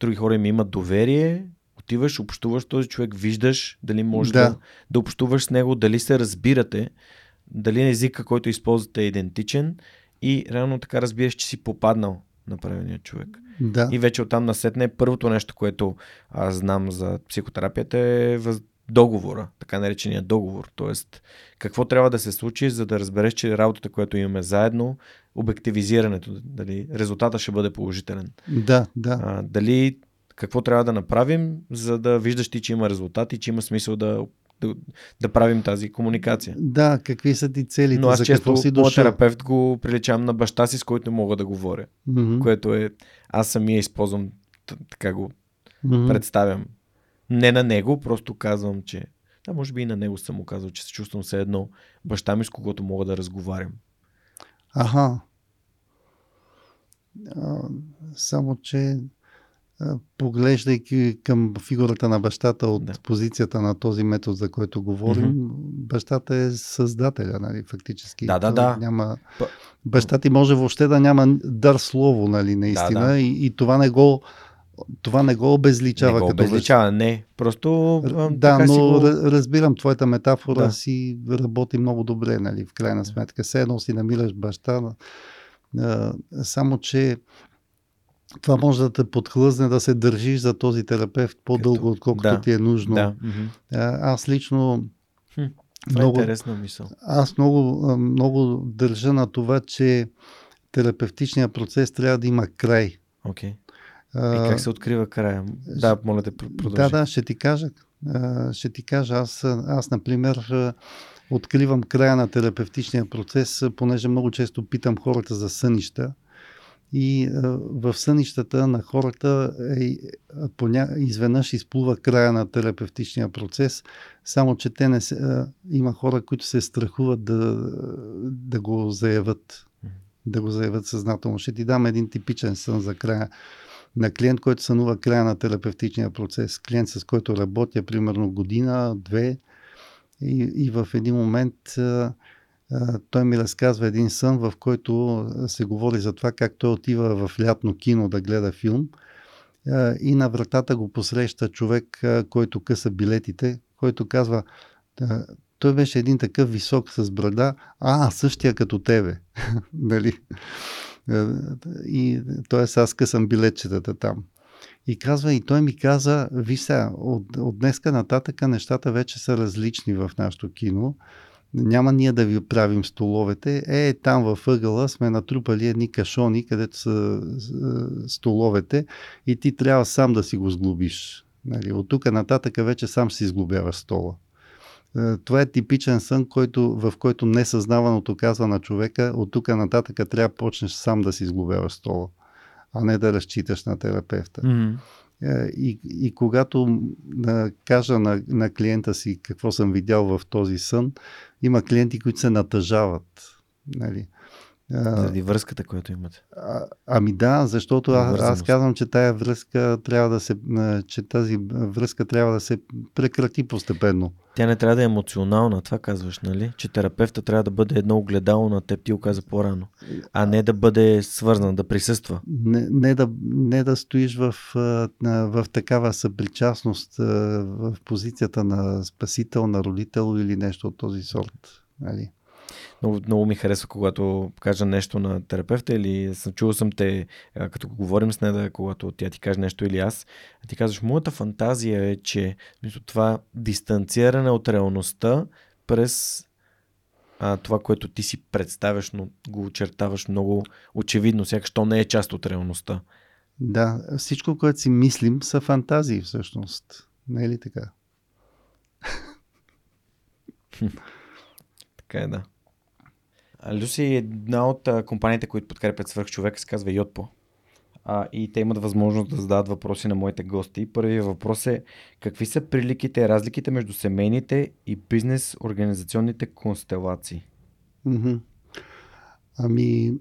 други хора им имат доверие, отиваш, общуваш този човек, виждаш дали можеш да. Да. да, да общуваш с него, дали се разбирате, дали езика, който използвате е идентичен и реално така разбираш, че си попаднал на правилния човек. Да. И вече оттам насетне първото нещо, което аз знам за психотерапията е въз... договора, така наречения договор. Тоест, какво трябва да се случи, за да разбереш, че работата, която имаме заедно, обективизирането, дали резултата ще бъде положителен. Да, да. А, дали какво трябва да направим, за да виждаш ти, че има резултати, че има смисъл да, да, да правим тази комуникация. Да, какви са ти целите? Но аз за често си дошъл? терапевт го приличам на баща си, с който мога да говоря. Мгм. Което е, аз самия използвам, така го Мгм. представям. Не на него, просто казвам, че да, може би и на него съм му казал, че се чувствам все едно баща ми, с когото мога да разговарям. Аха. А, само, че поглеждайки към фигурата на бащата от Да. позицията на този метод, за който говорим, бащата е създателя, нали, фактически. Да, да, да. Няма... Баща ти може въобще да няма дар слово, нали, наистина, Да, да. И, и това не го това не го обезличава не го като обезличава, не. Просто Да, но си го... ра- разбирам, твоята метафора Да. си работи много добре, нали, в крайна сметка. Все едно си намираш баща, само че това може да те подхлъзне да се държиш за този терапевт по-дълго, Като- отколкото да, ти е нужно. Да. аз лично Хм, Това много, е интересна мисъл. аз много, много държа на това, че терапевтичният процес трябва да има край. Окей. И А, как се открива края? Да, моля те, пр- продължи. Да, да, ще ти кажа. Ще ти кажа. Аз, аз например, откривам края на терапевтичния процес, понеже много често питам хората за сънища. И в сънищата на хората е, поня... изведнъж изплува края на терапевтичния процес, само че те не се, а, има хора, които се страхуват да, да го заявят. Да го заявят съзнателно. Ще ти дам един типичен сън за края на клиент, който сънува края на терапевтичния процес, клиент с който работя примерно година, две и, и в един момент а, той ми разказва един сън, в който се говори за това как той отива в лятно кино да гледа филм и на вратата го посреща човек, който къса билетите, който казва той беше един такъв висок с брада, а, същия като тебе. нали? И т.е. аз късам билетчетата там. И казва, и той ми каза, виж сега, от, от днеска нататъка нещата вече са различни в нашото кино. Няма ние да ви правим столовете. Е, там във ъгъла сме натрупали едни кашони, където са столовете и ти трябва сам да си го сглобиш. Нали, от тук нататъка вече сам си сглобяваш стола. Е, това е типичен сън, който, в който несъзнаваното казва на човека, от тук нататък трябва да почнеш сам да си сглобяваш стола, а не да разчиташ на терапевта. Mm-hmm. И, и когато кажа на, на клиента си какво съм видял в този сън, има клиенти, които се натъжават. Нали? Заради връзката, която имате. А, ами да, защото аз, аз казвам, че тая връзка трябва да се, че тази връзка трябва да се прекрати постепенно. Тя не трябва да е емоционална, това казваш, нали? Че терапевта трябва да бъде едно огледало на теб, ти го каза по-рано, а не да бъде свързан, да присъства. Не, не, да, не да стоиш в, в такава съпричастност в позицията на спасител, на родител или нещо от този сорт. Нали? Много, много ми харесва, когато кажа нещо на терапевта или съм чувал съм те, като говорим с нея, когато тя ти каже нещо или аз, ти казваш, моята фантазия е, че това дистанциране от реалността през а, това, което ти си представяш, но го очертаваш много очевидно, сякаш то не е част от реалността. Да, всичко, което си мислим, са фантазии всъщност. Не е ли така? така е, да. Люси е една от компаниите, които подкрепят свърх човека, се казва Йотпо. А, и те имат възможност да зададат въпроси на моите гости. Първият въпрос е какви са приликите разликите между семейните и бизнес организационните констелации? Mm-hmm. Ами,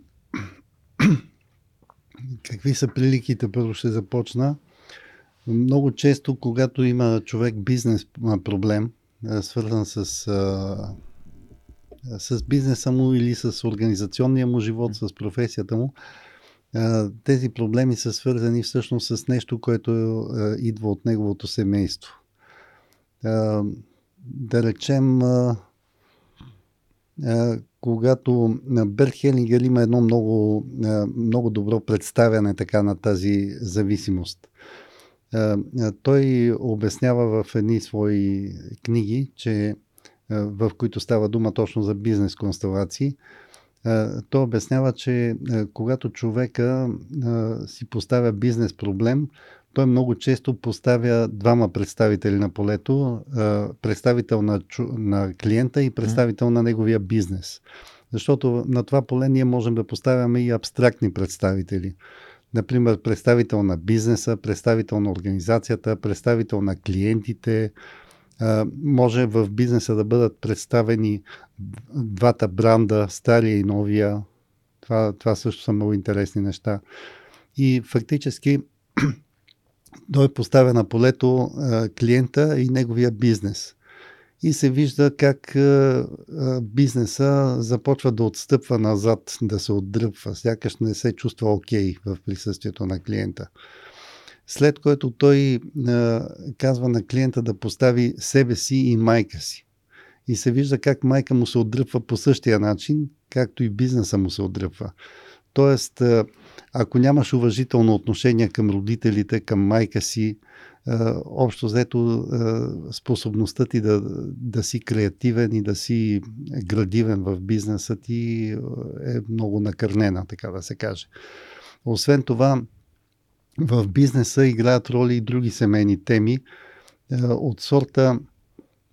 какви са приликите? Първо ще започна. Много често, когато има човек бизнес проблем, свързан с с бизнеса му или с организационния му живот, с професията му, тези проблеми са свързани всъщност с нещо, което идва от неговото семейство. Да речем, когато Берт Хелингер има едно много, много добро представяне така на тази зависимост. Той обяснява в едни свои книги, че в които става дума точно за бизнес констелации, то обяснява, че когато човека си поставя бизнес проблем, той много често поставя двама представители на полето, представител на, на клиента и представител на неговия бизнес. Защото на това поле ние можем да поставяме и абстрактни представители. Например, представител на бизнеса, представител на организацията, представител на клиентите, може в бизнеса да бъдат представени двата бранда, стария и новия. Това, това също са много интересни неща. И фактически той поставя на полето клиента и неговия бизнес. И се вижда как бизнеса започва да отстъпва назад, да се отдръпва, сякаш не се чувства окей okay в присъствието на клиента след което той а, казва на клиента да постави себе си и майка си. И се вижда как майка му се отдръпва по същия начин, както и бизнеса му се отдръпва. Тоест, а, ако нямаш уважително отношение към родителите, към майка си, а, общо взето способността ти да, да си креативен и да си градивен в бизнеса ти е много накърнена, така да се каже. Освен това, в бизнеса играят роли и други семейни теми е, от сорта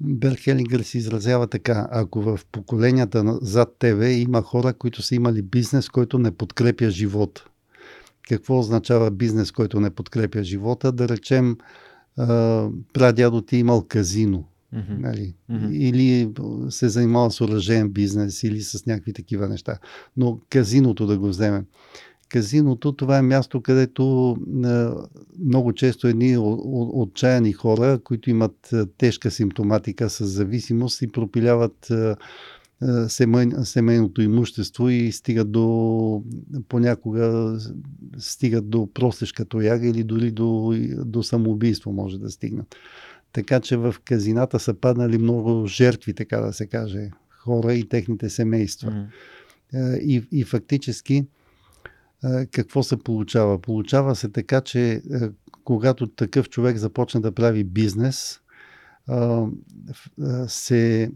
Бер Хелингър се изразява така. Ако в поколенията зад тебе има хора, които са имали бизнес, който не подкрепя живота. Какво означава бизнес, който не подкрепя живота? Да речем, прадядо ти имал казино. Mm-hmm. Нали? Mm-hmm. Или се занимава с оръжен бизнес, или с някакви такива неща. Но казиното да го вземем казиното това е място, където много често едни отчаяни хора, които имат тежка симптоматика с зависимост и пропиляват семейното имущество и стигат до понякога стигат до простешка тояга или дори до, до самоубийство може да стигнат. Така че в казината са паднали много жертви, така да се каже, хора и техните семейства. Mm-hmm. И, и фактически какво се получава? Получава се така, че когато такъв човек започне да прави бизнес, се,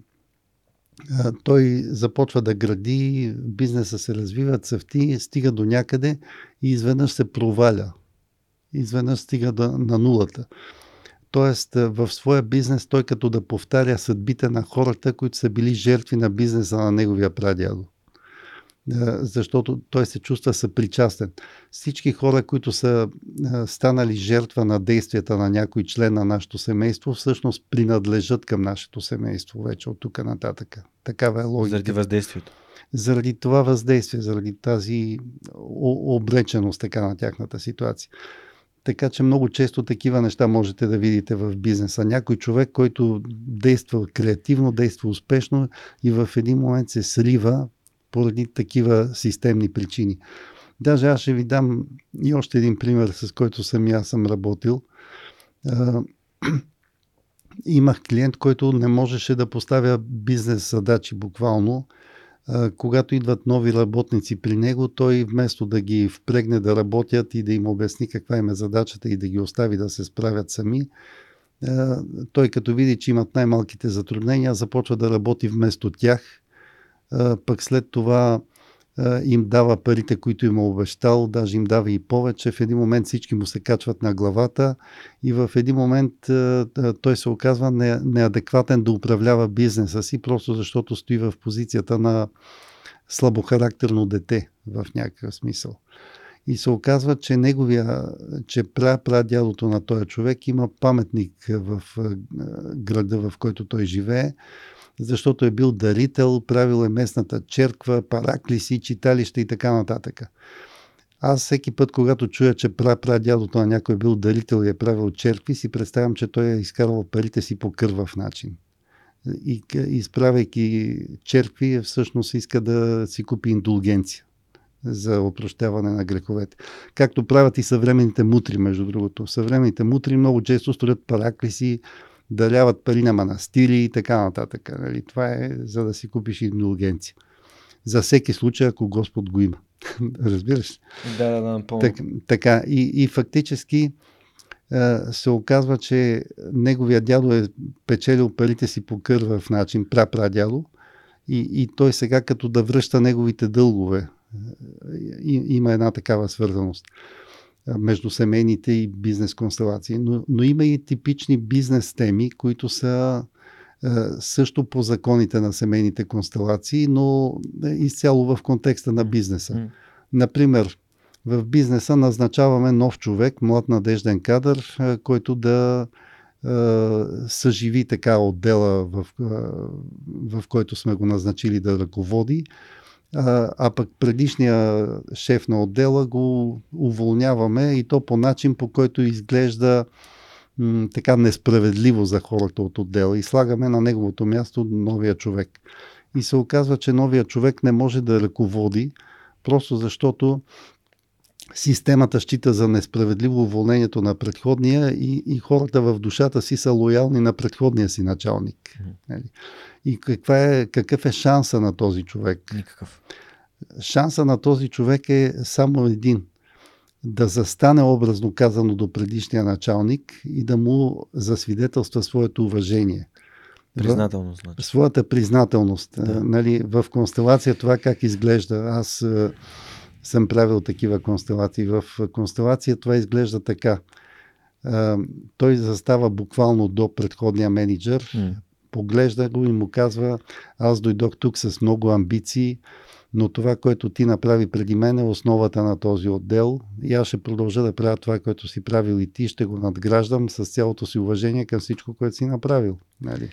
той започва да гради, бизнеса се развива, цъфти, стига до някъде и изведнъж се проваля. Изведнъж стига да, на нулата. Тоест, в своя бизнес той като да повтаря съдбите на хората, които са били жертви на бизнеса на неговия прадядо защото той се чувства съпричастен. Всички хора, които са станали жертва на действията на някой член на нашето семейство, всъщност принадлежат към нашето семейство вече от тук нататък. Такава е логика. Заради въздействието. Заради това въздействие, заради тази облеченост така на тяхната ситуация. Така че много често такива неща можете да видите в бизнеса. Някой човек, който действа креативно, действа успешно и в един момент се срива поради такива системни причини. Даже аз ще ви дам и още един пример, с който съм аз съм работил. имах клиент, който не можеше да поставя бизнес задачи буквално. когато идват нови работници при него, той вместо да ги впрегне да работят и да им обясни каква им е задачата и да ги остави да се справят сами, той като види, че имат най-малките затруднения, започва да работи вместо тях – пък след това им дава парите, които им е обещал, даже им дава и повече. В един момент всички му се качват на главата и в един момент той се оказва неадекватен да управлява бизнеса си, просто защото стои в позицията на слабохарактерно дете в някакъв смисъл. И се оказва, че неговия, че пра, прадядото на този човек има паметник в града, в който той живее, защото е бил дарител, правил е местната черква, параклиси, читалища и така нататък. Аз всеки път, когато чуя, че прадядото на някой е бил дарител и е правил черкви, си представям, че той е изкарвал парите си по кървав начин. И изправяйки черкви, всъщност иска да си купи индулгенция за опрощаване на греховете. Както правят и съвременните мутри, между другото. Съвременните мутри много често строят параклиси, даряват пари на манастири и така нататък. Нали? Това е за да си купиш индулгенция. За всеки случай, ако Господ го има. Разбираш? Да, да, да, напълно. Так, така. И, и фактически се оказва, че неговия дядо е печелил парите си по кървав начин, прапрадядо, и, и той сега като да връща неговите дългове. И, има една такава свързаност между семейните и бизнес констелации. Но, но има и типични бизнес теми, които са също по законите на семейните констелации, но изцяло в контекста на бизнеса. Например, в бизнеса назначаваме нов човек, млад надежден кадър, който да съживи така отдела, в, в който сме го назначили да ръководи а, пък предишния шеф на отдела го уволняваме и то по начин, по който изглежда м, така несправедливо за хората от отдела и слагаме на неговото място новия човек. И се оказва, че новия човек не може да ръководи, просто защото системата счита за несправедливо уволнението на предходния и, и хората в душата си са лоялни на предходния си началник. Mm-hmm. И каква е, какъв е шанса на този човек? Никакъв. Шанса на този човек е само един. Да застане образно казано до предишния началник и да му засвидетелства своето уважение. Признателност, значи. Своята признателност. Да. Нали, в констелация това как изглежда. Аз съм правил такива констелации. В констелация това изглежда така. той застава буквално до предходния менеджер, mm. поглежда го и му казва, аз дойдох тук с много амбиции, но това, което ти направи преди мен е основата на този отдел и аз ще продължа да правя това, което си правил и ти, ще го надграждам с цялото си уважение към всичко, което си направил. Нали?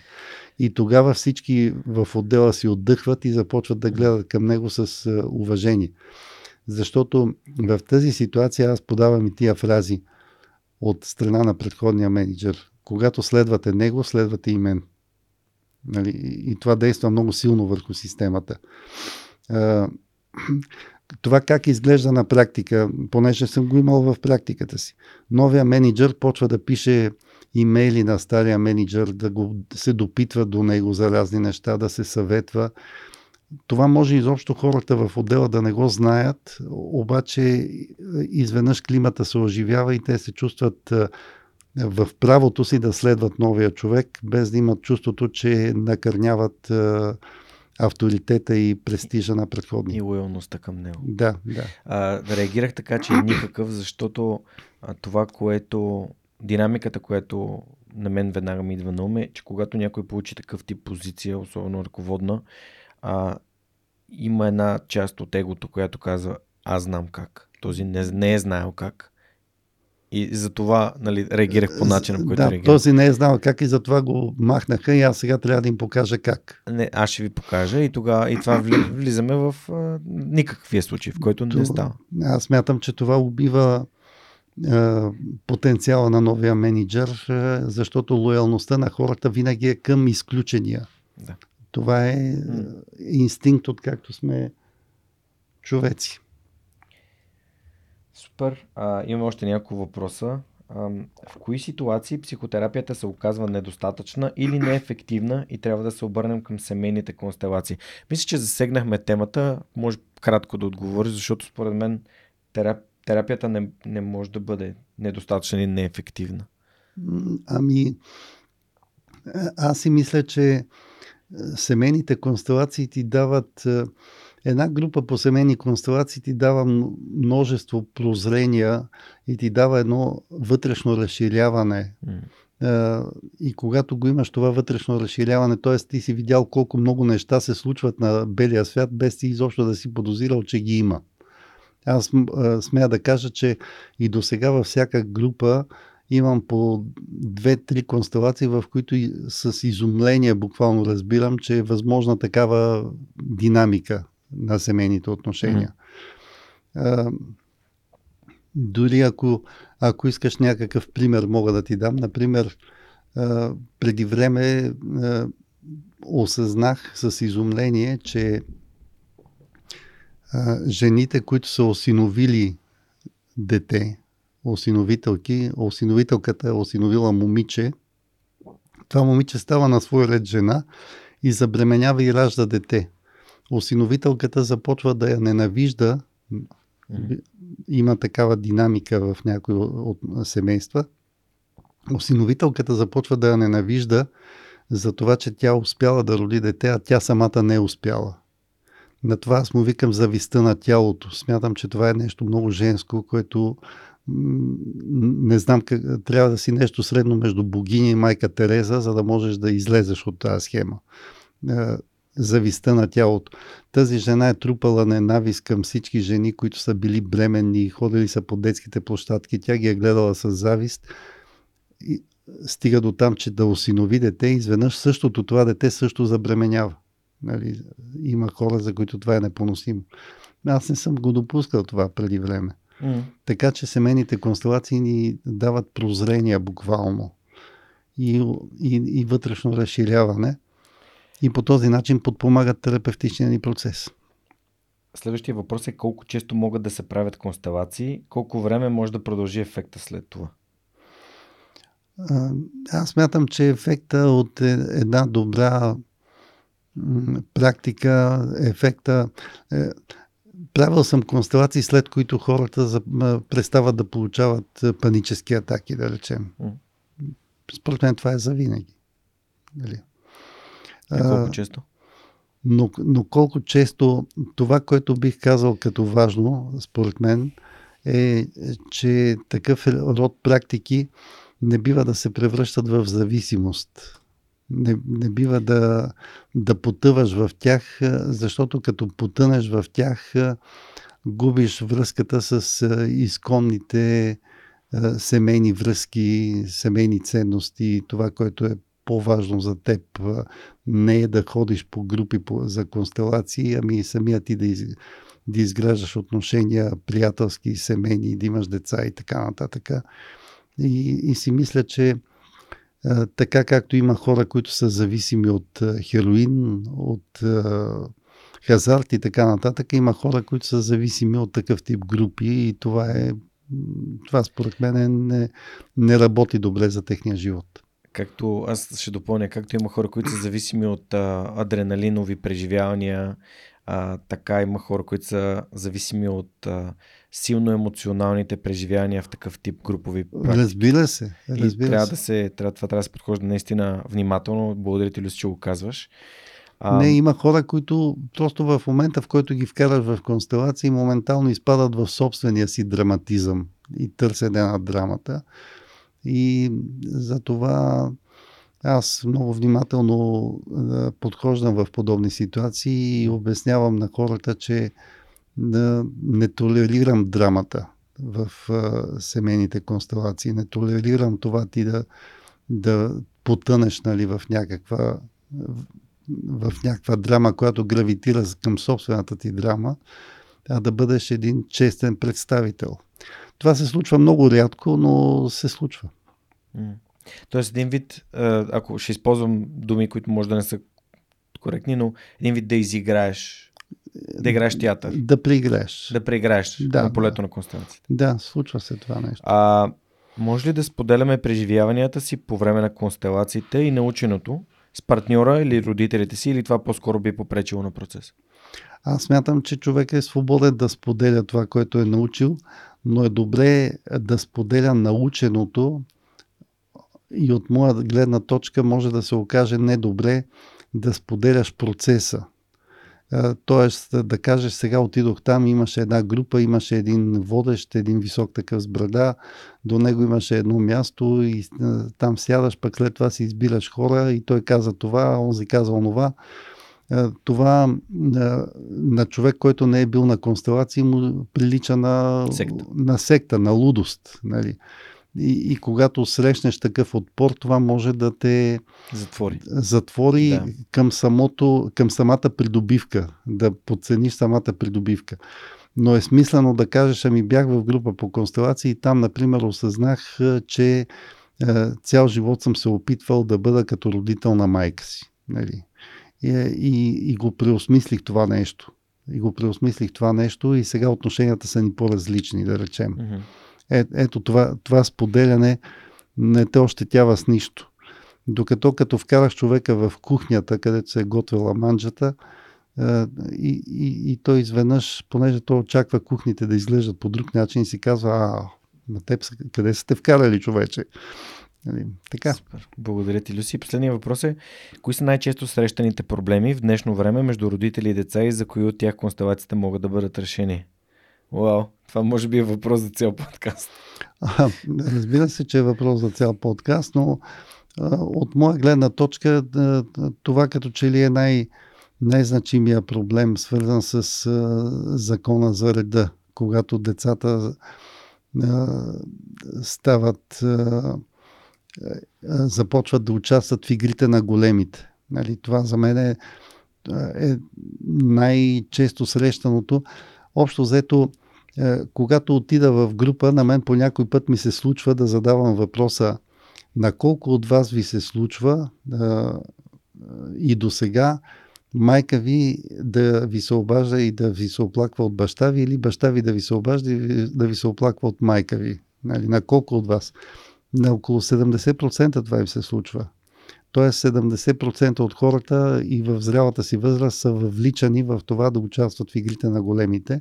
И тогава всички в отдела си отдъхват и започват да гледат към него с уважение. Защото в тази ситуация аз подавам и тия фрази от страна на предходния менеджер. Когато следвате него, следвате и мен. Нали? И това действа много силно върху системата. Това как изглежда на практика, понеже съм го имал в практиката си. Новия менеджер почва да пише имейли на стария менеджер, да го, се допитва до него за разни неща, да се съветва. Това може изобщо хората в отдела да не го знаят, обаче изведнъж климата се оживява и те се чувстват в правото си да следват новия човек, без да имат чувството, че накърняват авторитета и престижа на предходния. И лоялността към него. Да, да. А, реагирах така, че е никакъв, защото а, това, което динамиката, която на мен веднага ми идва на ум е, че когато някой получи такъв тип позиция, особено ръководна, а, има една част от егото, която казва аз знам как. Този не, не е знаел как. И за това нали, реагирах по начина, по който да, реагирах. този не е знал как и затова го махнаха и аз сега трябва да им покажа как. Не, аз ще ви покажа и, тогава, и това влизаме в а, никаквия случай, в който не става. Аз смятам, че това убива потенциала на новия менеджер, защото лоялността на хората винаги е към изключения. Да. Това е инстинкт, от както сме човеци. Супер. А, имаме още няколко въпроса. А, в кои ситуации психотерапията се оказва недостатъчна или неефективна и трябва да се обърнем към семейните констелации? Мисля, че засегнахме темата. Може кратко да отговори, защото според мен терапия терапията не, не може да бъде недостатъчна или неефективна? Ами, аз си мисля, че семейните констелации ти дават една група по семейни констелации ти дава множество прозрения и ти дава едно вътрешно разширяване. Mm. И когато го имаш това вътрешно разширяване, т.е. ти си видял колко много неща се случват на белия свят, без ти изобщо да си подозирал, че ги има. Аз смея да кажа, че и до сега във всяка група имам по две-три констелации, в които с изумление буквално разбирам, че е възможна такава динамика на семейните отношения. Mm-hmm. А, дори ако, ако искаш някакъв пример, мога да ти дам. Например, а, преди време а, осъзнах с изумление, че жените, които са осиновили дете, осиновителки, осиновителката е осиновила момиче, това момиче става на свой ред жена и забременява и ражда дете. Осиновителката започва да я ненавижда, има такава динамика в някои от семейства. Осиновителката започва да я ненавижда за това, че тя успяла да роди дете, а тя самата не е успяла. На това аз му викам зависта на тялото. Смятам, че това е нещо много женско, което не знам, как, трябва да си нещо средно между богиня и майка Тереза, за да можеш да излезеш от тази схема. Зависта на тялото. Тази жена е трупала ненавист към всички жени, които са били бременни, ходили са по детските площадки. Тя ги е гледала с завист. И стига до там, че да осинови дете, изведнъж същото това дете също забременява. Нали, има хора, за които това е непоносимо. Аз не съм го допускал това преди време. Mm. Така че семейните констелации ни дават прозрения буквално и, и, и вътрешно разширяване и по този начин подпомагат терапевтичния ни процес. Следващия въпрос е колко често могат да се правят констелации, колко време може да продължи ефекта след това? Аз мятам, че ефекта от е, една добра практика, ефекта. Е, правил съм констелации, след които хората престават да получават е, панически атаки, да речем. Според мен това е за винаги. Нали? И колко често? Но, но колко често това, което бих казал като важно, според мен, е, че такъв род практики не бива да се превръщат в зависимост не, не бива да, да потъваш в тях, защото като потънеш в тях, губиш връзката с изконните семейни връзки, семейни ценности, това, което е по-важно за теб не е да ходиш по групи за констелации, ами самия ти да, из, да изграждаш отношения приятелски, семейни, да имаш деца и така нататък. И, и си мисля, че така както има хора, които са зависими от хероин, от хазарт и така нататък, има хора, които са зависими от такъв тип групи и това е това според мен не, не работи добре за техния живот. Както аз ще допълня, както има хора, които са зависими от а, адреналинови преживявания, а, така има хора, които са зависими от а, силно емоционалните преживявания в такъв тип групови практики. Разбира се. Разбира и трябва се. да се, трябва, това трябва да се подхожда наистина внимателно. Благодаря ти, Люси, че го казваш. А... Не, има хора, които просто в момента, в който ги вкараш в констелации, моментално изпадат в собствения си драматизъм и търсене на драмата. И за това аз много внимателно подхождам в подобни ситуации и обяснявам на хората, че да не толерирам драмата в а, семейните констелации. Не толерирам това ти да, да потънеш нали, в някаква в някаква драма, която гравитира към собствената ти драма, а да бъдеш един честен представител. Това се случва много рядко, но се случва. Тоест един вид, ако ще използвам думи, които може да не са коректни, но един вид да изиграеш, да играеш театър. Да преиграеш. Да преиграеш да, на полето да. на констелацията. Да, случва се това нещо. А може ли да споделяме преживяванията си по време на констелациите и наученото с партньора или родителите си, или това по-скоро би попречило на процес? Аз смятам, че човек е свободен да споделя това, което е научил, но е добре да споделя наученото и от моя гледна точка може да се окаже недобре да споделяш процеса. Тоест да кажеш сега отидох там, имаше една група, имаше един водещ, един висок такъв с брада, до него имаше едно място и там сядаш, пък след това си избираш хора и той каза това, онзи каза онова. Това на човек, който не е бил на констелации, му прилича на секта, на, секта, на лудост. Нали? И, и когато срещнеш такъв отпор, това може да те затвори, затвори да. към, самото, към самата придобивка, да подцениш самата придобивка. Но е смислено да кажеш, ами бях в група по констелации и там, например, осъзнах, че цял живот съм се опитвал да бъда като родител на майка си. Нали? И, и, и го преосмислих това нещо. И го преосмислих това нещо и сега отношенията са ни по-различни, да речем. Mm-hmm. Е, ето това, това споделяне не те ощетява с нищо. Докато като вкарах човека в кухнята, където се е готвила манджата, е, и, и, и той изведнъж, понеже той очаква кухните да изглеждат по друг начин, си казва, а, на теб къде сте вкарали човече? Нали, така. Супер. Благодаря ти, Люси. Последният въпрос е, кои са най-често срещаните проблеми в днешно време между родители и деца и за кои от тях констелациите могат да бъдат решени? Вау, това може би е въпрос за цял подкаст. А, разбира се, че е въпрос за цял подкаст, но а, от моя гледна точка това като че ли е най- най-значимия проблем, свързан с а, закона за реда, когато децата а, стават, а, започват да участват в игрите на големите. Нали, това за мен е, е най-често срещаното. Общо взето, когато отида в група, на мен по някой път ми се случва да задавам въпроса на колко от вас ви се случва и до сега майка ви да ви се обажда и да ви се оплаква от баща ви или баща ви да ви се обажда и да ви се оплаква от майка ви. Нали, на колко от вас? На около 70% това им се случва. Тоест 70% от хората и в зрялата си възраст са въвличани в това да участват в игрите на големите.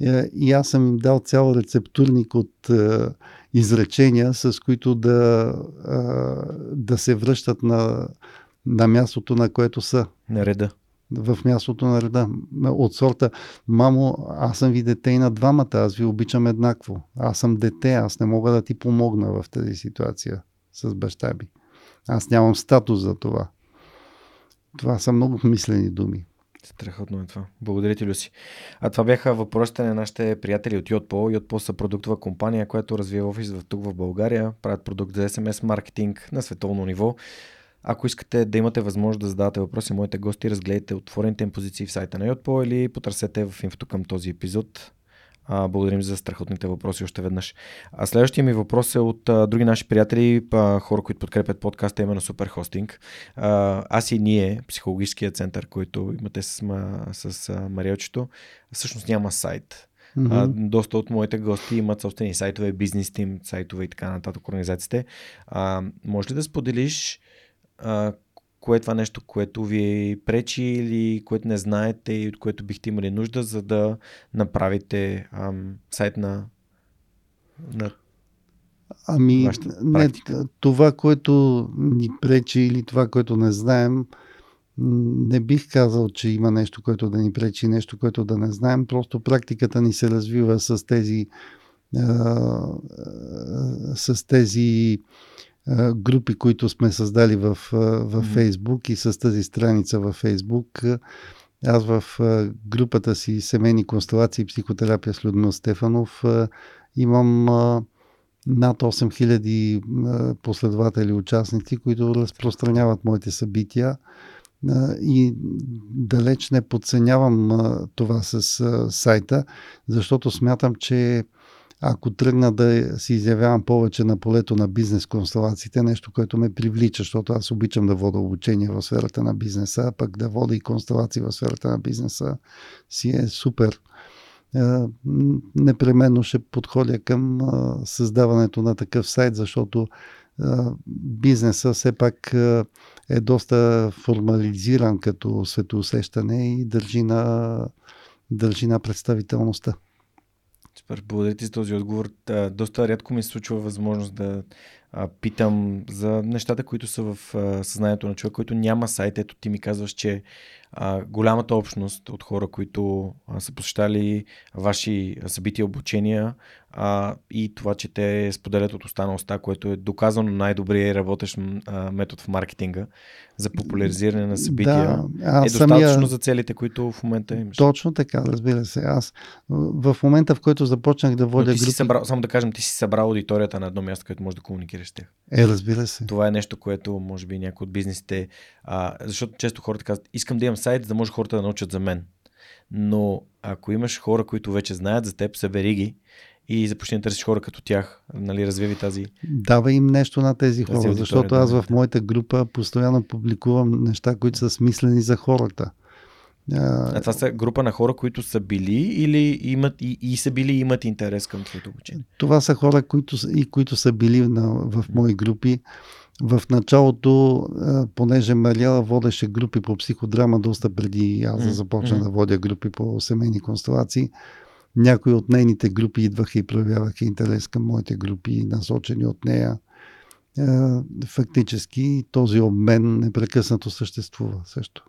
Е, и аз съм им дал цял рецептурник от е, изречения, с които да, е, да се връщат на, на мястото, на което са. На реда. В мястото на реда. От сорта, мамо, аз съм ви дете и на двамата, аз ви обичам еднакво. Аз съм дете, аз не мога да ти помогна в тази ситуация с баща ми. Аз нямам статус за това. Това са много мислени думи. Страхотно е това. Благодаря ти, Люси. А това бяха въпросите на нашите приятели от Йотпо. Йотпо са продуктова компания, която развива офис в тук в България. Правят продукт за SMS маркетинг на световно ниво. Ако искате да имате възможност да задавате въпроси, моите гости разгледайте отворените им позиции в сайта на Yotpo или потърсете в инфото към този епизод. А, благодарим за страхотните въпроси още веднъж. А следващия ми въпрос е от а, други наши приятели, а, хора, които подкрепят подкаста, именно Супер Хостинг. А, аз и ние, психологическия център, който имате с, с а, Мариочето, всъщност няма сайт. Mm-hmm. А, доста от моите гости имат собствени сайтове, бизнес тим, сайтове и така нататък, организациите. А, може ли да споделиш а, кое е това нещо, което ви пречи или което не знаете и от което бихте имали нужда, за да направите ам, сайт на, на Ами, не, това, което ни пречи или това, което не знаем, не бих казал, че има нещо, което да ни пречи, нещо, което да не знаем. Просто практиката ни се развива с тези, а, с тези групи, които сме създали в, в Фейсбук и с тази страница във Фейсбук. Аз в групата си Семейни констелации и психотерапия с Людмил Стефанов имам над 8000 последователи, участници, които разпространяват моите събития и далеч не подценявам това с сайта, защото смятам, че ако тръгна да си изявявам повече на полето на бизнес констелациите, нещо, което ме привлича, защото аз обичам да вода обучение в сферата на бизнеса, а пък да вода и констелации в сферата на бизнеса си е супер. Непременно ще подходя към създаването на такъв сайт, защото бизнеса все пак е доста формализиран като светоусещане и държи на, държи на представителността. Супер, благодаря ти за този отговор. Доста рядко ми се случва възможност да питам за нещата, които са в съзнанието на човек, който няма сайт. Ето ти ми казваш, че голямата общност от хора, които са посещали ваши събития, обучения а, и това, че те споделят от уста на уста, което е доказано най-добрият и работещ а, метод в маркетинга за популяризиране на събития, да, е достатъчно самия... за целите, които в момента имаш. Точно така, разбира се. Аз в момента, в който започнах да водя групи... Си събрал, само да кажем, ти си събрал аудиторията на едно място, където можеш да комуникираш с тях. Е, разбира се. Това е нещо, което може би някои от бизнесите... А, защото често хората казват, искам да имам сайт, за да може хората да научат за мен. Но ако имаш хора, които вече знаят за теб, събери ги и започни да търсиш хора като тях. Нали, развиви тази. Дава им нещо на тези хора, защото аз в моята група постоянно публикувам неща, които са смислени за хората. А това са група на хора, които са били или имат и, и са били и имат интерес към твоето обучение? Това са хора, които, и които са били на, в мои групи. В началото, понеже Мария водеше групи по психодрама доста преди аз да започна mm-hmm. да водя групи по семейни констелации, някои от нейните групи идваха и проявяваха интерес към моите групи, насочени от нея. Фактически този обмен непрекъснато съществува също.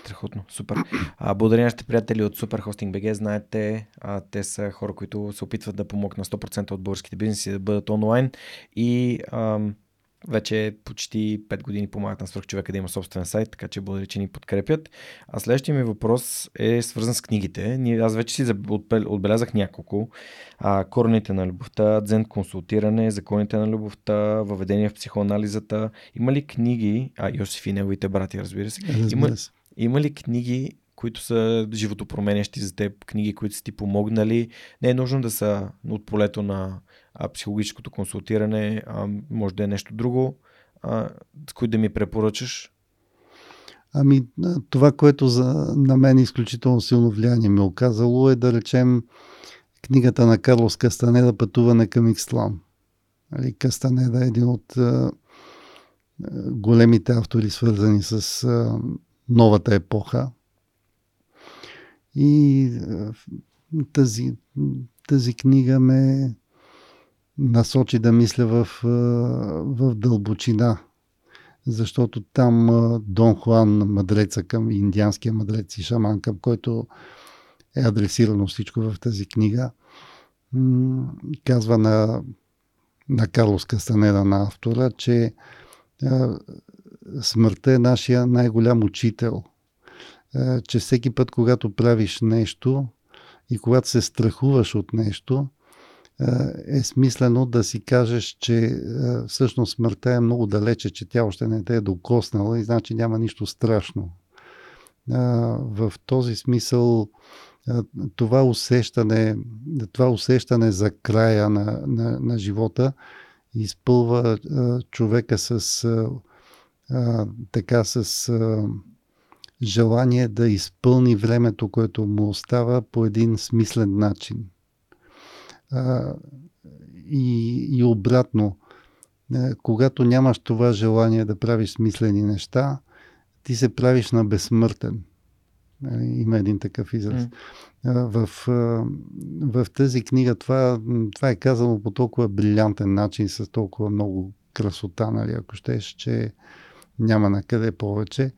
Страхотно, супер. А, благодаря нашите приятели от Super Hosting BG. Знаете, а, те са хора, които се опитват да помогнат на 100% от българските бизнеси да бъдат онлайн и ам, вече почти 5 години помагат на свърхчовека да има собствен сайт, така че благодаря, че ни подкрепят. А следващия ми въпрос е свързан с книгите. Аз вече си отбелязах няколко. А, Корените на любовта, дзен консултиране, законите на любовта, въведение в психоанализата. Има ли книги, а Йосиф и неговите брати, разбира се, има, има ли книги, които са животопроменящи за теб, книги, които са ти помогнали. Не е нужно да са от полето на а, психологическото консултиране, а, може да е нещо друго, а, с които да ми препоръчаш. Ами, това, което за, на мен изключително силно влияние ми е оказало е да речем книгата на Карлос Кастанеда Пътуване към Икслам. Нали, Кастанеда е един от а, големите автори, свързани с а, новата епоха. И тази, тази книга ме насочи да мисля в, в дълбочина. Защото там Дон Хуан, мъдреца към индианския мъдрец и шаман, към който е адресирано всичко в тази книга, казва на, на Карлос Кастанеда, на автора, че смъртта е нашия най-голям учител. Че всеки път, когато правиш нещо и когато се страхуваш от нещо, е смислено да си кажеш, че всъщност смъртта е много далече, че тя още не те е докоснала и значи няма нищо страшно. В този смисъл това усещане, това усещане за края на, на, на живота изпълва човека с така с желание да изпълни времето, което му остава по един смислен начин. А, и, и обратно, когато нямаш това желание да правиш смислени неща, ти се правиш на безсмъртен. Има един такъв израз. Mm. В, в тази книга това, това е казано по толкова брилянтен начин, с толкова много красота, нали, ако щеш, че няма на къде повече.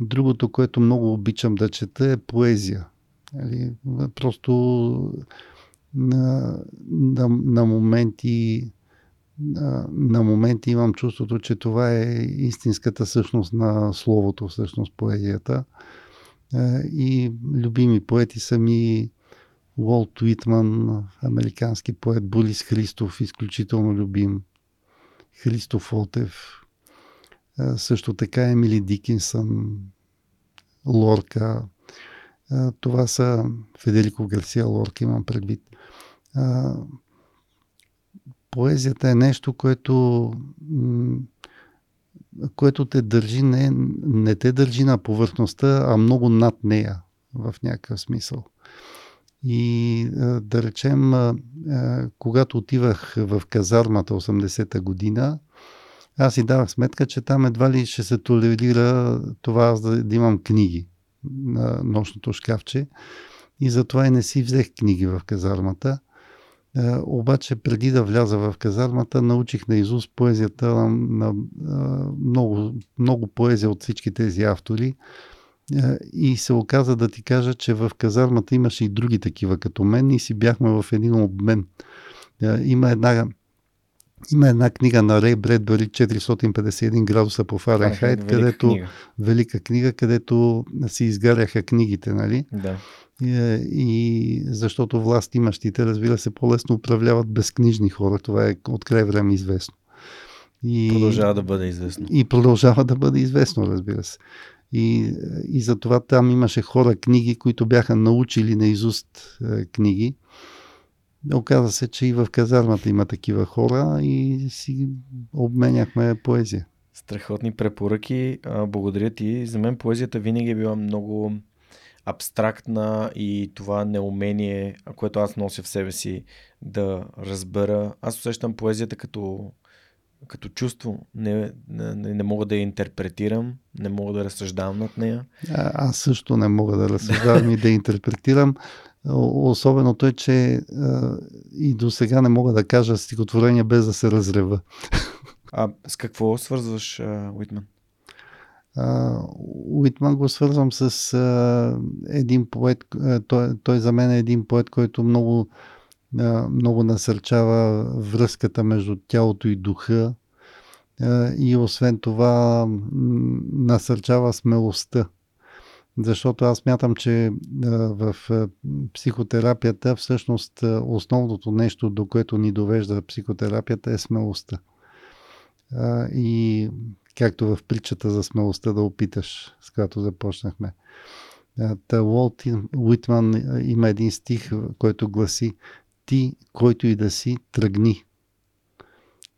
Другото, което много обичам да чета е поезия. Нали, просто на, на, на моменти на, моменти имам чувството, че това е истинската същност на словото, всъщност поезията. И любими поети са ми Уолт Уитман, американски поет, Борис Христов, изключително любим, Христов Олтев, също така Емили Дикинсън, Лорка. Това са Федерико Гарсия Лорка, имам предвид. Поезията е нещо, което, което те държи, не, не те държи на повърхността, а много над нея в някакъв смисъл. И да речем, когато отивах в казармата 80-та година, аз си давах сметка, че там едва ли ще се толерира това аз да, да имам книги на нощното шкафче. И затова и не си взех книги в казармата. Е, обаче преди да вляза в казармата, научих на Изус поезията на, на е, много, много поезия от всички тези автори. Е, и се оказа да ти кажа, че в казармата имаше и други такива като мен и си бяхме в един обмен. Има една има една книга на Рей Бредбери 451 градуса по Фаренхайт, където книга. велика книга, където си изгаряха книгите, нали? Да. И, и защото власт имащите, разбира се, по-лесно управляват безкнижни хора. Това е от край време известно. И, продължава да бъде известно. И продължава да бъде известно, разбира се. И, и затова там имаше хора, книги, които бяха научили наизуст е, книги Оказа се, че и в казармата има такива хора и си обменяхме поезия. Страхотни препоръки. Благодаря ти. За мен поезията винаги е била много абстрактна и това неумение, което аз нося в себе си да разбера. Аз усещам поезията като, като чувство. Не, не, не мога да я интерпретирам, не мога да разсъждавам над нея. А, аз също не мога да разсъждавам и да интерпретирам. Особеното е, че а, и до сега не мога да кажа стихотворение без да се разрева. А с какво свързваш а, Уитман? А, Уитман го свързвам с а, един поет. А, той, той за мен е един поет, който много, а, много насърчава връзката между тялото и духа. А, и освен това насърчава смелостта. Защото аз мятам, че в психотерапията всъщност основното нещо, до което ни довежда психотерапията е смелостта. И както в притчата за смелостта да опиташ, с която започнахме. Та Уолт Уитман има един стих, който гласи Ти, който и да си, тръгни.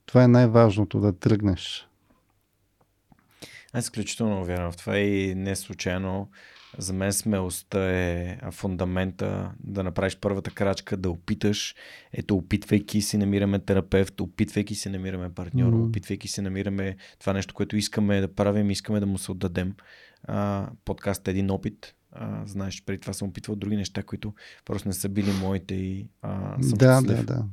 Това е най-важното, да тръгнеш. Аз изключително вярвам в това и не случайно за мен смелостта е фундамента да направиш първата крачка, да опиташ. Ето, опитвайки си, намираме терапевт, опитвайки се, намираме партньор, mm-hmm. опитвайки се, намираме това нещо, което искаме да правим, искаме да му се отдадем. А, подкаст е един опит. А, знаеш, преди това съм опитвал други неща, които просто не са били моите и а, съм Да, щастлив. да, да.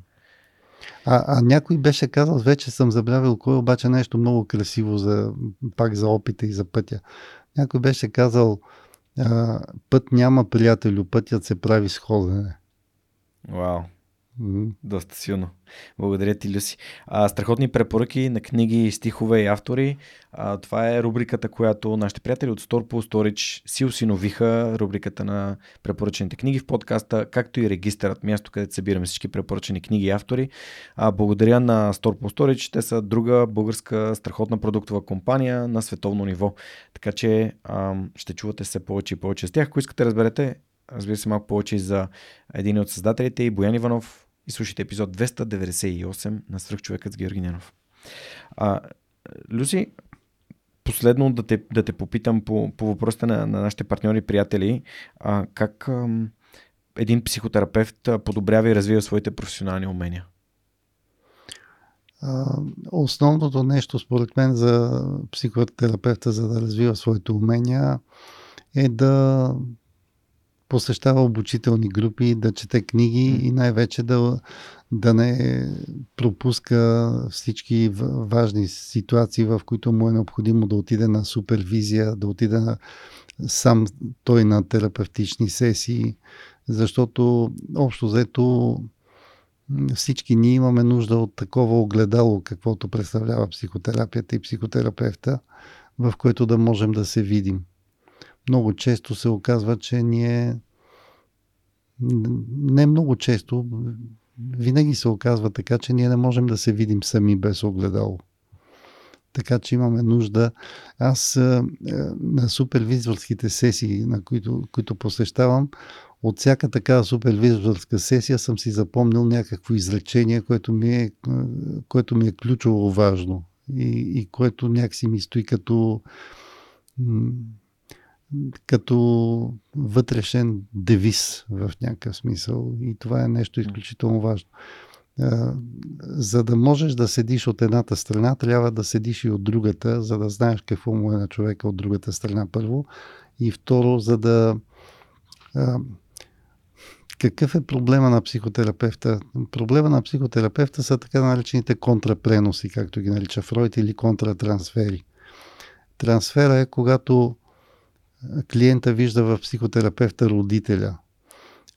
А, а някой беше казал, вече съм забравил кой, обаче нещо много красиво за, пак за опита и за пътя. Някой беше казал, път няма приятелю, пътят се прави с ходене. Вау. Доста силно. Благодаря ти, Люси. А, страхотни препоръки на книги, стихове и автори. А, това е рубриката, която нашите приятели от Store по Storage си осиновиха. Рубриката на препоръчените книги в подкаста, както и регистърът, място, където събираме всички препоръчени книги и автори. А, благодаря на Store по Storage. Те са друга българска страхотна продуктова компания на световно ниво. Така че а, ще чувате се повече и повече с тях. Ако искате разберете, разбира се, малко повече за един от създателите и Боян Иванов, и слушайте епизод 298 на Свръхчовекът с Георги Ненов. А, Люси, последно да те, да те попитам по, по въпросите на, на нашите партньори и приятели, а, как ам, един психотерапевт подобрява и развива своите професионални умения? Основното нещо, според мен, за психотерапевта, за да развива своите умения, е да посещава обучителни групи, да чете книги и най-вече да, да не пропуска всички важни ситуации, в които му е необходимо да отиде на супервизия, да отиде на, сам той на терапевтични сесии, защото общо взето всички ние имаме нужда от такова огледало, каквото представлява психотерапията и психотерапевта, в което да можем да се видим. Много често се оказва, че ние не много често, винаги се оказва така, че ние не можем да се видим сами без огледало. Така че имаме нужда. Аз а, а, на супервизорските сесии, на които, които посещавам, от всяка такава супервизорска сесия съм си запомнил някакво изречение, което ми е, а, което ми е ключово важно и, и което някакси ми стои като, като вътрешен девиз в някакъв смисъл. И това е нещо изключително важно. За да можеш да седиш от едната страна, трябва да седиш и от другата, за да знаеш какво му е на човека от другата страна първо. И второ, за да. Какъв е проблема на психотерапевта? Проблема на психотерапевта са така наречените контрапреноси, както ги нарича Фройд, или контратрансфери. Трансфера е когато клиента вижда в психотерапевта родителя.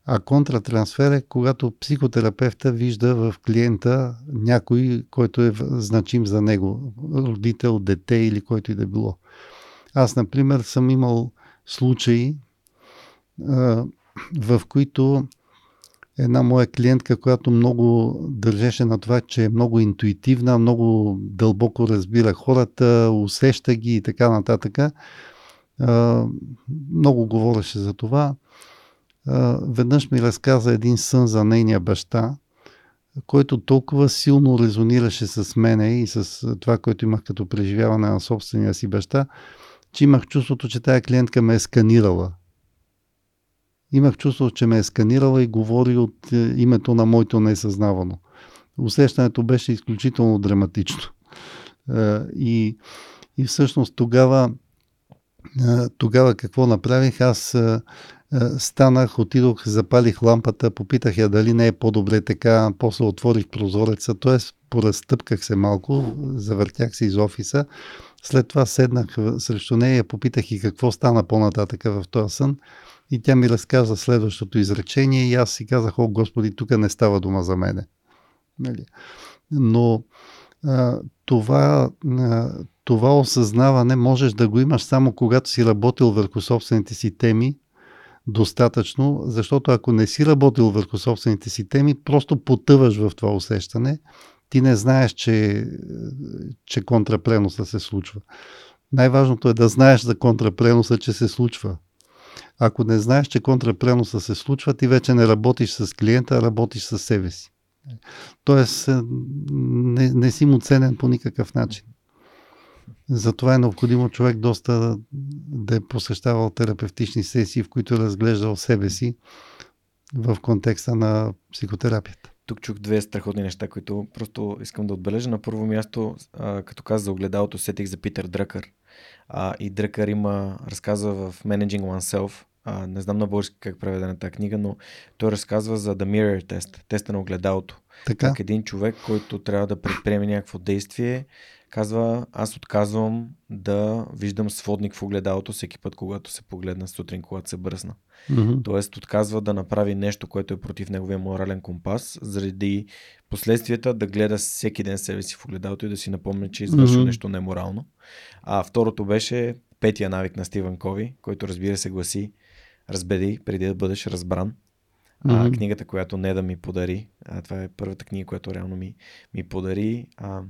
А контратрансфер е когато психотерапевта вижда в клиента някой, който е значим за него. Родител, дете или който и да било. Аз, например, съм имал случаи, в които една моя клиентка, която много държеше на това, че е много интуитивна, много дълбоко разбира хората, усеща ги и така нататък, много говореше за това. Веднъж ми разказа един сън за нейния баща, който толкова силно резонираше с мене и с това, което имах като преживяване на собствения си баща, че имах чувството, че тая клиентка ме е сканирала. Имах чувството, че ме е сканирала и говори от е, името на моето несъзнавано. Усещането беше изключително драматично. Е, И, и всъщност тогава, тогава какво направих? Аз станах, отидох, запалих лампата, попитах я дали не е по-добре така, после отворих прозореца, т.е. поразтъпках се малко, завъртях се из офиса, след това седнах срещу нея, я попитах и какво стана по-нататъка в този сън и тя ми разказа следващото изречение и аз си казах, о Господи, тук не става дума за мене. Нали? Но това, това осъзнаване можеш да го имаш само когато си работил върху собствените си теми достатъчно, защото ако не си работил върху собствените си теми, просто потъваш в това усещане. Ти не знаеш, че, че контрапреноса се случва. Най-важното е да знаеш за контрапреноса, че се случва. Ако не знаеш, че контрапреноса се случва, ти вече не работиш с клиента, а работиш с себе си. Тоест, е, не, не си му ценен по никакъв начин. Затова е необходимо човек доста да е посещавал терапевтични сесии, в които е разглеждал себе си в контекста на психотерапията. Тук чух две страхотни неща, които просто искам да отбележа. На първо място, като каза за огледалото, сетих за Питър Дръкър. И Дръкър има, разказва в Managing Oneself, а, не знам на български как е преведена тази книга, но той разказва за The Mirror Test, теста на огледалото. Така. Как един човек, който трябва да предприеме някакво действие, казва, аз отказвам да виждам сводник в огледалото всеки път, когато се погледна сутрин, когато се бръсна. Мгм. Тоест отказва да направи нещо, което е против неговия морален компас, заради последствията да гледа всеки ден себе си в огледалото и да си напомня, че е извършил Мгм. нещо неморално. А второто беше петия навик на Стивън Кови, който разбира се гласи Разбеди преди да бъдеш разбран. А, Мгм. книгата, която не да ми подари. А, това е първата книга, която реално ми, ми подари. А,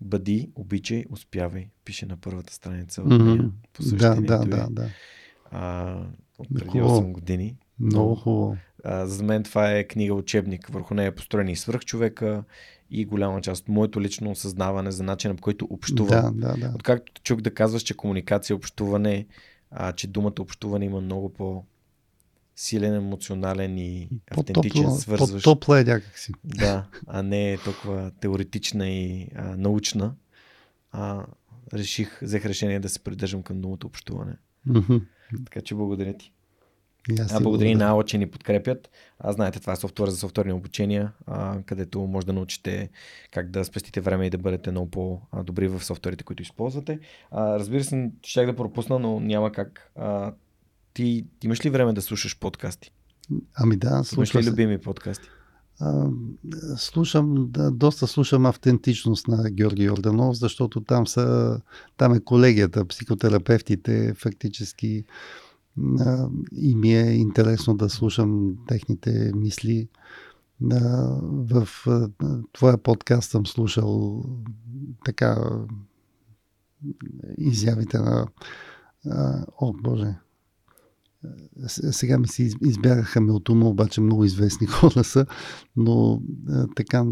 Бъди, обичай, успявай. Пише на първата страница от нея. Да, посвещението да, й. да, да. А, от преди Хубаво. 8 години. Много хубаво. А, за мен това е книга учебник. Върху нея е построен и свръхчовека и голяма част от моето лично осъзнаване за начина по който общувам. Да, да, да. Откакто чух да казваш, че комуникация, общуване, а, че думата общуване има много по силен, емоционален и автентичен, По-топло, свързващ. по-топла е някакси. Да, а не е толкова теоретична и а, научна. А, реших, взех решение да се придържам към думата общуване. Мгм. Така че благодаря ти. Аз А, благодаря на Ала, че ни подкрепят. А, знаете, това е софтуер за софтуерни обучения, а, където може да научите как да спестите време и да бъдете много по-добри в софтуерите, които използвате. А, разбира се, щях да пропусна, но няма как. А, ти имаш ли време да слушаш подкасти? Ами да, Имаш слушам ли се. любими подкасти? А, слушам, да, доста слушам автентичност на Георги Йорданов, защото там, са, там е колегията, психотерапевтите, фактически и ми е интересно да слушам техните мисли. В твоя подкаст съм слушал така изявите на о, Боже, сега ми се из- избягаха ми от ума, обаче много известни хора са, но така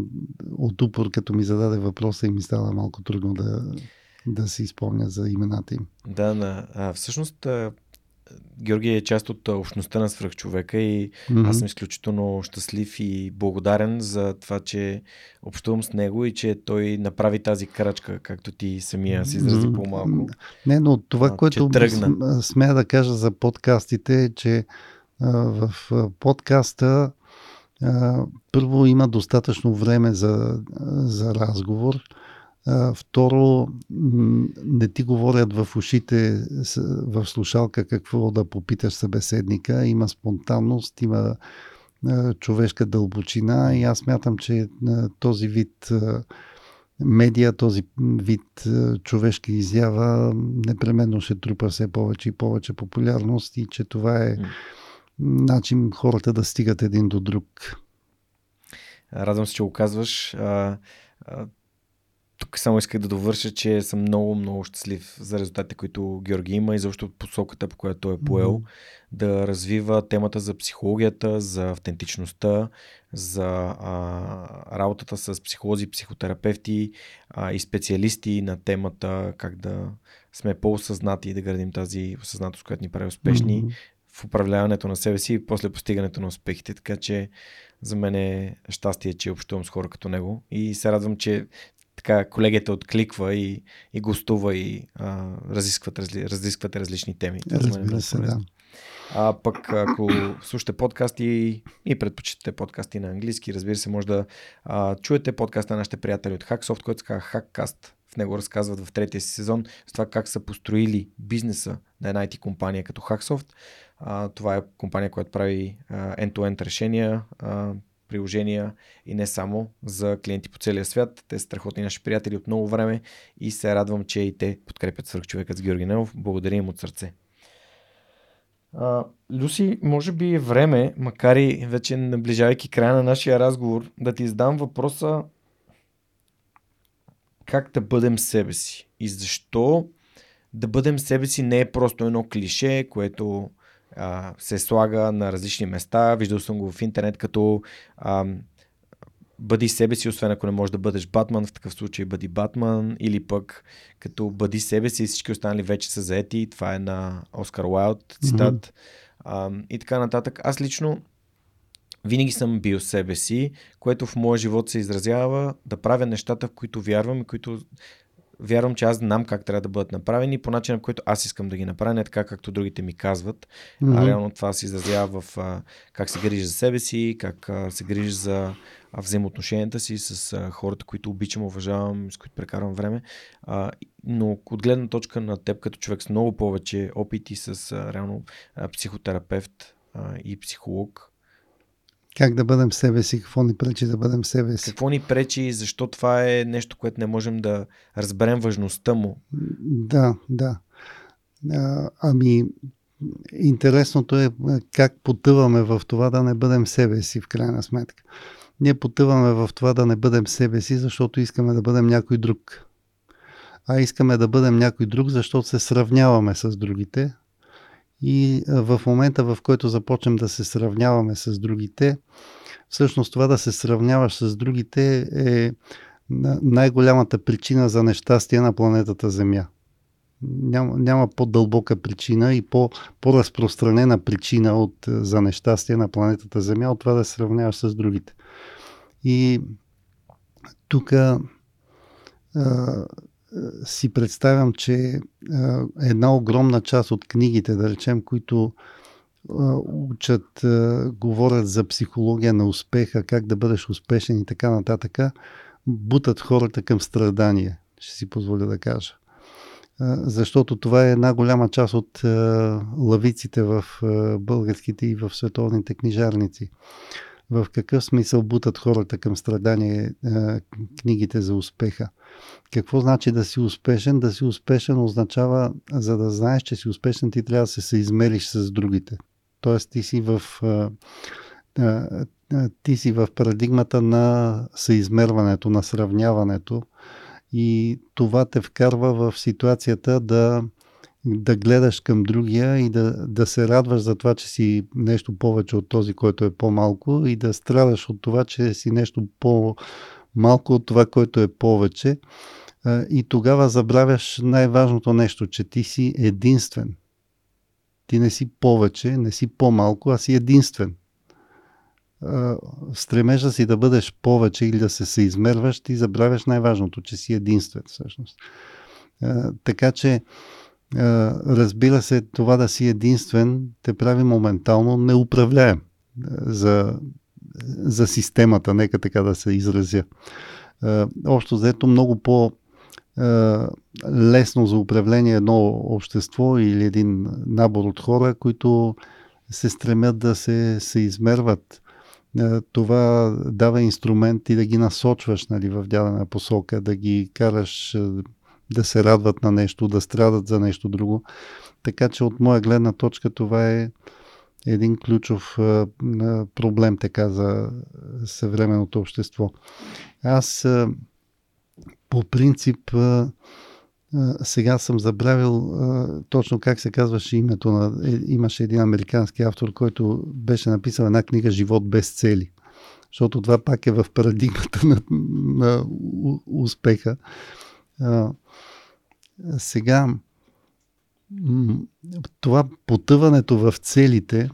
от упор, като ми зададе въпроса и ми стана малко трудно да, да си спомня за имената им. Да, на, а, всъщност Георги е част от общността на свръхчовека и Мгм. Аз съм изключително щастлив и благодарен за това, че общувам с него и че той направи тази крачка, както ти самия си изрази М, по-малко. Не, но това, А, което тръгна. см- смея да кажа за подкастите е, че а, в подкаста а, първо има достатъчно време за, за разговор. А, второ, не ти говорят в ушите, в слушалка какво да попиташ събеседника. Има спонтанност, има а, човешка дълбочина и аз мятам, че а, този вид а, медия, този вид а, човешка изява непременно ще трупа все повече и повече популярност и че това е начин хората да стигат един до друг. Радвам се, че го казваш. Тук само исках да довърша, че съм много, много щастлив за резултатите, които Георги има и защо посоката, по която той е поел, Мгм. да развива темата за психологията, за автентичността, за а, работата с психолози, психотерапевти а, и специалисти на темата, как да сме по-осъзнати и да градим тази осъзнатост, която ни прави успешни Мгм. в управляването на себе си и после постигането на успехите. Така че за мен е щастие, че общувам с хора като него и се радвам, че така колегията откликва и, и гостува и а, разискват, разли, разискват различни теми. Е Разбира се, да. А пък ако слушате подкасти и предпочитате подкасти на английски, разбира се, може да а, чуете подкаста на нашите приятели от Hacksoft, който се казва Hackcast. В него разказват в третия си сезон с това как са построили бизнеса на една IT компания като Hacksoft. А, това е компания, която прави а, end-to-end решения, а, приложения и не само за клиенти по целия свят. Те са страхотни наши приятели от много време и се радвам, че и те подкрепят свърхчовекът с Георги Ненов. Благодаря им от сърце. А, Люси, може би е време, макар и вече наближавайки края на нашия разговор, да ти задам въпроса как да бъдем себе си и защо да бъдем себе си не е просто едно клише, което а, се слага на различни места. Виждал съм го в интернет като а, бъди себе си, освен ако не можеш да бъдеш Батман, в такъв случай бъди Батман, или пък като бъди себе си и всички останали вече са заети. Това е на Оскар Уайлд цитат. Mm-hmm. А, и така нататък. Аз лично винаги съм бил себе си, което в моя живот се изразява да правя нещата, в които вярвам и които вярвам, че аз знам как трябва да бъдат направени по начина, по който аз искам да ги направя, не така както другите ми казват. Mm-hmm. А реално това се изразява в а, как се грижи за себе си, как а, се грижи за а, взаимоотношенията си с а, хората, които обичам, уважавам, с които прекарвам време. А, но от гледна точка на теб като човек с много повече опити с а, реално а, психотерапевт а, и психолог, как да бъдем себе си, какво ни пречи да бъдем себе си. Какво ни пречи и защо това е нещо, което не можем да разберем важността му? Да, да. А, ами, интересното е как потъваме в това да не бъдем себе си, в крайна сметка. Ние потъваме в това да не бъдем себе си, защото искаме да бъдем някой друг. А искаме да бъдем някой друг, защото се сравняваме с другите, и в момента, в който започнем да се сравняваме с другите, всъщност това да се сравняваш с другите е най-голямата причина за нещастие на планетата Земя. Няма, няма по-дълбока причина и по, по-разпространена причина от, за нещастие на планетата Земя от това да се сравняваш с другите. И тук си представям, че една огромна част от книгите, да речем, които учат, говорят за психология на успеха, как да бъдеш успешен и така нататък, бутат хората към страдание, ще си позволя да кажа. Защото това е една голяма част от лавиците в българските и в световните книжарници в какъв смисъл бутат хората към страдание книгите за успеха. Какво значи да си успешен? Да си успешен означава, за да знаеш, че си успешен, ти трябва да се съизмериш с другите. Тоест ти си в ти си в парадигмата на съизмерването, на сравняването и това те вкарва в ситуацията да да гледаш към другия и да, да се радваш за това, че си нещо повече от този, който е по-малко и да страдаш от това, че си нещо по-малко от това, който е повече. И тогава забравяш най-важното нещо, че ти си единствен. Ти не си повече, не си по-малко, а си единствен. Стремежа си да бъдеш повече или да се съизмерваш, ти забравяш най-важното, че си единствен всъщност. Така че разбира се, това да си единствен те прави моментално неуправляем за, за системата, нека така да се изразя. Общо взето много по- лесно за управление едно общество или един набор от хора, които се стремят да се, се измерват. Това дава инструмент и да ги насочваш нали, в дадена посока, да ги караш да се радват на нещо, да страдат за нещо друго. Така че от моя гледна точка това е един ключов а, проблем така за съвременното общество. Аз а, по принцип а, сега съм забравил точно как се казваше името на... Е, имаше един американски автор, който беше написал една книга Живот без цели. Защото това пак е в парадигмата на, на успеха. Сега, това потъването в целите,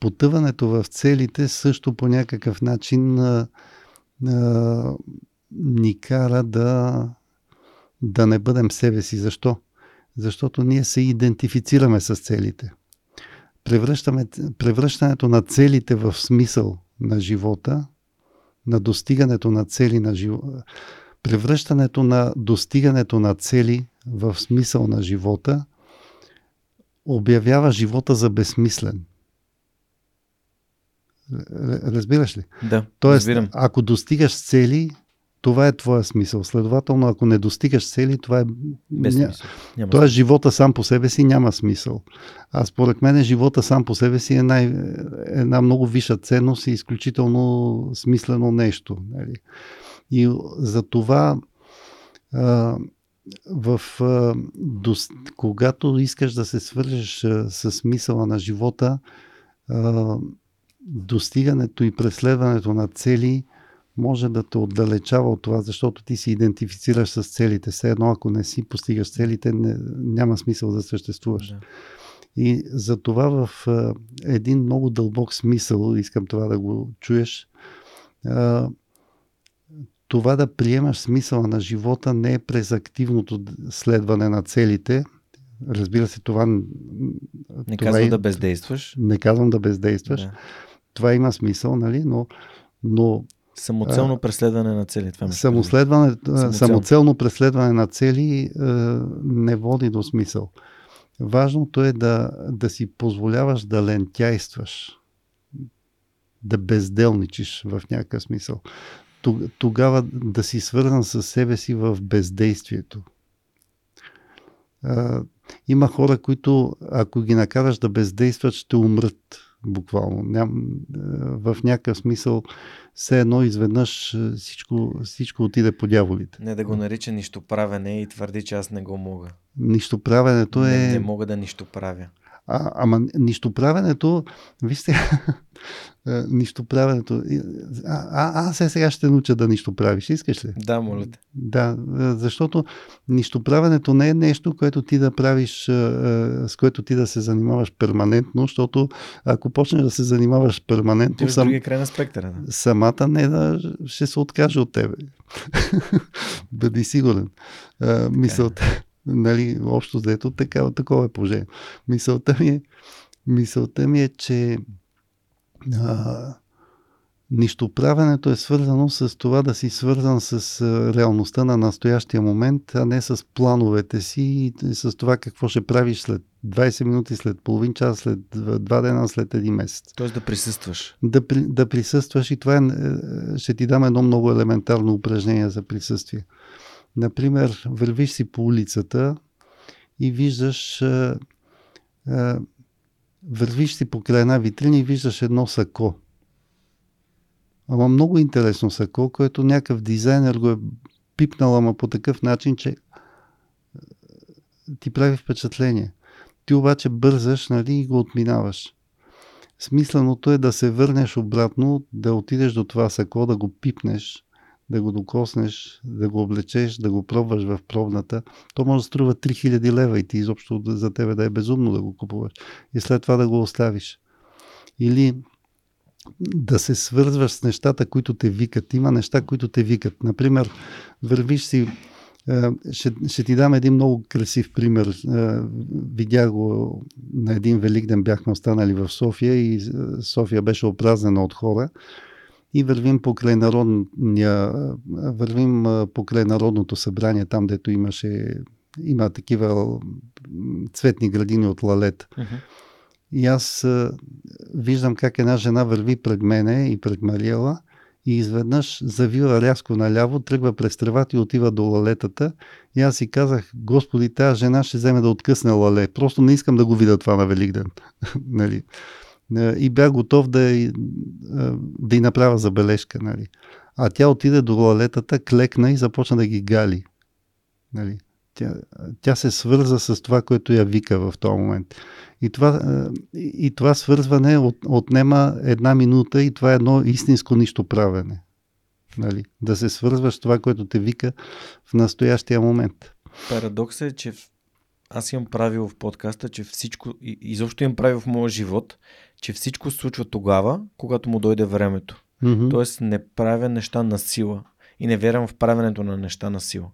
потъването в целите също по някакъв начин а, а, ни кара да, да не бъдем себе си. Защо? Защото ние се идентифицираме с целите. Превръщането на целите в смисъл на живота, на достигането на цели на живота, превръщането на достигането на цели в смисъл на живота обявява живота за безсмислен. Разбираш ли? Да, Тоест, разбирам. ако достигаш цели, това е твоя смисъл. Следователно, ако не достигаш цели, това е... Без смисъл. Няма Тоест, живота сам по себе си няма смисъл. А според мен живота сам по себе си е най... една много висша ценност и изключително смислено нещо. Нали? И за това а, в, а, до, когато искаш да се свържеш а, с смисъла на живота, а, достигането и преследването на цели може да те отдалечава от това, защото ти се идентифицираш с целите. Все едно, ако не си постигаш целите, не, няма смисъл да съществуваш. Да. И за това в а, един много дълбок смисъл, искам това да го чуеш, а, това да приемаш смисъла на живота не е през активното следване на целите. Разбира се, това. Не това казва е- да бездействаш. Не казвам да бездействаш. Да. Това има смисъл, нали? Но, но Самоцелно преследване на цели. Това самоследване, Самоцелно. самоцелно преследване на цели е, не води до смисъл. Важното е да, да си позволяваш да лентяйстваш, да безделничиш в някакъв смисъл. Тог- Тогава да си свързан с себе си в бездействието. А, има хора, които ако ги накараш да бездействат, ще умрат буквално. Ням, в някакъв смисъл все едно изведнъж всичко, всичко отиде по дяволите. Не да го нарича нищо правене и твърди, че аз не го мога. Нищо правенето е... Не, не мога да нищо правя. А, ама нищоправенето, вижте, а, нищоправенето. А, а, аз е сега ще науча да нищо правиш. Искаш ли? Да, моля те. Да, а, защото нищоправенето не е нещо, което ти да правиш, а, с което ти да се занимаваш перманентно, защото ако почнеш да се занимаваш Ти перманентно, в сам, край на спектъра. Да. самата не да ще се откаже от тебе. Бъди сигурен. Мисълта, нали, общо взето такава, такова е положение. Мисълта ми е, мисълта ми е че а, нищоправенето е свързано с това да си свързан с реалността на настоящия момент, а не с плановете си и с това какво ще правиш след 20 минути, след половин час, след два дена, след един месец Тоест да присъстваш. да, да присъстваш и това е, е, ще ти дам едно много елементарно упражнение за присъствие. Например, вървиш си по улицата и виждаш е, е, вървиш си покрай една витрина и виждаш едно сако. Ама много интересно сако, което някакъв дизайнер го е пипнал, ама по такъв начин, че ти прави впечатление. Ти обаче бързаш нали, и го отминаваш. Смисленото е да се върнеш обратно, да отидеш до това сако, да го пипнеш, да го докоснеш, да го облечеш, да го пробваш в пробната. То може да струва 3000 лева и ти изобщо за тебе да е безумно да го купуваш. И след това да го оставиш. Или да се свързваш с нещата, които те викат. Има неща, които те викат. Например, вървиш си ще, ще ти дам един много красив пример. Видях го на един великден, бяхме останали в София и София беше опразнена от хора. И вървим покрай народния, вървим покрай народното събрание, там дето имаше има такива цветни градини от лалет. Мгм. И аз виждам как една жена върви пред мене и пред Мариела и изведнъж завива рязко наляво, тръгва през тревата и отива до лалетата. И аз си казах, Господи, тази жена ще вземе да откъсне лале. Просто не искам да го видя това на Великден. нали? А, И бях готов да, а, да й направя забележка. Нали? А тя отиде до лалетата, клекна и започна да ги гали. Нали? Тя, тя се свърза с това, което я вика в този момент. И това, е, и това свързване от, отнема една минута и това е едно истинско нищо правене. Нали? Да се свързваш това, което те вика в настоящия момент. Парадоксът е, че аз имам правило в подкаста, че всичко, изобщо имам правило в моя живот, че всичко се случва тогава, когато му дойде времето. Мгм. Тоест не правя неща на сила и не вярвам в правенето на неща на сила.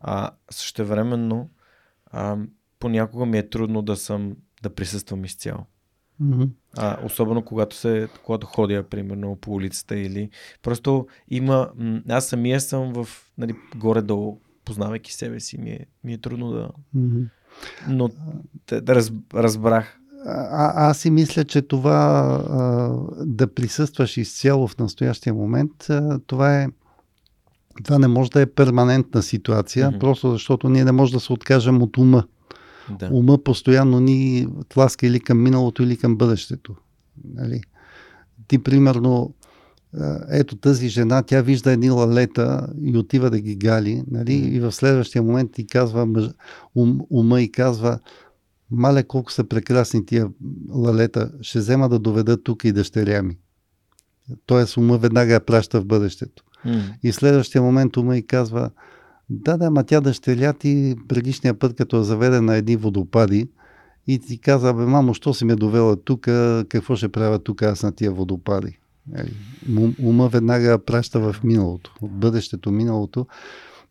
А същевременно а, понякога ми е трудно да съм да присъствам изцяло. Мгм. А, особено когато, се, когато ходя, примерно, по улицата или... Просто има... Аз самия съм в... Нали, горе-долу, познавайки себе си, ми е, ми е трудно да... Мгм. Но те, раз, разбрах. А, аз си мисля, че това а, да присъстваш изцяло в настоящия момент, а, това е това не може да е перманентна ситуация, Мгм. просто защото ние не можем да се откажем от ума. Да. Ума постоянно ни тласка или към миналото, или към бъдещето. Нали? Ти, примерно, ето тази жена, тя вижда едни лалета и отива да ги гали, нали? И в следващия момент ти казва, мъж, ум, ума и казва, мале колко са прекрасни тия лалета, ще взема да доведа тук и дъщеря ми. Тоест ума веднага я праща в бъдещето. И в следващия момент ума и казва, да, да, ма тя дъщеря ти предишния път, като я заведе на едни водопади и ти каза, бе, мамо, що си ме довела тук, какво ще правя тук аз на тия водопади? Нали, ума веднага праща в миналото, от бъдещето миналото.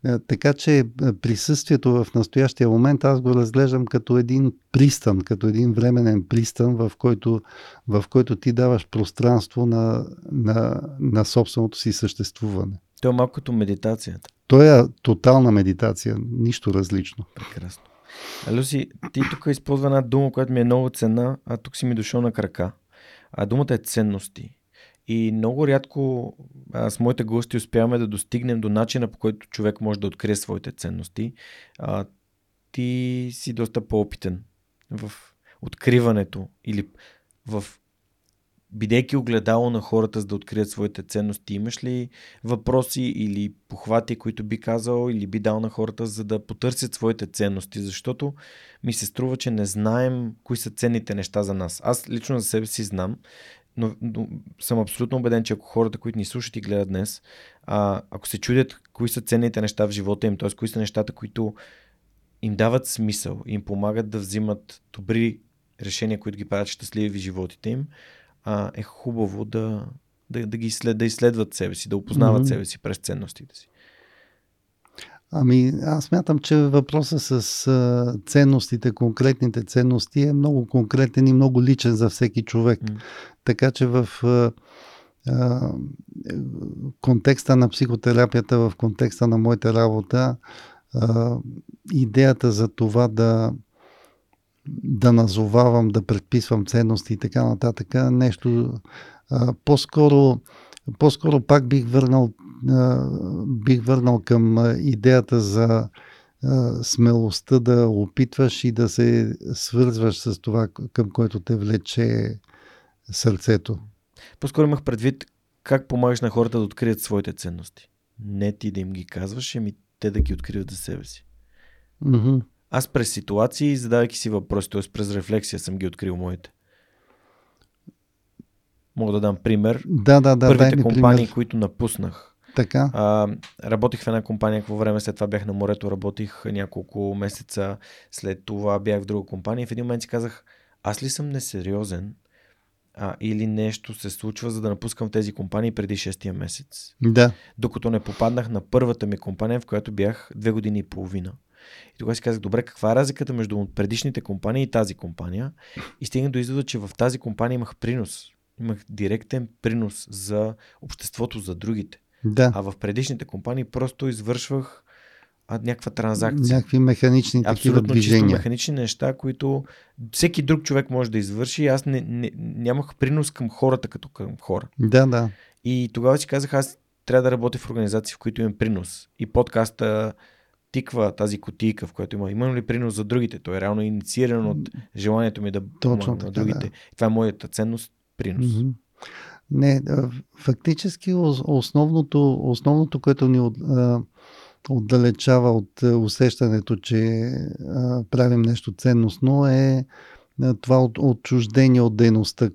Е, така че е, присъствието в настоящия момент аз го разглеждам като един пристан, като един временен пристан, в който, в който ти даваш пространство на, на, на собственото си съществуване. То е малко като медитацията. То е тотална медитация, нищо различно. Прекрасно. А, Люси, ти тук използва една дума, която ми е много ценна, а тук си ми дошъл на крака. А думата е ценности. И много рядко а, с моите гости успяваме да достигнем до начина по който човек може да открие своите ценности. А, ти си доста по-опитен в откриването или в бидейки огледало на хората, за да открият своите ценности, имаш ли въпроси или похвати, които би казал или би дал на хората, за да потърсят своите ценности? Защото ми се струва, че не знаем кои са ценните неща за нас. Аз лично за себе си знам, но, но съм абсолютно убеден, че ако хората, които ни слушат и гледат днес, а, ако се чудят кои са ценните неща в живота им, т.е. кои са нещата, които им дават смисъл, им помагат да взимат добри решения, които ги правят щастливи в животите им, а, е хубаво да, да, да, ги изслед, да изследват себе си, да опознават mm-hmm. себе си през ценностите си. Ами, аз мятам, че въпросът с а, ценностите, конкретните ценности е много конкретен и много личен за всеки човек. Mm. Така че в а, а, контекста на психотерапията, в контекста на моята работа, а, идеята за това да да назовавам, да предписвам ценности и така нататък, нещо а, по-скоро, по-скоро пак бих върнал, бих върнал към идеята за смелостта да опитваш и да се свързваш с това, към което те влече сърцето. По-скоро имах предвид как помагаш на хората да открият своите ценности. Не ти да им ги казваш, ами те да ги откриват за себе си. Mm-hmm. Аз през ситуации, задавайки си въпроси, т.е. през рефлексия съм ги открил моите. Мога да дам пример. Да, да, да. Първите компании, пример. които напуснах. Така. А, работих в една компания, какво време след това бях на морето, работих няколко месеца, след това бях в друга компания и в един момент си казах, аз ли съм несериозен а, или нещо се случва, за да напускам тези компании преди 6 месец. Да. Докато не попаднах на първата ми компания, в която бях две години и половина. И тогава си казах, добре, каква е разликата между предишните компании и тази компания? И стигнах до извода, че в тази компания имах принос. Имах директен принос за обществото, за другите. Да. А в предишните компании просто извършвах а, някаква транзакция. Някакви механични Абсолютно такива движения. чисто механични неща, които всеки друг човек може да извърши. Аз не, не, нямах принос към хората като към хора. Да, да. И тогава си казах, аз трябва да работя в организации, в които имам принос. И подкаста тиква тази котийка, в която има. Има ли принос за другите? То е реално инициирано от желанието ми да помогна на другите. Да. Това е моята ценност, принос. Mm-hmm. Не, фактически основното, основното което ни от, отдалечава от усещането, че правим нещо ценностно е това от, отчуждение от дейността,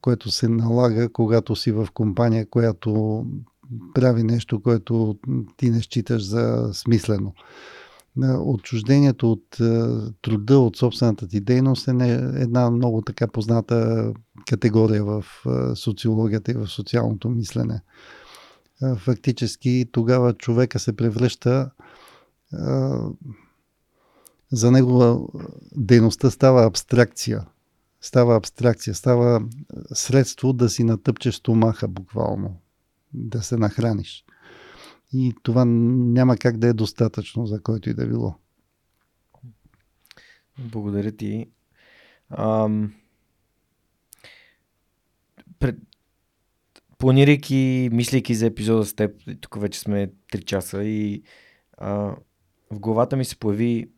което се налага, когато си в компания, която прави нещо, което ти не считаш за смислено. Отчуждението от труда, от собствената ти дейност е една много така позната категория в социологията и в социалното мислене. Фактически тогава човека се превръща за него дейността става абстракция. Става абстракция, става средство да си натъпчеш стомаха буквално да се нахраниш. И това няма как да е достатъчно за който и да било. Благодаря ти. Ам... Пред... Планирайки, мислейки за епизода с теб, тук вече сме 3 часа и а, в главата ми се появи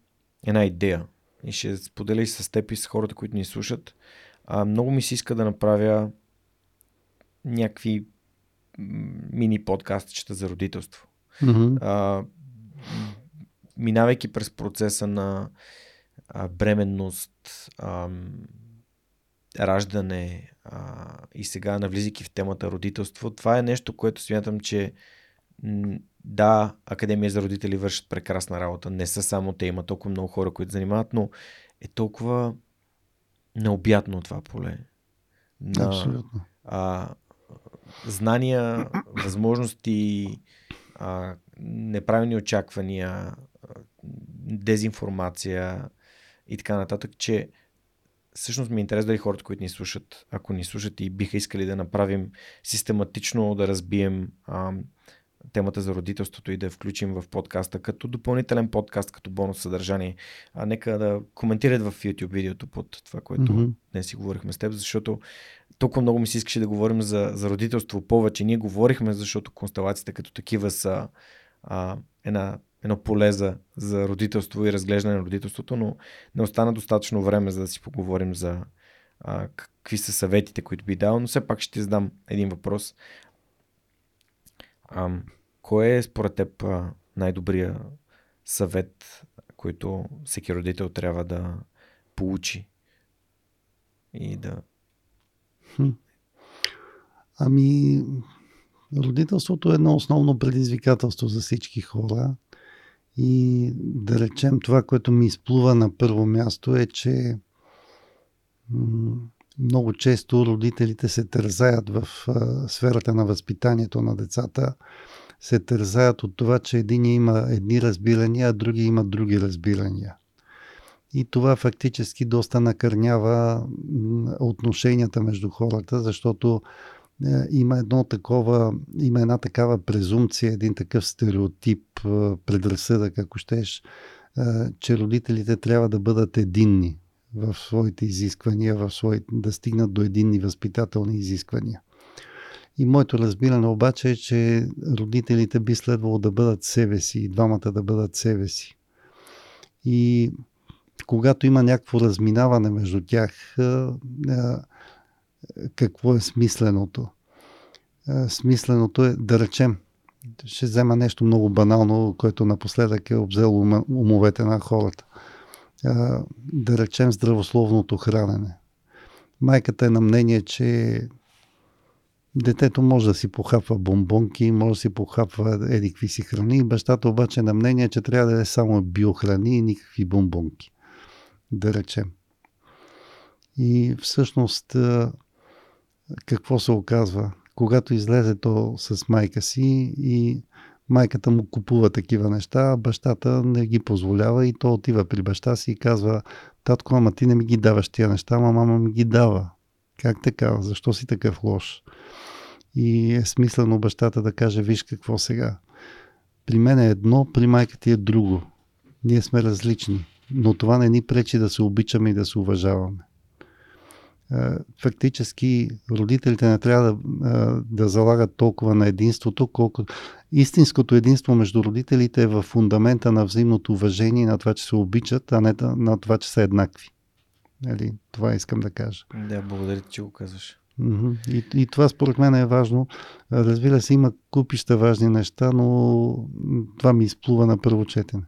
една идея и ще споделя и с теб и с хората, които ни слушат. А, много ми се иска да направя някакви мини подкастчета за родителство. Mm-hmm. А, минавайки през процеса на а, бременност, а, раждане а, и сега навлизайки в темата родителство, това е нещо, което смятам, че да, Академия за родители вършат прекрасна работа. Не са само те, има толкова много хора, които занимават, но е толкова необятно това поле. На, Абсолютно. А, знания, възможности, а, неправилни очаквания, дезинформация и така нататък, че всъщност ми е интересно дали хората, които ни слушат, ако ни слушат и биха искали да направим систематично, да разбием а, темата за родителството и да я включим в подкаста като допълнителен подкаст, като бонус съдържание. А нека да коментират в YouTube видеото под това, което mm-hmm. днес си говорихме с теб, защото толкова много ми се искаше да говорим за, за родителство повече. Ние говорихме, защото констелациите като такива са а, една, едно поле за, за родителство и разглеждане на родителството, но не остана достатъчно време за да си поговорим за а, какви са съветите, които би дал, но все пак ще ти задам един въпрос. А, кой е според теб най-добрия съвет, който всеки родител трябва да получи и да. Ами, родителството е едно основно предизвикателство за всички хора. И да речем това, което ми изплува на първо място е, че много често родителите се тързаят в сферата на възпитанието на децата се тързаят от това, че един има едни разбирания, а други имат други разбирания. И това фактически доста накърнява отношенията между хората, защото е, има едно такова, има една такава презумпция, един такъв стереотип, е, предразсъдък, ако щеш, е, че родителите трябва да бъдат единни в своите изисквания, в своите, да стигнат до единни възпитателни изисквания. И моето разбиране обаче е, че родителите би следвало да бъдат себе си и двамата да бъдат себе си. И когато има някакво разминаване между тях, какво е смисленото? Смисленото е да речем, ще взема нещо много банално, което напоследък е обзело умовете на хората. Да речем здравословното хранене. Майката е на мнение, че Детето може да си похапва бомбонки, може да си похапва едикви си храни. Бащата обаче е на мнение, че трябва да е само биохрани и никакви бомбонки. Да речем. И всъщност какво се оказва? Когато излезе то с майка си и майката му купува такива неща, бащата не ги позволява и то отива при баща си и казва татко, ама ти не ми ги даваш тия неща, ама мама ми ги дава. Как така? Защо си такъв лош? и е смислено бащата да каже, виж какво сега. При мен е едно, при майка ти е друго. Ние сме различни, но това не ни пречи да се обичаме и да се уважаваме. Фактически родителите не трябва да, да залагат толкова на единството, колко истинското единство между родителите е в фундамента на взаимното уважение на това, че се обичат, а не на това, че са еднакви. Нали? Това искам да кажа. Да, благодаря, че го казваш. И, и това според мен е важно. Разбира се, има купища важни неща, но това ми изплува на първо четене.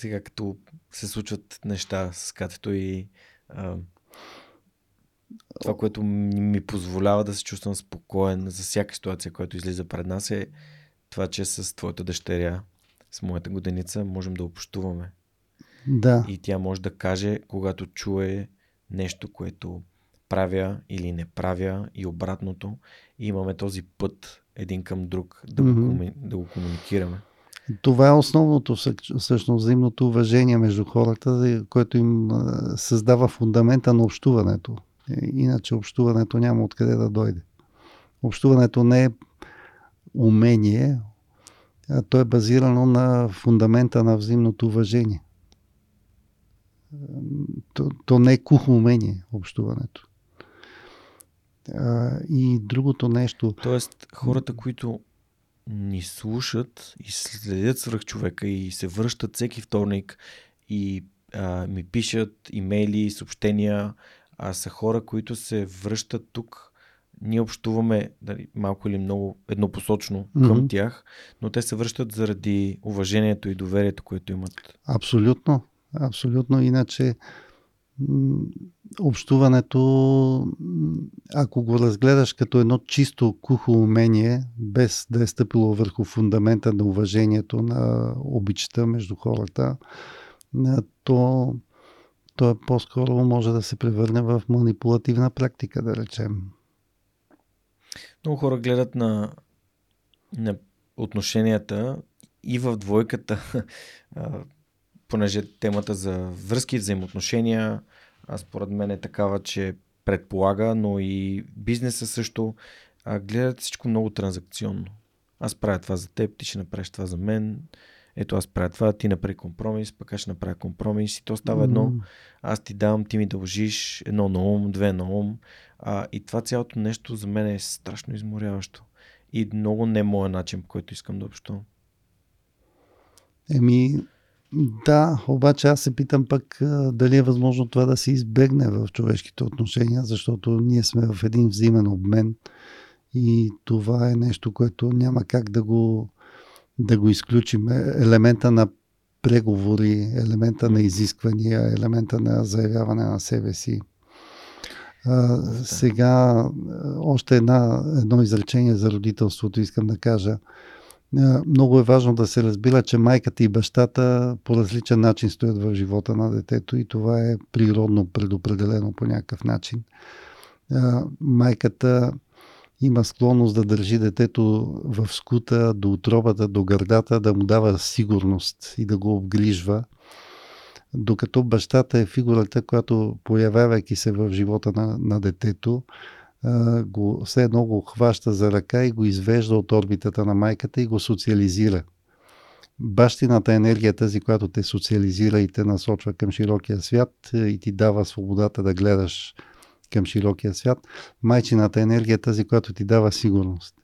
Сега като се случват неща с катето и а, това, което ми, позволява да се чувствам спокоен за всяка ситуация, която излиза пред нас е това, че с твоята дъщеря, с моята годеница, можем да общуваме. Да. И тя може да каже, когато чуе нещо, което правя или не правя и обратното. И имаме този път един към друг да, mm-hmm. го, да го комуникираме. Това е основното, всъщност, взаимното уважение между хората, което им създава фундамента на общуването. Иначе общуването няма откъде да дойде. Общуването не е умение, а то е базирано на фундамента на взаимното уважение то, то не е кухо умение, общуването. А, и другото нещо. Тоест, хората, които ни слушат и следят свръх човека и се връщат всеки вторник и а, ми пишат имейли, съобщения, а са хора, които се връщат тук. Ние общуваме дали, малко или много еднопосочно към mm-hmm. тях, но те се връщат заради уважението и доверието, което имат. Абсолютно. Абсолютно. Иначе общуването, ако го разгледаш като едно чисто кухо умение, без да е стъпило върху фундамента на уважението, на обичата между хората, то то е по-скоро може да се превърне в манипулативна практика, да речем. Много хора гледат на, на отношенията и в двойката, понеже темата за връзки, взаимоотношения, а според мен е такава, че предполага, но и бизнеса също а, гледат всичко много транзакционно. Аз правя това за теб, ти ще направиш това за мен. Ето аз правя това, ти направи компромис, пък аз ще направя компромис и то става едно. Аз ти давам, ти ми дължиш едно на ум, две на ум. А, и това цялото нещо за мен е страшно изморяващо. И много не е моят начин, по който искам да общувам. Еми, да, обаче аз се питам пък дали е възможно това да се избегне в човешките отношения, защото ние сме в един взаимен обмен и това е нещо, което няма как да го, да го изключим. Е, елемента на преговори, елемента на изисквания, елемента на заявяване на себе си. А, сега още една, едно изречение за родителството искам да кажа. Много е важно да се разбира, че майката и бащата по различен начин стоят в живота на детето и това е природно предопределено по някакъв начин. Майката има склонност да държи детето в скута, до отробата, до гърдата, да му дава сигурност и да го обгрижва. Докато бащата е фигурата, която появявайки се в живота на, на детето, го, все едно го хваща за ръка и го извежда от орбитата на майката и го социализира. Бащината енергия, тази, която те социализира и те насочва към широкия свят и ти дава свободата да гледаш към широкия свят. Майчината енергия е тази, която ти дава сигурност.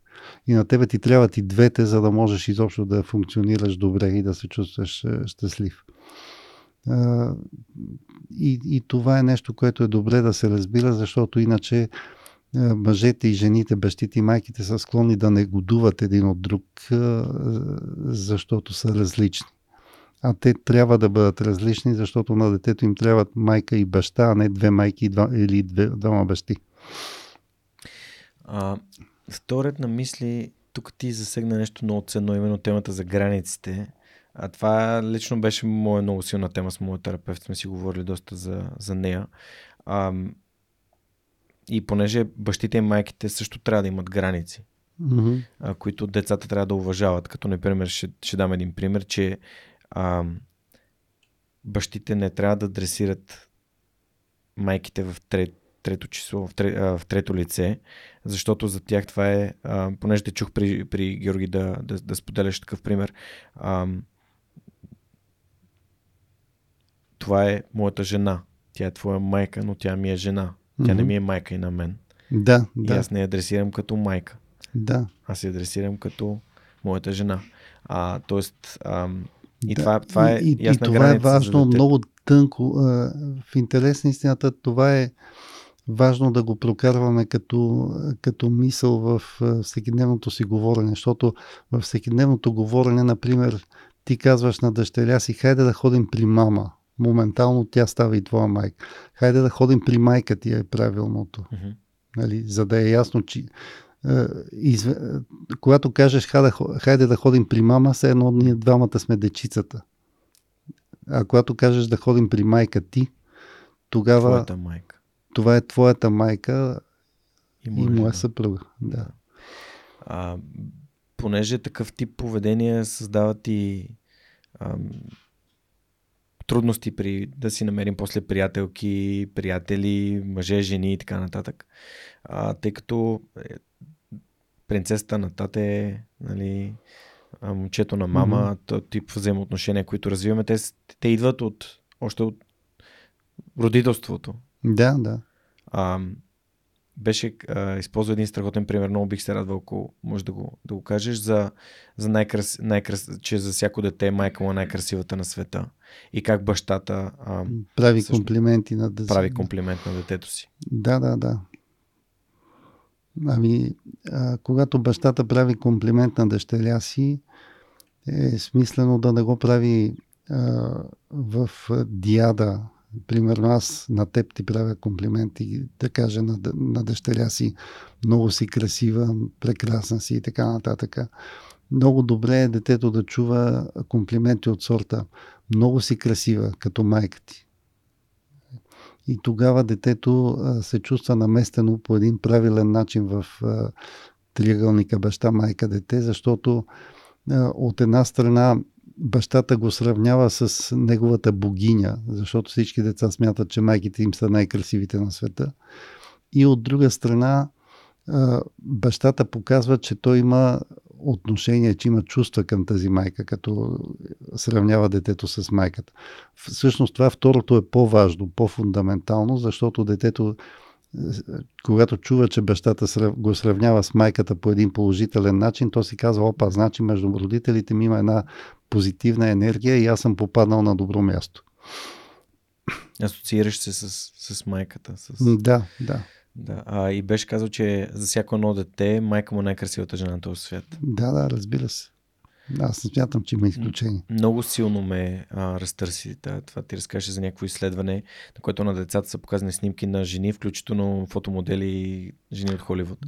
И на тебе ти трябват и двете, за да можеш изобщо да функционираш добре и да се чувстваш щастлив. И, и това е нещо, което е добре да се разбира, защото иначе мъжете и жените, бащите и майките са склонни да не годуват един от друг, защото са различни. А те трябва да бъдат различни, защото на детето им трябват майка и баща, а не две майки или две, двама бащи. А, вторият на мисли, тук ти засегна нещо много ценно, именно темата за границите. А това лично беше моя много силна тема с моят терапевт. Сме си говорили доста за, за нея. А, и понеже бащите и майките също трябва да имат граници, mm-hmm. а, които децата трябва да уважават. Като, например, ще, ще дам един пример, че а, бащите не трябва да дресират майките в трет, трето число, в, трет, а, в трето лице, защото за тях това е, а, понеже те чух при, при Георги да, да, да споделяш такъв пример, а, това е моята жена. Тя е твоя майка, но тя ми е жена. Тя mm-hmm. не ми е майка и на мен. Да, и да. аз не я адресирам като майка. Да. Аз я адресирам като моята жена. А, тоест, ам, и да. това, това е. И, и, и това е важно, много тънко. А, в интерес на истината, това е важно да го прокарваме като, като мисъл в всекидневното си говорене, защото във всекидневното говорене, например, ти казваш на дъщеря си, хайде да ходим при мама моментално тя става и твоя майка. Хайде да ходим при майка ти е правилното. Uh-huh. Нали, за да е ясно, че е, изв... когато кажеш хайде да ходим при мама, все едно ние двамата сме дечицата. А когато кажеш да ходим при майка ти, тогава твоята майка. това е твоята майка и, и моя съпруга. Да. А, понеже такъв тип поведение създават и ам, трудности при да си намерим после приятелки, приятели, мъже, жени и така нататък. А, тъй като е, принцесата на тате е нали, момчето на мама, mm-hmm. тип взаимоотношения, които развиваме, те, те идват от още от родителството. Да, да. А, беше а, използва един страхотен пример, много бих се радвал, ако може да го, да го кажеш, за, за най-крас, най-крас, че за всяко дете майка му е най-красивата на света и как бащата а, прави също, комплименти на детето. Прави комплимент на детето си. Да, да, да. Ами, а, когато бащата прави комплимент на дъщеря си, е смислено да не го прави а, в диада примерно аз на теб ти правя комплименти, да кажа на, на дъщеря си, много си красива, прекрасна си и така нататък. Много добре е детето да чува комплименти от сорта. Много си красива, като майка ти. И тогава детето се чувства наместено по един правилен начин в триъгълника баща, майка, дете, защото от една страна бащата го сравнява с неговата богиня, защото всички деца смятат, че майките им са най-красивите на света. И от друга страна, бащата показва, че той има отношение, че има чувства към тази майка, като сравнява детето с майката. Всъщност това второто е по-важно, по-фундаментално, защото детето, когато чува, че бащата го сравнява с майката по един положителен начин, то си казва, опа, значи между родителите ми има една позитивна енергия и аз съм попаднал на добро място. Асоциираш се с, с майката. С... Да, да. Да, а, и беше казал, че за всяко едно дете майка му е най-красивата жена на този свят. Да, да, разбира се. Аз не смятам, че има изключение. Много силно ме а, разтърси. Да, това ти разкаже за някакво изследване, на което на децата са показани снимки на жени, включително фотомодели и жени от Холивуд.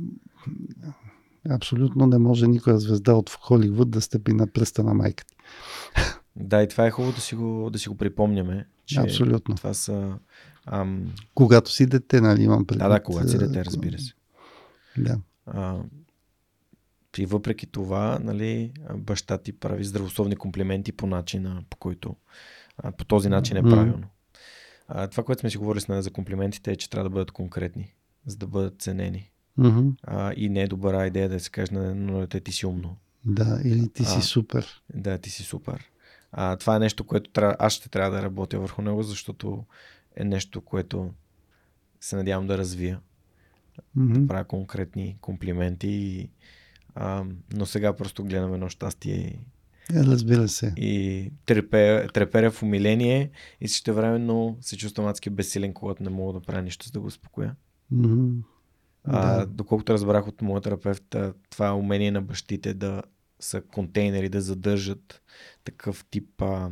Абсолютно не може никоя звезда от Холивуд да стъпи на пръста на майката. Да, и това е хубаво да си го, да си го припомняме. Че Абсолютно. Това са Ам... Когато си дете, нали имам предвид. Да, да, когато си дете, разбира се. Да. А, и въпреки това, нали, баща ти прави здравословни комплименти по начина, по който а, по този начин е правилно. А, това, което сме си говорили с нея за комплиментите е, че трябва да бъдат конкретни, за да бъдат ценени. Mm-hmm. А, и не е добра идея да се каже на едно дете ти си умно. Да, или ти си а, супер. Да, ти си супер. А, това е нещо, което трябва, аз ще трябва да работя върху него, защото е нещо, което се надявам да развия. Mm-hmm. Да правя конкретни комплименти. И, а, но сега просто гледам едно щастие. И, е, разбира се. И треперя, треперя в умиление и също времено се чувствам адски безсилен, когато не мога да правя нищо, за да го успокоя. Mm-hmm. А, да. Доколкото разбрах от моя терапевт, това е умение на бащите да са контейнери, да задържат такъв тип а,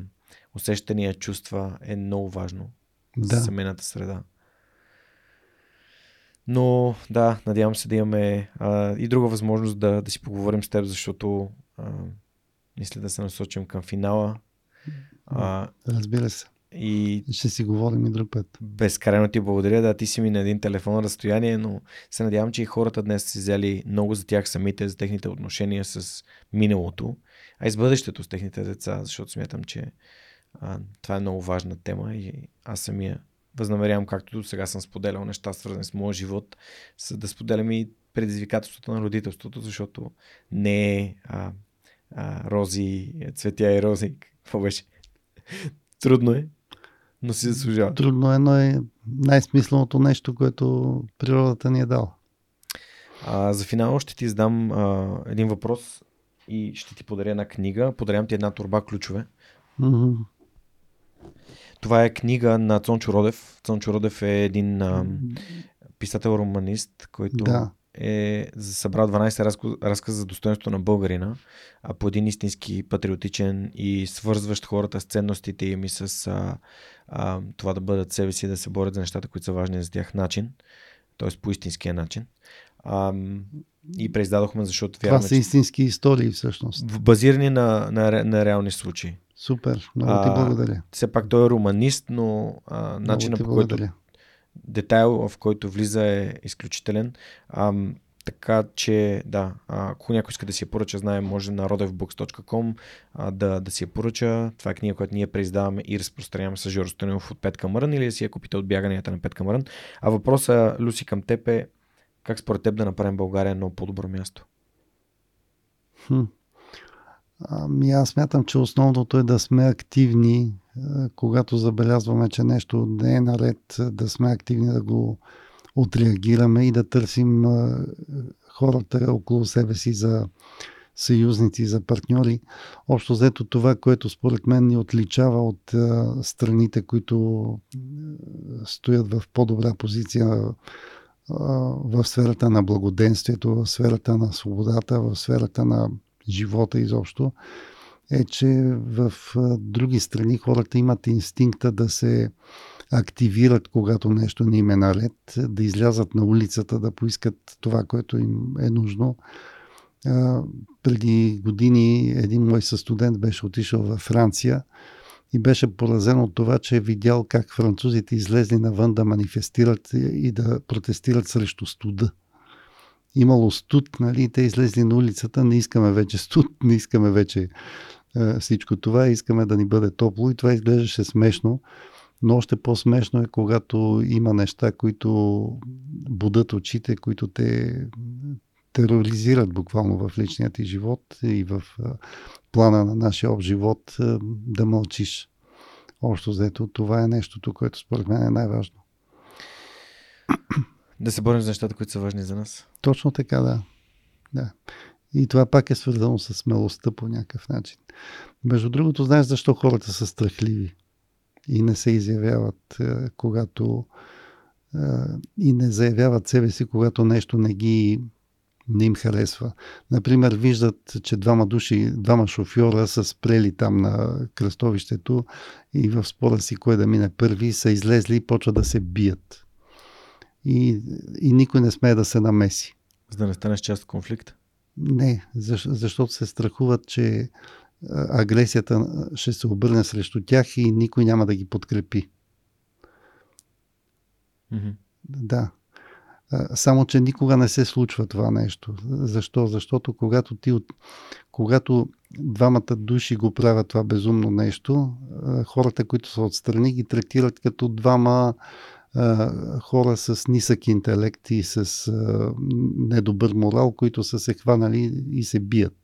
усещания, чувства е много важно да. за семейната среда. Но да, надявам се да имаме а, и друга възможност да, да си поговорим с теб, защото а, мисля да се насочим към финала. А, Разбира се. И ще си говорим и друг път. Безкрайно ти благодаря. Да, ти си ми на един телефон разстояние, но се надявам, че и хората днес си взяли много за тях самите, за техните отношения с миналото, а и с бъдещето с техните деца, защото смятам, че а, това е много важна тема и аз самия възнамерявам, както до сега съм споделял неща, свързани с моя живот, с да споделям и предизвикателството на родителството, защото не е а, а, рози, цветя и рози. Какво беше? Трудно е, но си заслужава. Трудно е, но е най-смисленото нещо, което природата ни е дала. А, за финал ще ти задам а, един въпрос и ще ти подаря една книга. Подарям ти една турба ключове. Mm-hmm. Това е книга на Цончо Родев. Цончо Родев е един а, писател-романист, който да. е събрал 12 разказа за достоинството на българина, а по един истински патриотичен и свързващ хората с ценностите им и с а, а, това да бъдат себе си, да се борят за нещата, които са важни за тях начин, т.е. по истинския начин. А, и преиздадохме, защото вярваме, Това са истински истории всъщност. Базирани на, на, на реални случаи. Супер, много ти благодаря. Все пак той е романист, но а, начинът по който детайл, в който влиза е изключителен. А, така че, да, ако някой иска да си я поръча, знае, може на rodevbooks.com а, да, да си я поръча. Това е книга, която ние преиздаваме и разпространяваме с Жоро Станилов от Петка Мърън или да си я купите от бяганията на Петка Мърън. А въпросът, Люси, към теб е как според теб да направим България едно по-добро място? Хм. Ами аз смятам, че основното е да сме активни, когато забелязваме, че нещо не е наред, да сме активни да го отреагираме и да търсим хората около себе си за съюзници, за партньори. Общо взето това, което според мен ни отличава от страните, които стоят в по-добра позиция в сферата на благоденствието, в сферата на свободата, в сферата на живота изобщо, е, че в други страни хората имат инстинкта да се активират, когато нещо не им е наред, да излязат на улицата, да поискат това, което им е нужно. преди години един мой състудент беше отишъл във Франция и беше поразен от това, че е видял как французите излезли навън да манифестират и да протестират срещу студа. Имало студ, нали, те излезли на улицата, не искаме вече студ, не искаме вече е, всичко това, искаме да ни бъде топло и това изглеждаше смешно, но още по-смешно е, когато има неща, които будат очите, които те тероризират буквално в личния ти живот и в плана на нашия общ живот да мълчиш. Общо взето, това е нещото, което според мен е най-важно. Да се борим за нещата, които са важни за нас. Точно така, да. да. И това пак е свързано с смелостта по някакъв начин. Между другото, знаеш защо хората са страхливи и не се изявяват, когато и не заявяват себе си, когато нещо не ги не им харесва. Например, виждат, че двама души, двама шофьора са спрели там на кръстовището и в спора си кой да мине първи, са излезли и почват да се бият. И, и никой не смее да се намеси. За да не станеш част от конфликт? Не, защото се страхуват, че агресията ще се обърне срещу тях и никой няма да ги подкрепи. Mm-hmm. Да. Само, че никога не се случва това нещо. Защо? Защото когато ти от... когато двамата души го правят това безумно нещо, хората, които са отстрани, ги третират като двама хора с нисък интелект и с недобър морал, които са се хванали и се бият.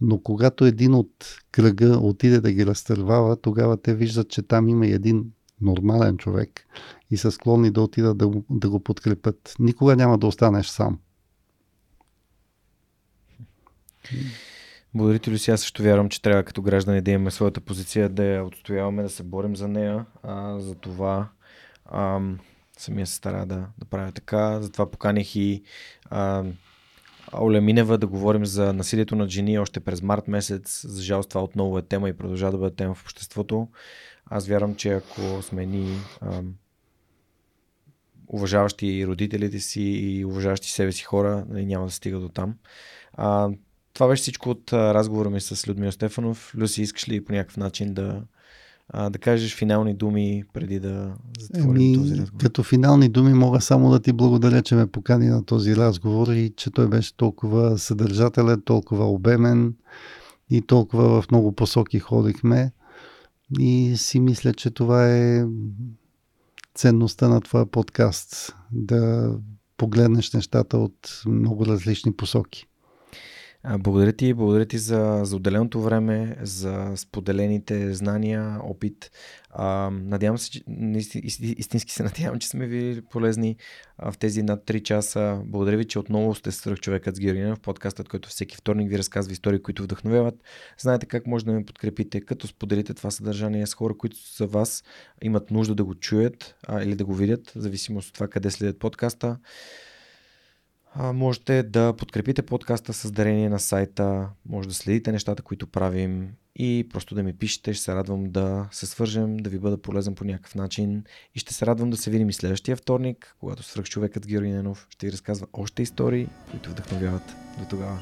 Но когато един от кръга отиде да ги разтървава, тогава те виждат, че там има един нормален човек и са склонни да отидат да, да го подкрепят. Никога няма да останеш сам. Благодаря ти, Люси. Аз също вярвам, че трябва като граждани да имаме своята позиция, да я отстояваме, да се борим за нея. А, за това ам, самия се стара да, да правя така. Затова поканих и а, Оля Минева да говорим за насилието на жени още през март месец. За жалост това отново е тема и продължава да бъде тема в обществото. Аз вярвам, че ако сме ни ам, уважаващи родителите си и уважаващи себе си хора, нали, няма да стига до там. А, това беше всичко от разговора ми с Людмил Стефанов. Люси, искаш ли по някакъв начин да, а, да кажеш финални думи преди да затворим Еми, този разговор? Като финални думи мога само да ти благодаря, че ме покани на този разговор и че той беше толкова съдържателен, толкова обемен и толкова в много посоки ходихме. И си мисля, че това е ценността на твоя подкаст. Да погледнеш нещата от много различни посоки. Благодаря ти, благодаря ти за, за отделеното време, за споделените знания, опит. А, надявам се, че, истински се надявам, че сме ви полезни а, в тези над 3 часа. Благодаря ви, че отново сте свърх човекът с Георгина в подкастът, който всеки вторник ви разказва истории, които вдъхновяват. Знаете как може да ме подкрепите, като споделите това съдържание с хора, които за вас имат нужда да го чуят а, или да го видят, в зависимост от това къде следят подкаста можете да подкрепите подкаста с дарение на сайта, може да следите нещата, които правим и просто да ми пишете. Ще се радвам да се свържем, да ви бъда полезен по някакъв начин и ще се радвам да се видим и следващия вторник, когато свръх човекът Георги Ненов ще ви разказва още истории, които вдъхновяват. До тогава.